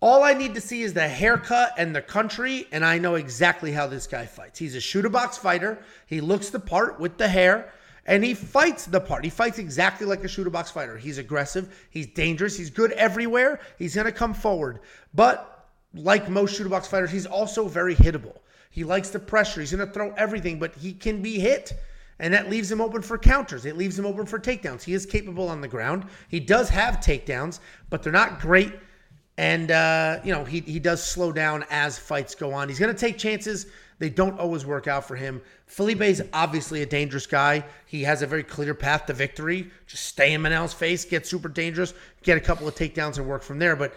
all I need to see is the haircut and the country, and I know exactly how this guy fights. He's a Chute Boxe fighter. He looks the part with the hair, and he fights the part. He fights exactly like a Chute Boxe fighter. He's aggressive. He's dangerous. He's good everywhere. He's going to come forward. But like most Chute Boxe fighters, he's also very hittable. He likes the pressure. He's going to throw everything, but he can be hit. And that leaves him open for counters. It leaves him open for takedowns. He is capable on the ground. He does have takedowns, but they're not great. And, uh, you know, he, he does slow down as fights go on. He's going to take chances. They don't always work out for him. Felipe is obviously a dangerous guy. He has a very clear path to victory. Just stay in Manel's face, get super dangerous, get a couple of takedowns and work from there. But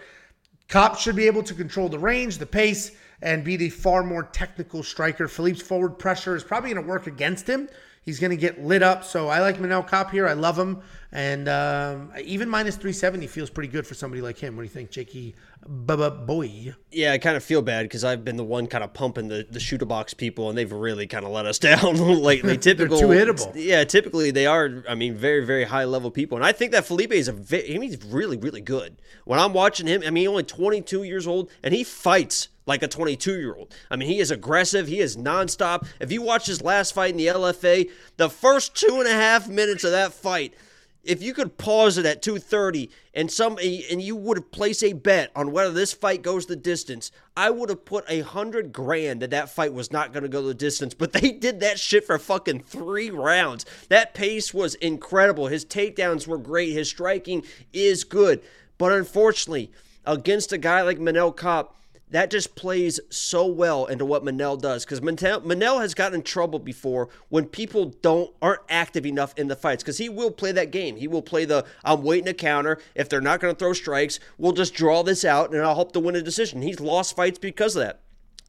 Kape should be able to control the range, the pace, and be the far more technical striker. Felipe's forward pressure is probably going to work against him. He's going to get lit up. So I like Manel Kape here. I love him. And um, even minus 370 feels pretty good for somebody like him. What do you think, Jakey Boy? Yeah, I kind of feel bad because I've been the one kind of pumping the the Chute Boxe people, and they've really kind of let us down lately. Typical, too hittable. Yeah, typically they are. I mean, very very high level people, and I think that Felipe is a. Ve- I mean, he's really really good. When I'm watching him, I mean, only 22 years old, and he fights like a 22 year old. I mean, he is aggressive. He is nonstop. If you watch his last fight in the LFA, the first two and a half minutes of that fight if you could pause it at 2:30 and some and you would have placed a bet on whether this fight goes the distance, I would have put a hundred grand that that fight was not going to go the distance. But they did that shit for fucking three rounds. That pace was incredible. His takedowns were great. His striking is good. But unfortunately, against a guy like Manel Kape, that just plays so well into what Manel does because Manel, Manel has gotten in trouble before when people don't aren't active enough in the fights because he will play that game. He will play the I'm waiting to counter. If they're not going to throw strikes, we'll just draw this out and I'll hope to win a decision. He's lost fights because of that.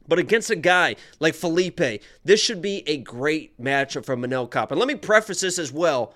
But against a guy like Felipe, this should be a great matchup for Manel Kape. And let me preface this as well.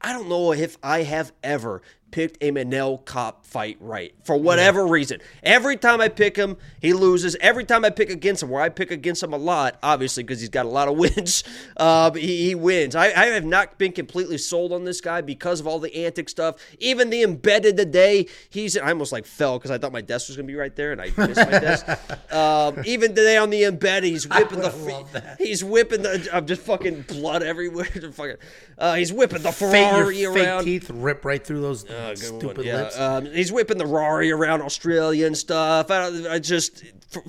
I don't know if I have ever picked a Manel Kape fight right for whatever yeah. reason. Every time I pick him, he loses. Every time I pick against him, where I pick against him a lot, obviously because he's got a lot of wins, uh, he, he, wins. I, I, have not been completely sold on this guy because of all the antic stuff. Even the embedded today, he's I almost like fell because I thought my desk was gonna be right there and I missed my desk. Um, even today on the embedded, he's whipping the he's whipping the I'm just fucking blood everywhere. fucking, uh, he's whipping the Ferrari fake, around. Fake teeth rip right through those uh, stupid yeah. lips. Um, he's whipping the Rari around Australia and stuff. I, I just,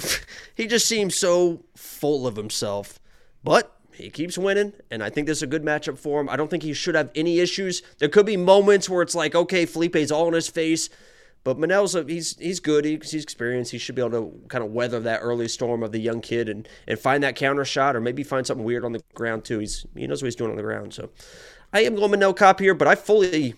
he just seems so full of himself. But he keeps winning, and I think this is a good matchup for him. I don't think he should have any issues. There could be moments where it's like, okay, Felipe's all in his face, but Manel's a, he's he's good. He's, he's experienced. He should be able to kind of weather that early storm of the young kid and and find that counter shot, or maybe find something weird on the ground too. He's he knows what he's doing on the ground. So I am going Manel Kape here, but I fully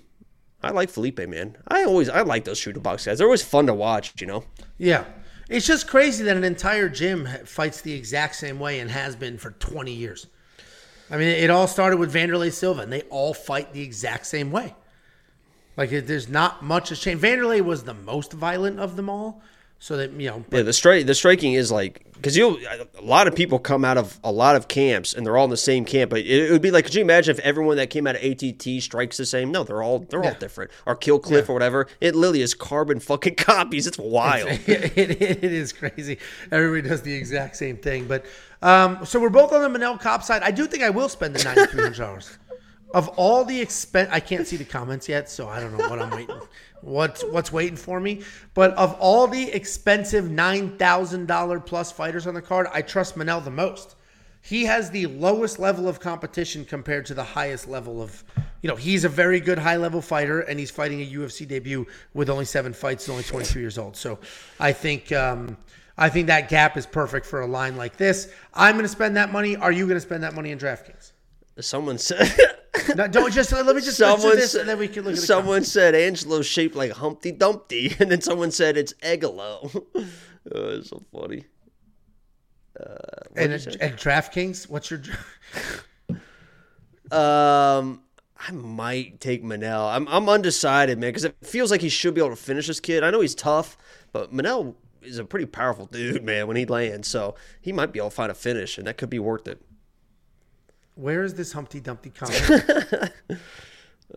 I like Felipe, man. I always I like those Chute Boxe guys. They're always fun to watch, you know. Yeah. It's just crazy that an entire gym fights the exact same way and has been for 20 years. I mean, it all started with Wanderlei Silva, and they all fight the exact same way. Like, there's not much has changed. Wanderlei was the most violent of them all, so that you know. Yeah, the strike the striking is like because you a lot of people come out of a lot of camps and they're all in the same camp. But it, it, would be like, could you imagine if everyone that came out of ATT strikes the same? No, they're all they're yeah. all different. Or Kill Cliff yeah. or whatever. It literally is carbon fucking copies. It's wild. It's, it, it, it is crazy. Everybody does the exact same thing. But um, so we're both on the Manel Kape side. I do think I will spend the ninety three hundred dollars. Of all the expense, I can't see the comments yet, so I don't know what I'm waiting what's what's waiting for me. But of all the expensive nine thousand dollar plus fighters on the card, I trust Manel the most. He has the lowest level of competition compared to the highest level of, you know, he's a very good high level fighter, and he's fighting a UFC debut with only seven fights, and only 22 years old. So I think um, I think that gap is perfect for a line like this. I'm going to spend that money. Are you going to spend that money in DraftKings? Someone said no, don't just let me just someone this, said, and then we can look at Someone said Angelo's shaped like Humpty Dumpty, and then someone said it's Egolo. oh, it's so funny. Uh, and, and DraftKings, what's your? um, I might take Manel. I'm I'm undecided, man, because it feels like he should be able to finish this kid. I know he's tough, but Manel is a pretty powerful dude, man. When he lands, so he might be able to find a finish, and that could be worth it. Where is this Humpty Dumpty comment?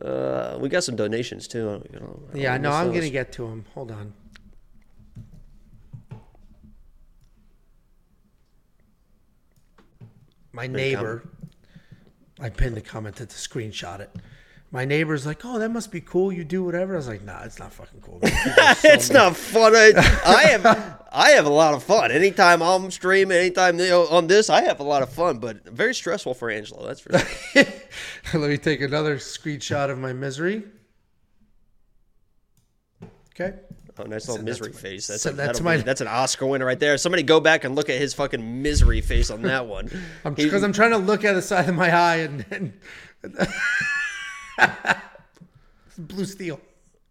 uh, we got some donations too. You know, yeah, no, I'm gonna get to them. Hold on. My neighbor, I pinned the comment to screenshot it my neighbor's like, "Oh, that must be cool. You do whatever." I was like, "Nah, it's not fucking cool." it's not fun. I, I have I have a lot of fun. Anytime I'm streaming, anytime you know, on this, I have a lot of fun. But very stressful for Angelo. That's for sure. Let me take another screenshot of my misery. Okay. Oh, nice little misery face. That's, a, that's, my, be, that's an Oscar winner right there. Somebody go back and look at his fucking misery face on that one. Because I'm, I'm, trying to look at the side of my eye and, and Blue steel.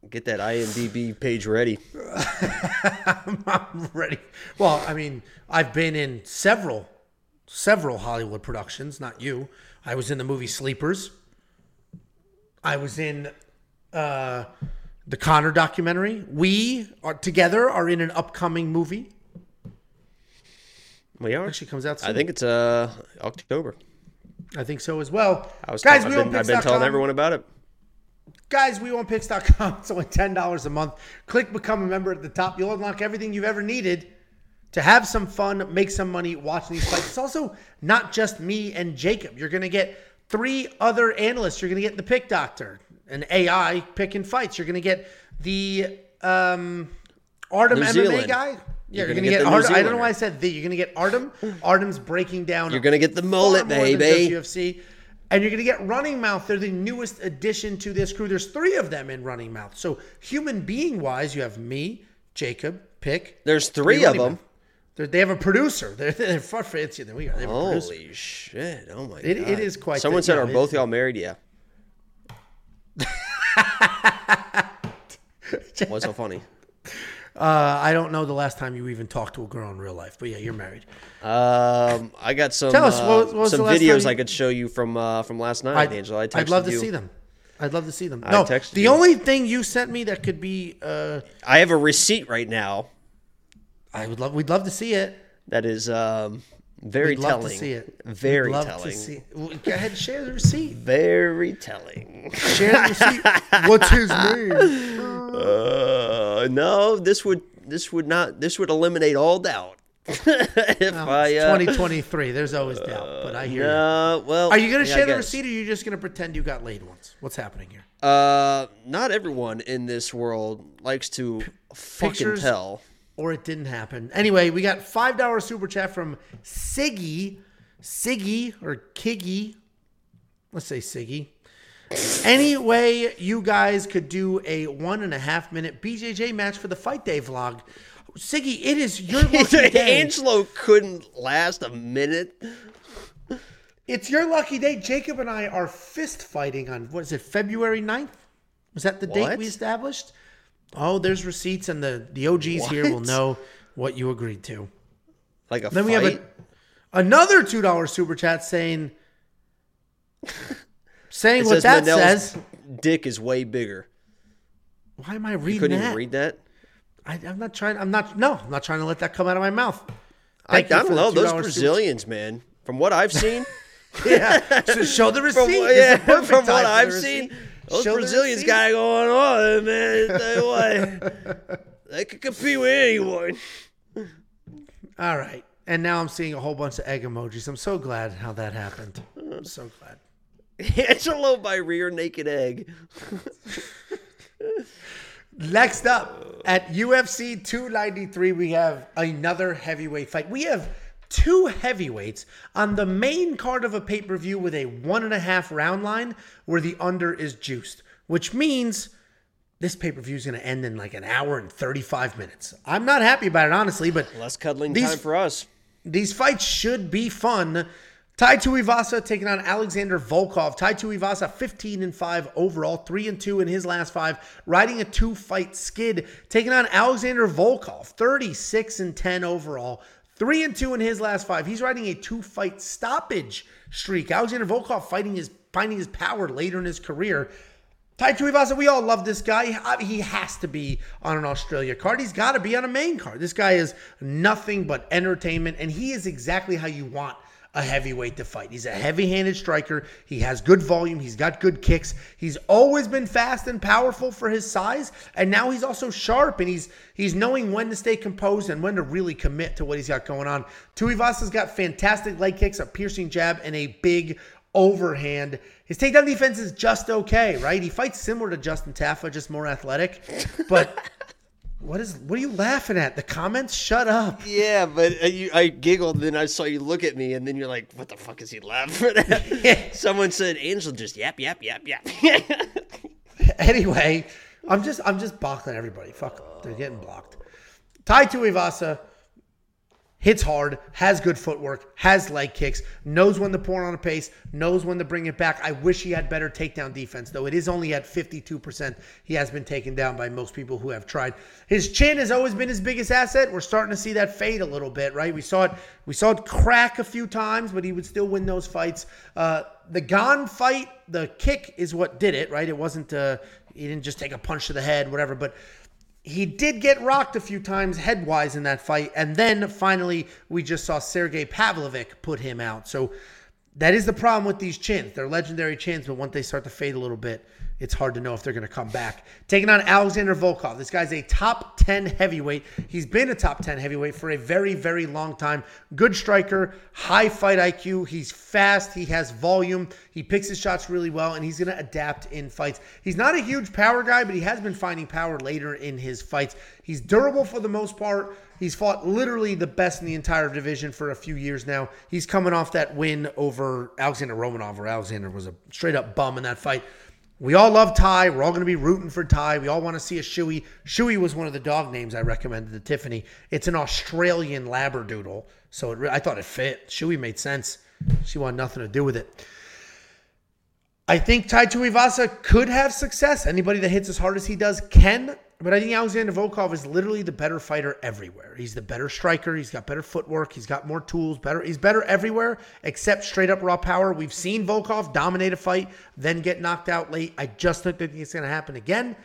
Get that IMDb page ready. I'm ready. Well, I mean, I've been in several, several Hollywood productions. Not you. I was in the movie Sleepers. I was in uh, the Connor documentary. We are together are in an upcoming movie. We are. Actually, comes out. Soon. I think it's uh October. I think so as well. I was guys, I've we been, want I've been telling everyone about it. Guys, WeWantPicks.com. It's only $10 a month. Click become a member at the top. You'll unlock everything you've ever needed to have some fun, make some money watching these fights. It's also not just me and Jacob. You're going to get three other analysts. You're going to get the pick doctor, an AI picking fights. You're going to get the um, Artem New MMA Zealand. guy. Yeah, You're you're, gonna going to get get. I don't know why I said the. You're going to get Artem. Artem's breaking down. You're gonna get the mullet, baby. UFC. And you're going to get Running Mouth. They're the newest addition to this crew. There's three of them in Running Mouth. So, human being wise, you have me, Jacob, Pick. There's three of them. They have a producer. They're, they're far fancier than we are. They have a producer. Holy shit! Oh my It- god! it is quite Someone the- said, yeah, "Are both y'all married?" Yeah. What's so funny? Uh, I don't know the last time you even talked to a girl in real life, but yeah, you're married. Um, I got some Tell us, uh, what- what was some videos time I could show you from uh, from last night, Angela. I I'd love to you. see them. I'd love to see them. I No, the you. only thing you sent me that could be, uh, I have a receipt right now I would love. We'd love to see it. that is um, very We'd love telling. to see it. Very We'd love telling. To see Well, Go ahead, and share the receipt. Very telling. Share the receipt. What's his name? Uh, no, this would this would not this would eliminate all doubt. if I uh, 2023. There's always doubt, but I hear you. no, well, Are you going to yeah, share the receipt, or are you just going to pretend you got laid once? What's happening here? Uh, not everyone in this world likes to fucking pictures? tell. Or it didn't happen. Anyway, we got five dollar super chat from Siggy, Siggy or Kiggy. Let's say Siggy. Any way you guys could do a one and a half minute BJJ match for the Fight Day vlog? Siggy, it is your lucky day. Angelo couldn't last a minute. It's your lucky day. Jacob and I are fist fighting on what is it, February 9th? Was that the date we established? Oh, there's receipts, and the the OGs here will know what you agreed to. Like a Then fight. we have a, another two dollar super chat saying saying it what that says. dick is way bigger. Why am I reading Couldn't that? even read that. I, I'm not trying. I'm not. No, I'm not trying to let that come out of my mouth. I, I you don't know those $2 super Brazilians, man. From what I've seen, Yeah, so show the receipt. from, yeah, from what I've receipt. Those Show Brazilians got it going on, man. Tell you what, they could compete with anyone. All right. And now I'm seeing a whole bunch of egg emojis. I'm so glad how that happened. I'm so glad. Angelo by rear naked egg. Next up at UFC 293, we have another heavyweight fight. We have two heavyweights on the main card of a pay per view with a one and a half round line where the under is juiced, which means this pay per view is going to end in like an hour and 35 minutes. I'm not happy about it, honestly, but Less cuddling These- time for us. these fights should be fun. Tai Tuivasa taking on Alexander Volkov. Tai Tuivasa 15 and 5 overall, 3 and 2 in his last 5, riding a two-fight skid, taking on Alexander Volkov, 36 and 10 overall, 3 and 2 in his last 5. He's riding a two-fight stoppage streak. Alexander Volkov fighting his finding his power later in his career. Tai Tuivasa, we all love this guy. Uh, he has to be on an Australia card. He's got to be on a main card. This guy is nothing but entertainment, and he is exactly how you want a heavyweight to fight. He's a heavy-handed striker. He has good volume. He's got good kicks. He's always been fast and powerful for his size, and now he's also sharp, and he's he's knowing when to stay composed and when to really commit to what he's got going on. Tuivasa's got fantastic leg kicks, a piercing jab, and a big overhand. His takedown defense is just okay, right? He fights similar to Justin Taffa, just more athletic. But what is what are you laughing at? The comments? Shut up. Yeah, but uh, you, I giggled, then I saw you look at me, and then you're like, "What the fuck is he laughing at?" Someone said, "Angel just yap yap yap yap." Anyway, I'm just I'm just boxing everybody. Fuck, 'em. they're getting blocked. Tai Tuivasa hits hard, has good footwork, has leg kicks, knows when to pour on a pace, knows when to bring it back. I wish he had better takedown defense, though it is only at 52%. He has been taken down by most people who have tried. His chin has always been his biggest asset. We're starting to see that fade a little bit, right? We saw it, we saw it crack a few times, but he would still win those fights. Uh, the Gane fight, the kick is what did it, right? It wasn't uh, He didn't just take a punch to the head, whatever. But he did get rocked a few times headwise in that fight. And then finally, we just saw Sergey Pavlovich put him out. So that is the problem with these chins. They're legendary chins, but once they start to fade a little bit, it's hard to know if they're going to come back. Taking on Alexander Volkov. This guy's a top 10 heavyweight. He's been a top 10 heavyweight for a very, very long time. Good striker, high fight IQ. He's fast. He has volume. He picks his shots really well, and he's going to adapt in fights. He's not a huge power guy, but he has been finding power later in his fights. He's durable for the most part. He's fought literally the best in the entire division for a few years now. He's coming off that win over Alexander Romanov, where Alexander was a straight up bum in that fight. We all love Tai. We're all going to be rooting for Tai. We all want to see a Shoey. Shoey was one of the dog names I recommended to Tiffany. It's an Australian Labradoodle, so it, I thought it fit. Shoey made sense. She wanted nothing to do with it. I think Tai Tuivasa could have success. Anybody that hits as hard as he does can. But I think Alexander Volkov is literally the better fighter everywhere. He's the better striker. He's got better footwork. He's got more tools. Better. He's better everywhere except straight up raw power. We've seen Volkov dominate a fight, then get knocked out late. I just don't think it's going to happen again.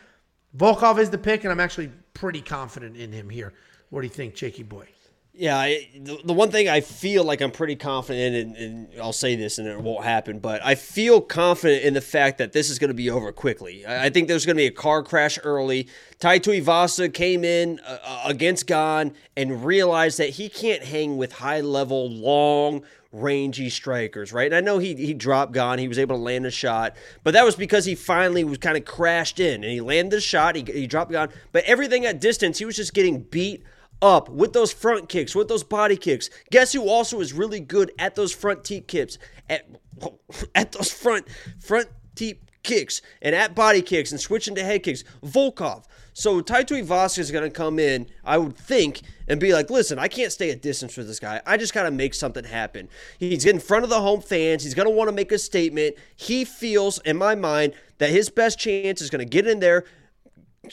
Volkov is the pick, and I'm actually pretty confident in him here. What do you think, Jakey boy? Yeah, I, the, the one thing I feel like I'm pretty confident in, and, and, I'll say this and it won't happen, but I feel confident in the fact that this is going to be over quickly. I, I think there's going to be a car crash early. Tai Tuivasa came in uh, uh, against Gane and realized that he can't hang with high level, long, rangy strikers, right? And I know he he dropped Gane, he was able to land a shot, but that was because he finally was kind of crashed in and he landed the shot, he, he dropped Gane, but everything at distance, he was just getting beat up with those front kicks, with those body kicks. Guess who also is really good at those front teep kicks? At at those front front teep kicks and at body kicks and switching to head kicks. Volkov. So Tai Tuivasa is going to come in, I would think, and be like, listen, I can't stay at distance with this guy. I just got to make something happen. He's in front of the home fans. He's going to want to make a statement. He feels, in my mind, that his best chance is going to get in there,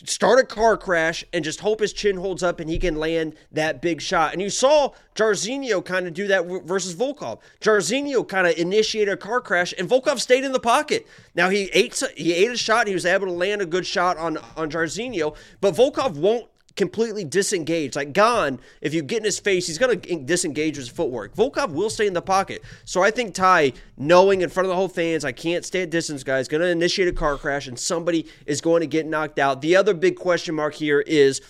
start a car crash and just hope his chin holds up and he can land that big shot. And you saw Jairzinho kind of do that versus Volkov. Jairzinho kind of initiated a car crash and Volkov stayed in the pocket. Now he ate he ate a shot. He was able to land a good shot on on Jairzinho, but Volkov won't completely disengaged. Like gone. if you get in his face, he's going to disengage his footwork. Volkov will stay in the pocket. So I think Tai, knowing in front of the whole fans, I can't stay at distance, guys, going to initiate a car crash and somebody is going to get knocked out. The other big question mark here is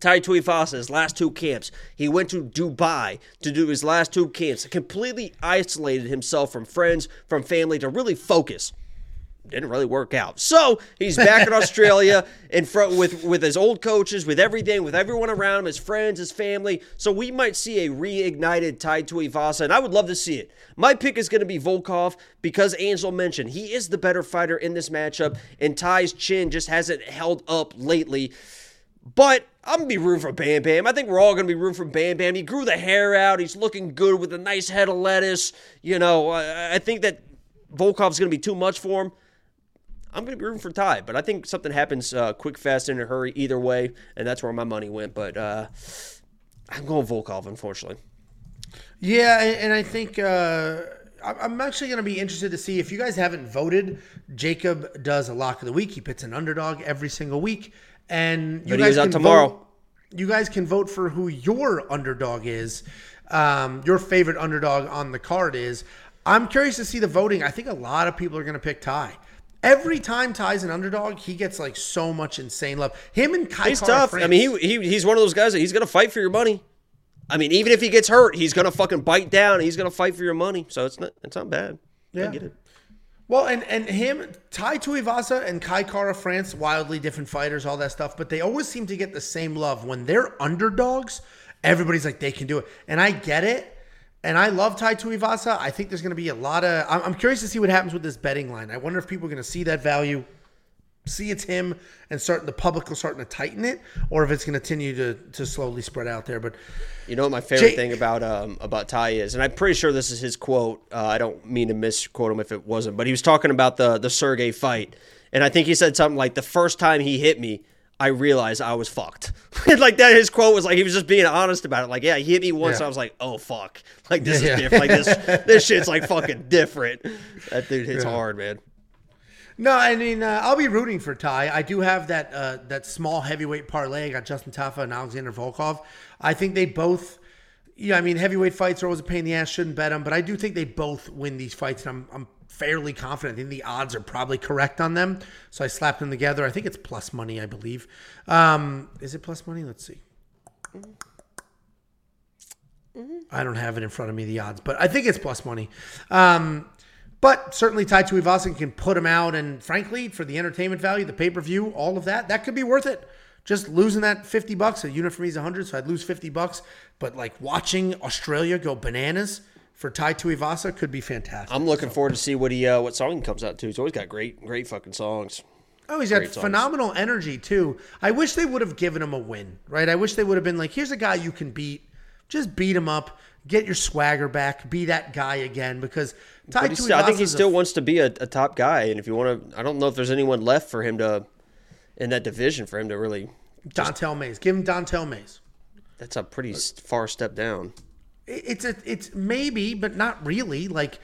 Tai Tuivasa's last two camps. He went to Dubai to do his last two camps, completely isolated himself from friends, from family to really focus didn't really work out. So he's back in Australia in front with with his old coaches, with everything, with everyone around him, his friends, his family. So we might see a reignited tie to Tuivasa, and I would love to see it. My pick is going to be Volkov because Angel mentioned he is the better fighter in this matchup, and Tai's chin just hasn't held up lately. But I'm gonna be rooting for Bam Bam. I think we're all gonna be rooting for Bam Bam. He grew the hair out. He's looking good with a nice head of lettuce. You know, I think that Volkov's gonna be too much for him. I'm going to be rooting for Tai, but I think something happens uh, quick, fast, in a hurry either way, and that's where my money went. But uh, I'm going Volkov, unfortunately. Yeah, and I think uh, I'm actually going to be interested to see if you guys haven't voted. Jacob does a lock of the week. He pits an underdog every single week, and you guys out tomorrow. Vote, you guys can vote for who your underdog is, um, your favorite underdog on the card is. I'm curious to see the voting. I think a lot of people are going to pick Tai. Every time Tai's an underdog, he gets like so much insane love. Him and Kai. He's tough. France, I mean, he, he he's one of those guys that he's gonna fight for your money. I mean, even if he gets hurt, he's gonna fucking bite down. he's gonna fight for your money. So it's not it's not bad. Yeah. I get it. Well, and and him, Tai Tuivasa and Kai Kara France, wildly different fighters, all that stuff, but they always seem to get the same love when they're underdogs. Everybody's like they can do it, and I get it. And I love Tai Tuivasa. I think there's going to be a lot of. I'm curious to see what happens with this betting line. I wonder if people are going to see that value, see it's him, and start the public will starting to tighten it, or if it's going to continue to to slowly spread out there. But you know what my favorite Jay- thing about um, about Tai is, and I'm pretty sure this is his quote. Uh, I don't mean to misquote him if it wasn't, but he was talking about the the Sergey fight, and I think he said something like, "The first time he hit me." I realized I was fucked. like that, his quote was like he was just being honest about it. Like, yeah, he hit me once. Yeah. I was like, oh fuck, like this yeah. is different. Like this, this shit's like fucking different. That dude hits yeah. hard, man. No, I mean uh, I'll be rooting for Tai. I do have that uh, that small heavyweight parlay. I got Justin Tafa and Alexander Volkov. I think they both. Yeah, I mean heavyweight fights are always a pain in the ass. Shouldn't bet them, but I do think they both win these fights, and I'm I'm fairly confident. I think the odds are probably correct on them, so I slapped them together. I think it's plus money, I believe. Um, is it plus money? Let's see. I don't have it in front of me the odds, but I think it's plus money. Um, but certainly Tai Tuivasa can put him out, and frankly, for the entertainment value, the pay per view, all of that, that could be worth it. Just losing that fifty bucks, a unit for me is hundred, so I'd lose fifty bucks. But like watching Australia go bananas for Tai Tuivasa could be fantastic. I'm looking forward to see what he uh, what song he comes out to. He's always got great great fucking songs. Oh, he's got songs. phenomenal energy too. I wish they would have given him a win, right? I wish they would have been like, here's a guy you can beat. Just beat him up, get your swagger back, be that guy again. Because Tai But he's still, I think he Tuivasa's a still wants to be a, a top guy, and if you want to, I don't know if there's anyone left for him to in that division for him to really. Don'Tale Mayes. Give him Don'Tale Mayes. That's a pretty far step down. It- It's a it's maybe, but not really. Like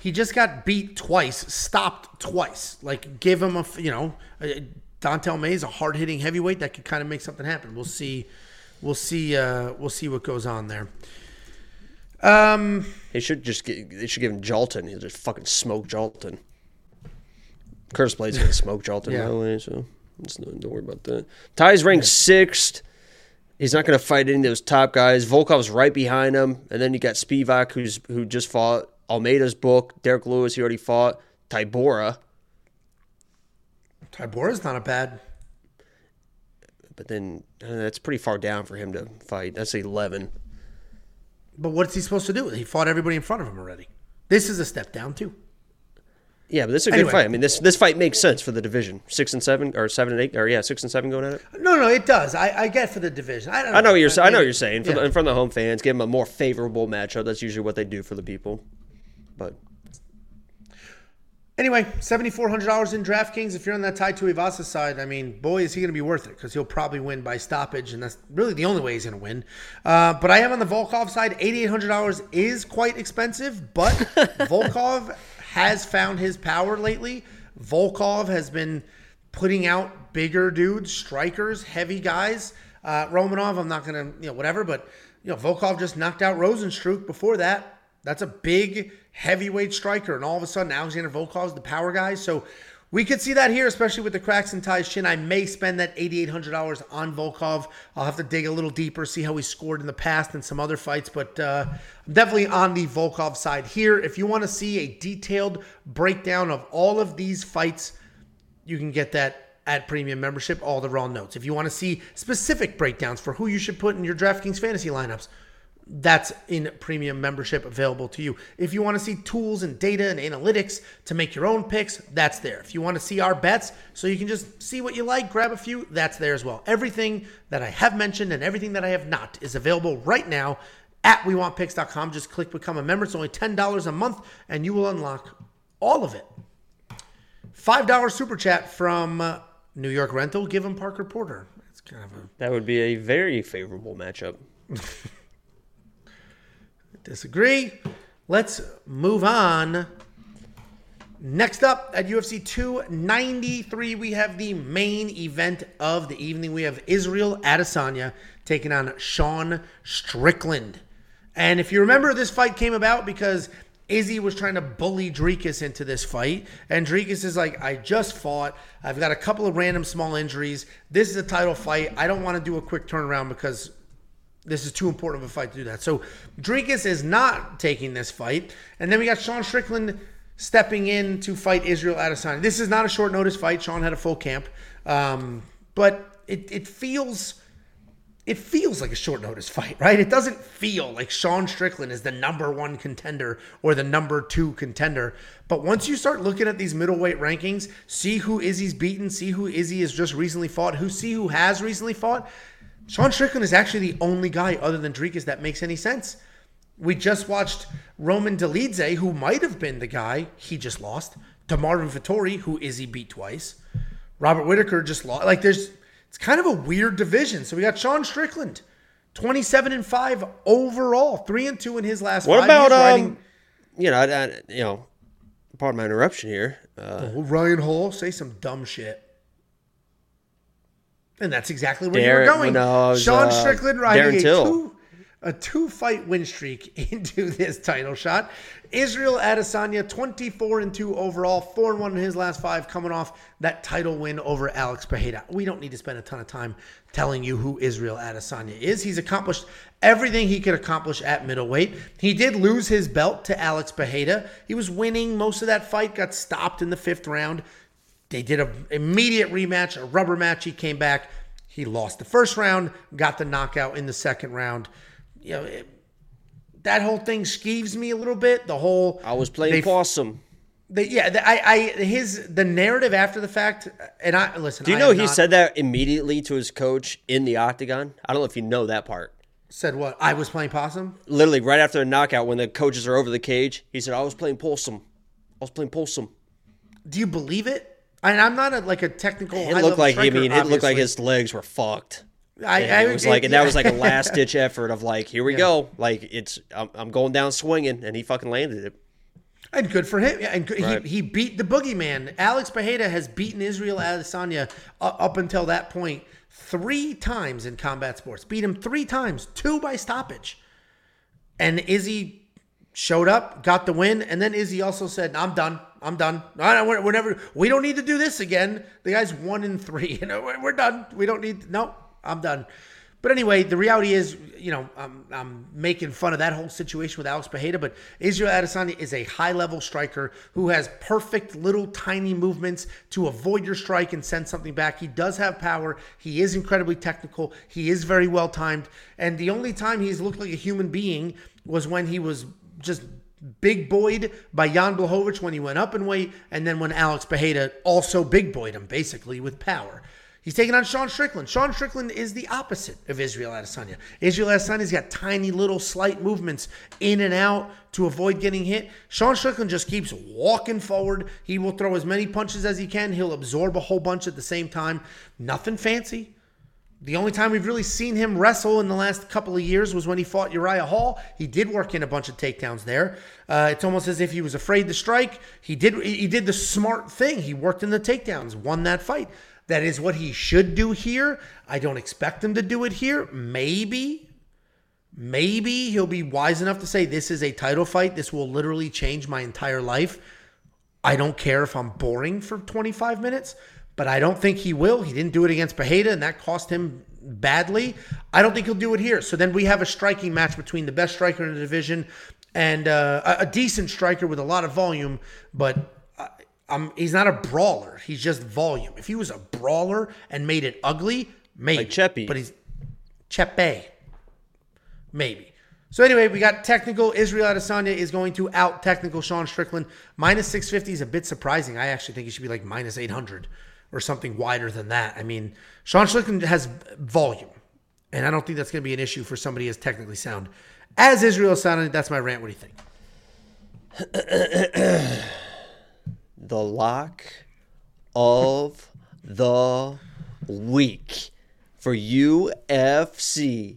he just got beat twice, stopped twice. Like give him a you know, Don'Tale is a hard hitting heavyweight that could kind of make something happen. We'll see. We'll see. Uh, we'll see what goes on there. Um. They should just get, they should give him Jailton. He'll just fucking smoke Jailton. Curtis Blaydes gonna smoke Jailton Yeah. way, so don't worry about that. Tai's ranked sixth. He's not gonna fight any of those top guys. Volkov's right behind him, and then you got Spivac, who's who just fought Almeida's book. Derrick Lewis, he already fought. Tybura, Tybura's not a bad. but then uh, that's pretty far down for him to fight. That's eleven. But what's he supposed to do? He fought everybody in front of him already. This is a step down too. Yeah, but this is a good Anyway. fight. I mean, this this fight makes sense for the division. Six and seven, or seven and eight, or yeah, six and seven going at it. No, no, it does. I, I get for the division. I, don't I know what you're. I, know what you're saying. For yeah. the, in front of the home fans, give them a more favorable matchup. That's usually what they do for the people. But Anyway, seventy four hundred dollars in DraftKings. If you're on that Tai Tuivasa side, I mean, boy, is he going to be worth it because he'll probably win by stoppage, and that's really the only way he's going to win. Uh, but I am on the Volkov side. Eighty eight hundred dollars is quite expensive, but Volkov has found his power lately. Volkov has been putting out bigger dudes, strikers, heavy guys. Uh, Romanov, I'm not to, you know, whatever, but you know, Volkov just knocked out Rozenstruik before that. That's a big heavyweight striker, and all of a sudden Alexander Volkov's the power guy. So we could see that here, especially with the cracks in Tai's chin. I may spend that eighty-eight hundred dollars on Volkov. I'll have to dig a little deeper, see how he scored in the past and some other fights, but uh, I'm definitely on the Volkov side here. If you want to see a detailed breakdown of all of these fights, you can get that at premium membership, all the raw notes. If you want to see specific breakdowns for who you should put in your DraftKings fantasy lineups, that's in premium membership available to you. If you want to see tools and data and analytics to make your own picks, that's there. If you want to see our bets so you can just see what you like, grab a few, that's there as well. Everything that I have mentioned and everything that I have not is available right now at wewantpicks.com. Just click become a member. It's only $10 a month and you will unlock all of it. $5 super chat from uh, New York Rental. Give him Parker Porter. That's kind of a that would be a very favorable matchup. Disagree. Let's move on. Next up at UFC 293, we have the main event of the evening. We have Israel Adesanya taking on Sean Strickland. And if you remember, this fight came about because Izzy was trying to bully Dricus into this fight. And Dricus is like, I just fought. I've got a couple of random small injuries. This is a title fight. I don't want to do a quick turnaround because this is too important of a fight to do that. So Dricus is not taking this fight. And then we got Sean Strickland stepping in to fight Israel Adesanya. This is not a short notice fight. Sean had a full camp. Um, but it, it feels it feels like a short notice fight, right? It doesn't feel like Sean Strickland is the number one contender or the number two contender. But once you start looking at these middleweight rankings, see who Izzy's beaten, see who Izzy has just recently fought, who see who has recently fought, Sean Strickland is actually the only guy other than Dricus that makes any sense. We just watched Roman Dolidze, who might have been the guy he just lost, to Marvin Vettori, who Izzy beat twice. Robert Whitaker just lost. Like there's, it's kind of a weird division. So we got Sean Strickland, twenty-seven and five overall, three and two in his last. What about um, riding- you know, I, I, you know, pardon my interruption here. Uh, Oh, Ryan Hall, say some dumb shit. And that's exactly where Darren- you were going. no, was, Sean uh, Strickland riding a two, a two fight win streak into this title shot. Israel Adesanya, 24 and 2 overall, 4 and 1 in his last five, coming off that title win over Alex Pereira. We don't need to spend a ton of time telling you who Israel Adesanya is. He's accomplished everything he could accomplish at middleweight. He did lose his belt to Alex Pereira. He was winning most of that fight, got stopped in the fifth round. They did an immediate rematch, a rubber match. He came back. He lost the first round, got the knockout in the second round. You know, it, that whole thing skeeves me a little bit. The whole I was playing they- possum. the, yeah, the, I, I, his the narrative after the fact, and I listen. Do you I know he not- said that immediately to his coach in the octagon? I don't know if you know that part. said what? I was playing possum. Literally, right after a knockout, when the coaches are over the cage, he said, "I was playing possum. I was playing possum." Do you believe it? And I'm not a, like a technical. It looked like I mean, it looked like his legs were fucked. I, I it was like, and that was like a last ditch effort of like, here we go, like it's I'm, I'm going down swinging, and he fucking landed it. And good for him. Yeah, and good, Right. he, he beat the boogeyman. Alex Pereira has beaten Israel Adesanya up until that point three times in combat sports. Beat him three times, two by stoppage. And Izzy showed up, got the win, and then Izzy also said, "I'm done. I'm done. I we're, we're never. We don't need to do this again." The guy's one in three. You know, we're, done. We don't need. No, I'm done. But anyway, the reality is, you know, I'm, I'm making fun of that whole situation with Alex Pereira, but Israel Adesanya is a high-level striker who has perfect little tiny movements to avoid your strike and send something back. He does have power. He is incredibly technical. He is very well timed. And the only time he's looked like a human being was when he was just big boyed by Jan Blachowicz when he went up in weight, and then when Alex Pereira also big boyed him basically with power. He's taking on Sean Strickland. Sean Strickland is the opposite of Israel Adesanya. Israel Adesanya's got tiny little slight movements in and out to avoid getting hit. Sean Strickland just keeps walking forward. He will throw as many punches as he can. He'll absorb a whole bunch at the same time. Nothing fancy. The only time we've really seen him wrestle in the last couple of years was when he fought Uriah Hall. He did work in a bunch of takedowns there. Uh, it's almost as if he was afraid to strike. He did. He did the smart thing. He worked in the takedowns, won that fight. That is what he should do here. I don't expect him to do it here. Maybe, maybe he'll be wise enough to say this is a title fight. This will literally change my entire life. I don't care if I'm boring for 25 minutes, but I don't think he will. He didn't do it against Pereira, and that cost him badly. I don't think he'll do it here. So then we have a striking match between the best striker in the division and uh, a, a decent striker with a lot of volume, but. Um, he's not a brawler. He's just volume. If he was a brawler and made it ugly, maybe. Like Chepe. But he's Chepe. Maybe. So anyway, we got technical. Israel Adesanya is going to out technical Sean Strickland. Minus 650 is a bit surprising. I actually think he should be like minus 800 or something wider than that. I mean, Sean Strickland has volume, and I don't think that's going to be an issue for somebody as technically sound as Israel Adesanya. That's my rant. What do you think? The lock of the week for UFC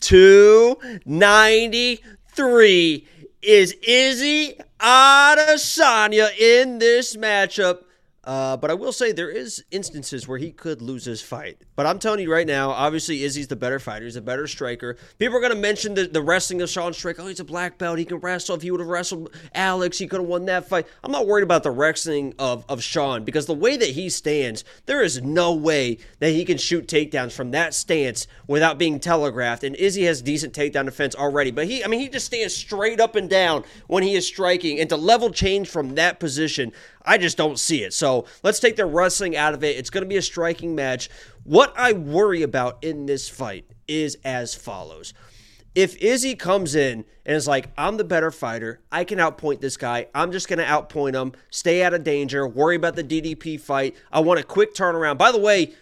293 is Izzy Adesanya in this matchup. Uh, but I will say there is instances where he could lose his fight. But I'm telling you right now, obviously Izzy's the better fighter. He's a better striker. People are going to mention the, the wrestling of Sean Strickland. Oh, he's a black belt. He can wrestle. If he would have wrestled Alex, he could have won that fight. I'm not worried about the wrestling of, of Sean because the way that he stands, there is no way that he can shoot takedowns from that stance without being telegraphed. And Izzy has decent takedown defense already. But he, I mean, he just stands straight up and down when he is striking. And to level change from that position, I just don't see it. So let's take the wrestling out of it. It's going to be a striking match. What I worry about in this fight is as follows. If Izzy comes in and is like, I'm the better fighter, I can outpoint this guy, I'm just going to outpoint him, stay out of danger, worry about the DDP fight. I want a quick turnaround. By the way,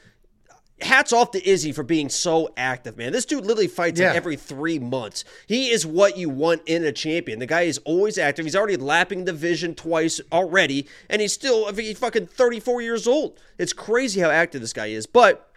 hats off to Izzy for being so active, man. This dude literally fights Yeah. like every three months. He is what you want in a champion. The guy is always active. He's already lapping the vision twice already, and he's still I he's fucking 34 years old. It's crazy how active this guy is. But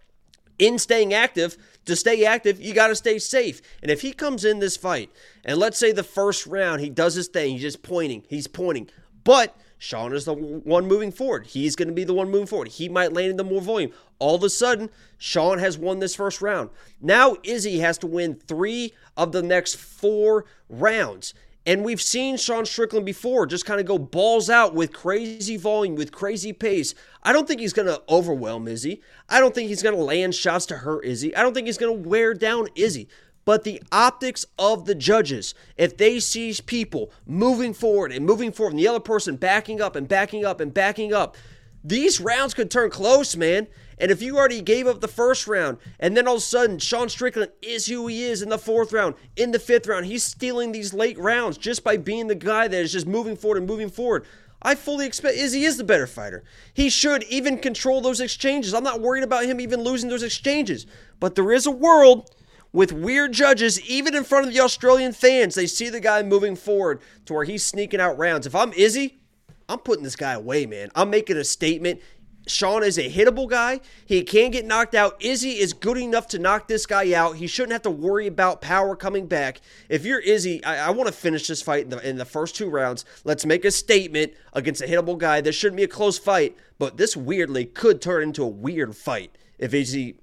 in staying active, to stay active, you got to stay safe. And if he comes in this fight, and let's say the first round he does his thing, he's just pointing, he's pointing, but Sean is the one moving forward. He's going to be the one moving forward. He might land in the more volume. All of a sudden, Sean has won this first round. Now Izzy has to win three of the next four rounds. And we've seen Sean Strickland before just kind of go balls out with crazy volume, with crazy pace. I don't think he's going to overwhelm Izzy. I don't think he's going to land shots to hurt Izzy. I don't think he's going to wear down Izzy. But the optics of the judges, if they see people moving forward and moving forward, and the other person backing up and backing up and backing up, these rounds could turn close, man. And if you already gave up the first round, and then all of a sudden Sean Strickland is who he is in the fourth round, in the fifth round, he's stealing these late rounds just by being the guy that is just moving forward and moving forward. I fully expect Izzy is the better fighter. He should even control those exchanges. I'm not worried about him even losing those exchanges. But there is a world with weird judges, even in front of the Australian fans. They see the guy moving forward to where he's sneaking out rounds. If I'm Izzy, I'm putting this guy away, man. I'm making a statement. Sean is a hittable guy. He can get knocked out. Izzy is good enough to knock this guy out. He shouldn't have to worry about power coming back. If you're Izzy, I, I want to finish this fight in the, in the first two rounds. Let's make a statement against a hittable guy. This shouldn't be a close fight, but this weirdly could turn into a weird fight if Izzy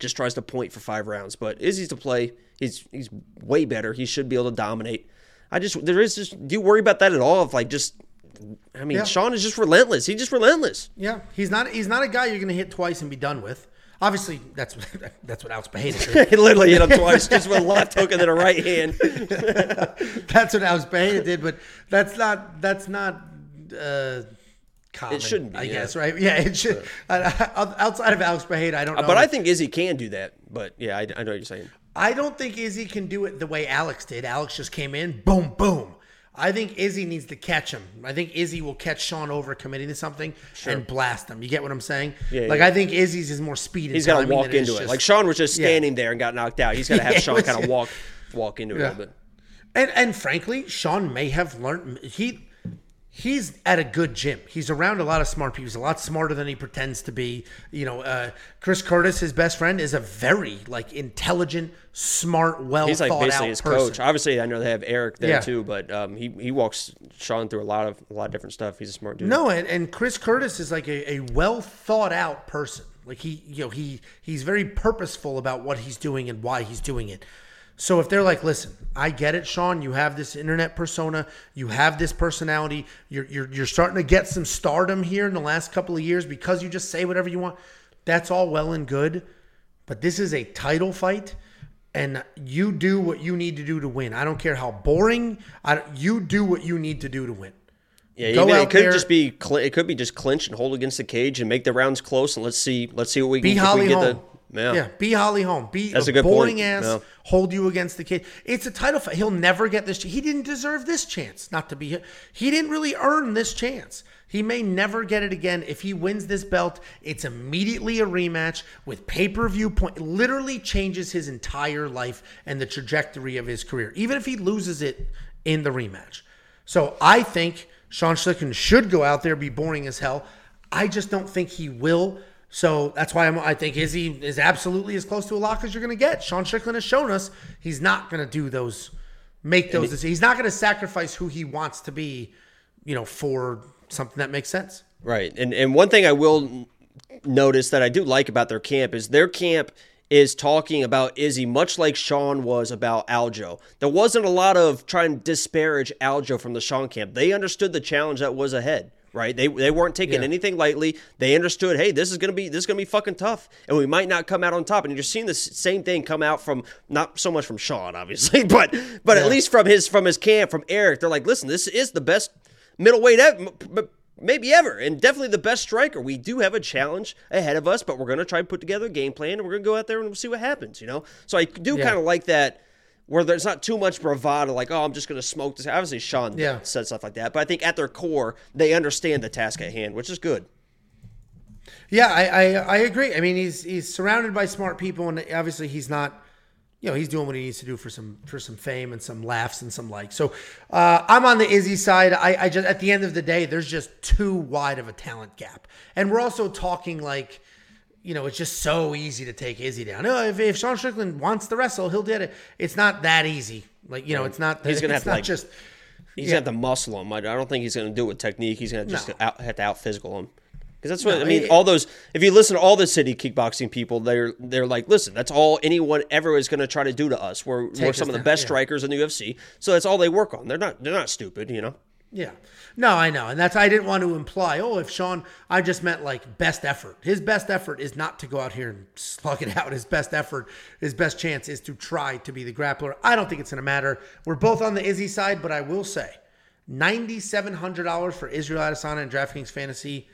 just tries to point for five rounds. But Izzy's to play. He's he's way better. He should be able to dominate. I just there is just do you worry about that at all? If like just I mean, Yeah. Sean is just relentless. He's just relentless. Yeah, he's not. He's not a guy you're going to hit twice and be done with. Obviously, that's that's what Alex Pereira did. He literally hit him twice, just with a left hook and then a right hand. that's what Alex Pereira did, but that's not. That's not. Uh, common, shouldn't be, I yeah. guess, right? Yeah, it should. I- uh, outside of Alex Pereira, I don't uh, know. But I think Izzy can do that. But yeah, I, I know what you're saying. I don't think Izzy can do it the way Alex did. Alex just came in, boom, boom. I think Izzy needs to catch him. I think Izzy will catch Sean over committing to something and blast him. You get what I'm saying? Yeah, like yeah. I think Izzy's is more speed. He's got to walk it into it. just- Like Sean was just Yeah. standing there and got knocked out. He's got to have Yeah, Sean kind of walk walk into it a little bit. And and frankly, Sean may have learned he he's at a good gym. He's around a lot of smart people. He's a lot smarter than he pretends to be. You know, uh, Chris Curtis, his best friend, is a very like intelligent, smart, well He's like basically his person. coach. Obviously, I know they have Eric there Yeah. too, but um, he he walks Sean through a lot of a lot of different stuff. He's a smart dude. No, and, and Chris Curtis is like a, a well thought out person. Like he, you know, he he's very purposeful about what he's doing and why he's doing it. So if they're like, listen, I get it, Sean. You have this internet persona. You have this personality. You're you're you're starting to get some stardom here in the last couple of years because you just say whatever you want. That's all well and good, but this is a title fight. And you do what you need to do to win. I don't care how boring. I, you do what you need to do to win. Yeah, Go even, it could there- just be it could be just clinch and hold against the cage and make the rounds close and let's see let's see what we Be can if we get home. the yeah. yeah, be Holly home. Be That's a, a boring point. ass. Yeah. Hold you against the kid. It's a title fight. He'll never get this. He didn't deserve this chance not to be. He didn't really earn this chance. He may never get it again. If he wins this belt, it's immediately a rematch with pay per view point. It literally changes his entire life and the trajectory of his career, even if he loses it in the rematch. So I think Sean Strickland should go out there, be boring as hell. I just don't think he will. So that's why I'm, I think Izzy is absolutely as close to a lock as you're going to get. Sean Strickland has shown us he's not going to do those, make those. decisions. He's not going to sacrifice who he wants to be, you know, for something that makes sense. Right. And and one thing I will notice that I do like about their camp is their camp is talking about Izzy much like Sean was about Aljo. There wasn't a lot of trying to disparage Aljo from the Sean camp. They understood the challenge that was ahead. Right, they they weren't taking Yeah. anything lightly. They understood, hey, this is gonna be this is gonna be fucking tough, and we might not come out on top. And you're seeing the same thing come out from not so much from Sean, obviously, but but at least from his from his camp, from Eric. They're like, listen, this is the best middleweight ever, maybe ever, and definitely the best striker. We do have a challenge ahead of us, but we're going to try and put together a game plan, and we're going to go out there and we'll see what happens. You know, so I do Yeah. kind of like that. Where there's not too much bravado, like, oh, I'm just going to smoke this. Obviously, Sean Yeah. said stuff like that, but I think at their core, they understand the task at hand, which is good. Yeah, I, I I agree. I mean, he's he's surrounded by smart people, and obviously he's not. You know, he's doing what he needs to do for some for some fame and some laughs and some likes. So uh, I'm on the Izzy side. I, I just at the end of the day, there's just too wide of a talent gap, and we're also talking like. You know, it's just so easy to take Izzy down. No, if, if Sean Strickland wants to wrestle, he'll get it. It's not that easy. Like you know, it's not. He's gonna it's have to, not like- just He's gonna have to muscle him. I I don't think he's gonna do it with technique. He's gonna just No. out, have to out physical him. Because that's what No, I mean. it- all those. If you listen to all the city kickboxing people, they're they're like, listen, that's all anyone ever is going to try to do to us. We're, we're some of the down, best yeah. strikers in the UFC, so that's all they work on. They're not they're not stupid, you know. Yeah. No, I know. And that's, I didn't want to imply, oh, if Sean, I just meant like best effort. His best effort is not to go out here and slug it out. His best effort, his best chance is to try to be the grappler. I don't think it's going to matter. We're both on the Izzy side, but I will say $9,700 for Israel Adesanya and DraftKings Fantasy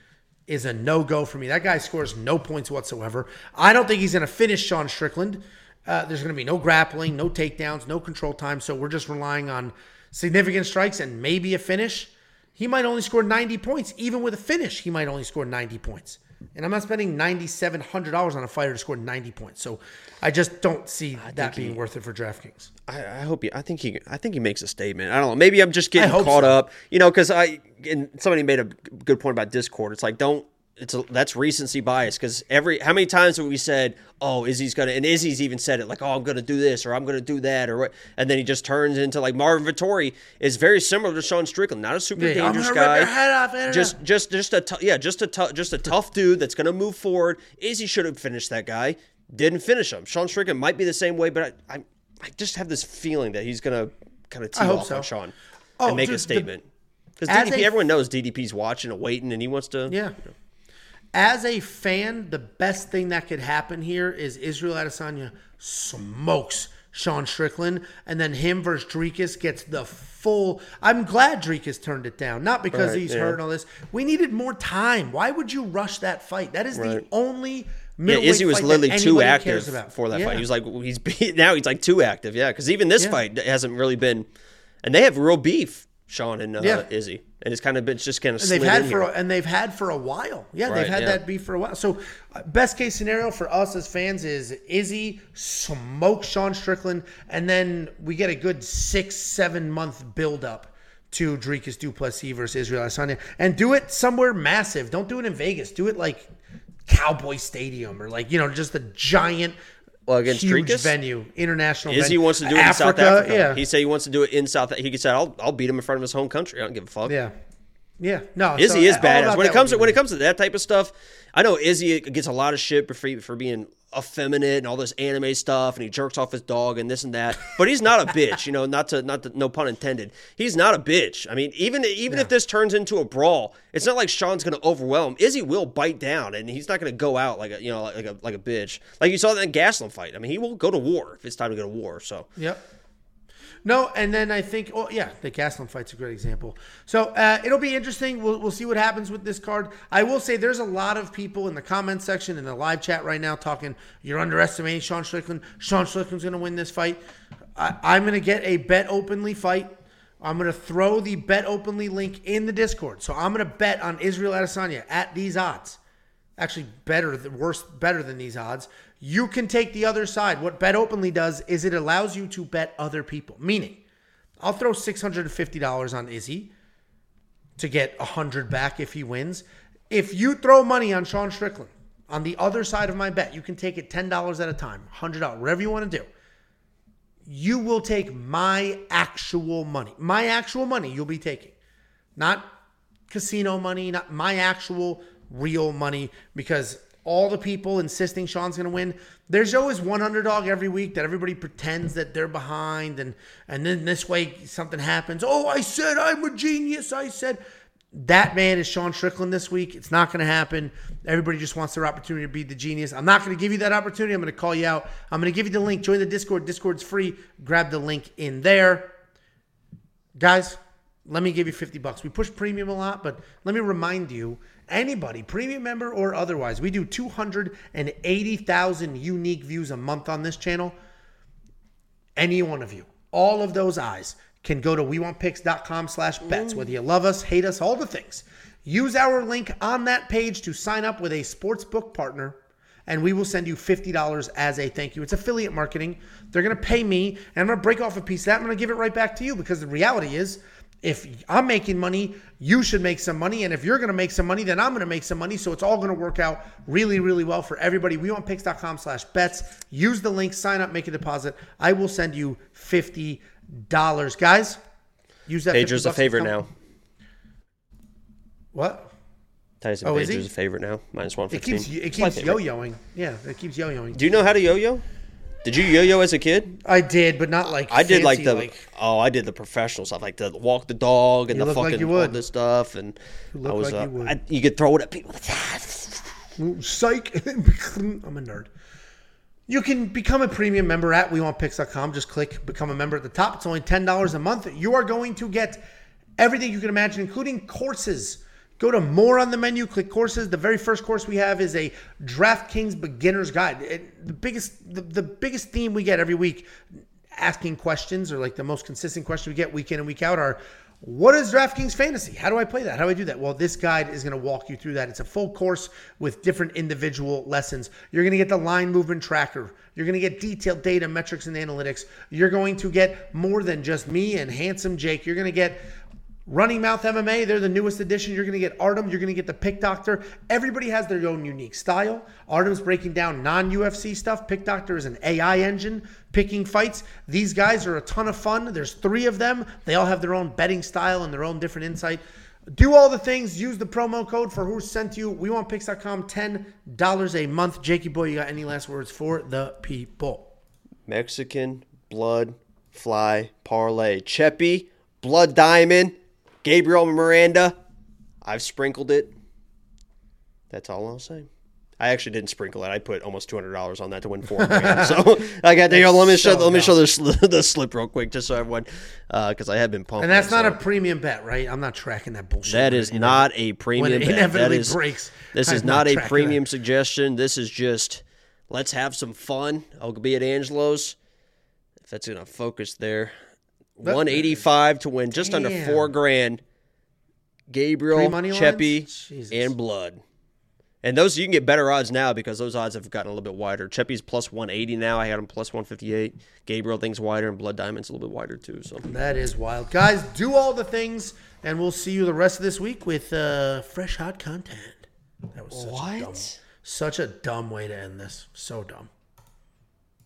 is a no go for me. That guy scores no points whatsoever. I don't think he's going to finish Sean Strickland. Uh, there's going to be no grappling, no takedowns, no control time. So we're just relying on significant strikes and maybe a finish. He might only score 90 points. Even with a finish, he might only score 90 points. And I'm not spending $9,700 on a fighter to score 90 points. So I just don't see that being worth it for DraftKings. I, I hope he. I think he. I think he makes a statement. I don't know. Maybe I'm just getting caught so. up, you know, because I. And somebody made a good point about Discord. It's like don't. It's a, that's recency bias because every how many times have we said, oh, Izzy's gonna, and Izzy's even said it like, oh, I'm gonna do this or I'm gonna do that or what, and then he just turns into like Marvin Vettori is very similar to Sean Strickland, not a super Yeah, dangerous guy, off, just just just a yeah, just a just a tough dude that's gonna move forward. Izzy should have finished that guy, didn't finish him. Sean Strickland might be the same way, but I I, I just have this feeling that he's gonna kind of tee off so. on Sean Oh, and make dude, a statement. Because DDP, a- everyone knows DDP's watching and waiting, and he wants to. Yeah. As a fan, the best thing that could happen here is Israel Adesanya smokes Sean Strickland, and then him versus Dricus gets the full. I'm glad Dricus turned it down, not because Right, he's yeah. hurt and all this. We needed more time. Why would you rush that fight? That is the only Yeah, Izzy was literally too active for that Yeah. fight. He was like, he's now he's like too active. Yeah, because even this Yeah. fight hasn't really been, and they have real beef, Sean and uh, Yeah. Izzy, and it's kind of been just kind of and they've had for a, and they've had for a while. Yeah, Right, they've had yeah. that beef for a while. So, uh, best case scenario for us as fans is Izzy smoke Sean Strickland, and then we get a good six seven month build up to Dricus Duplessis versus Israel Adesanya, and do it somewhere massive. Don't do it in Vegas. Do it like Cowboy Stadium or like you know just a giant. Well, against huge Dricus? venue, international. Izzy venue. wants to do it in South Africa. Yeah, He said he wants to do it in South. Africa. He said, "I'll I'll beat him in front of his home country. I don't give a fuck." yeah, yeah. No, Izzy so is all badass. When it comes to when it comes to that type of stuff, I know Izzy gets a lot of shit for for being effeminate and all this anime stuff, and he jerks off his dog and this and that. But he's not a bitch, you know. Not to not to, no pun intended. He's not a bitch. I mean, even even if this turns into a brawl, it's not like Sean's going to overwhelm. Izzy will bite down, and he's not going to go out like a you know like a like a bitch. Like you saw that in Gastelum fight. I mean, he will go to war if it's time to go to war. So Yep. No, and then I think, oh yeah, the Gastelum fight's a great example. So uh, it'll be interesting. We'll, we'll see what happens with this card. I will say there's a lot of people in the comment section in the live chat right now talking. You're underestimating Sean Strickland. Sean Strickland's going to win this fight. I, I'm going to get a bet openly fight. I'm going to throw the bet openly link in the Discord. So I'm going to bet on Israel Adesanya at these odds actually better worse better than these odds you can take the other side. What bet openly does is it allows you to bet other people. Meaning i'll throw $650 on izzy to get 100 back if he wins. If you throw money on sean strickland on the other side of my bet you can take it $10 at a time $100 whatever you want to do. You will take my actual money. My actual money you'll be taking. Not casino money, not my actual real money, because all the people insisting Sean's going to win, there's always one underdog every week that everybody pretends that they're behind, and and then this way something happens. Oh, I said I'm a genius. I said that man is Sean Strickland this week. It's not going to happen. Everybody just wants their opportunity to be the genius. I'm not going to give you that opportunity. I'm going to call you out. I'm going to give you the link. Join the Discord. Discord's free. Grab the link in there guys let me give you 50 bucks we push premium a lot but let me remind you anybody premium member or otherwise we do 280000 unique views a month on this channel any one of you all of those eyes can go to wewantpicks.com slash bets whether you love us hate us all the things use our link on that page to sign up with a sportsbook partner and we will send you $50 as a thank you. It's affiliate marketing. They're going to pay me, and I'm going to break off a piece of that. I'm going to give it right back to you because the reality is, if I'm making money, you should make some money. And if you're going to make some money, then I'm going to make some money. So it's all going to work out really, really well for everybody. We want picks.com slash bets. Use the link, sign up, make a deposit. I will send you $50. Guys, Use that. Pedro's a favorite now. What? Tyson Oh, he? a favorite now. Minus one It fifteen. keeps it keeps yo-yoing. Yeah, it keeps yo-yoing. Do you know how to yo-yo? Did you yo-yo as a kid? I did, but not like I did like the oh, I did the professional stuff, like the walk the dog and the look like fucking you all this stuff, and I was like uh, you. I, you could throw it at people. Psych. I'm a nerd. You can become a premium member at WeWantPicks.com. Just click become a member at the top. It's only $10 a month. You are going to get everything you can imagine, including courses. Go to more on the menu, click courses. The very first course we have is a DraftKings beginner's guide. It- the biggest the, the biggest theme we get every week asking questions or like the most consistent question we get week in and week out are what is DraftKings fantasy? How do I play that? How do I do that? Well, this guide is going to walk you through that. It's a full course with different individual lessons. You're going to get the line movement tracker. You're going to get detailed data, metrics, and analytics. You're going to get more than just me and handsome Jake. You're going to get Running Mouth MMA, they're the newest edition. You're going to get Artem. You're going to get the Pick Doctor. Everybody has their own unique style. Artem's breaking down non UFC stuff. Pick Doctor is an AI engine picking fights. These guys are a ton of fun. There's three of them. They all have their own betting style and their own different insight. Do all the things. Use the promo code for who sent you. We want picks.com $10 a month. Jakey boy, you got any last words for the people? Mexican blood fly parlay. Chepe blood diamond. Gabriel Miranda. I've sprinkled it. That's all I'll say. I actually didn't sprinkle it. I put almost two hundred dollars on that to win four grand. so I got there. Let me show. so let me show the, the slip real quick, just so everyone, because uh, I have been pumping. And that's not so. a premium bet, right? I'm not tracking that bullshit. That is it not a premium. When it bet. That inevitably is, breaks, This I'm is not not a premium suggestion. This is just let's have some fun. I'll be at Angelo's. If that's gonna focus there, one eighty five to win just under four grand. Gabriel, Chepe, and Blood. And those you can get better odds now because those odds have gotten a little bit wider. Chepe's plus one eighty now. I had him plus one fifty eight. Gabriel things wider, and Blood Diamond's a little bit wider too. So That is wild. Guys, do all the things, and we'll see you the rest of this week with uh, fresh, hot content. That was such a dumb, such a dumb way to end this. So dumb.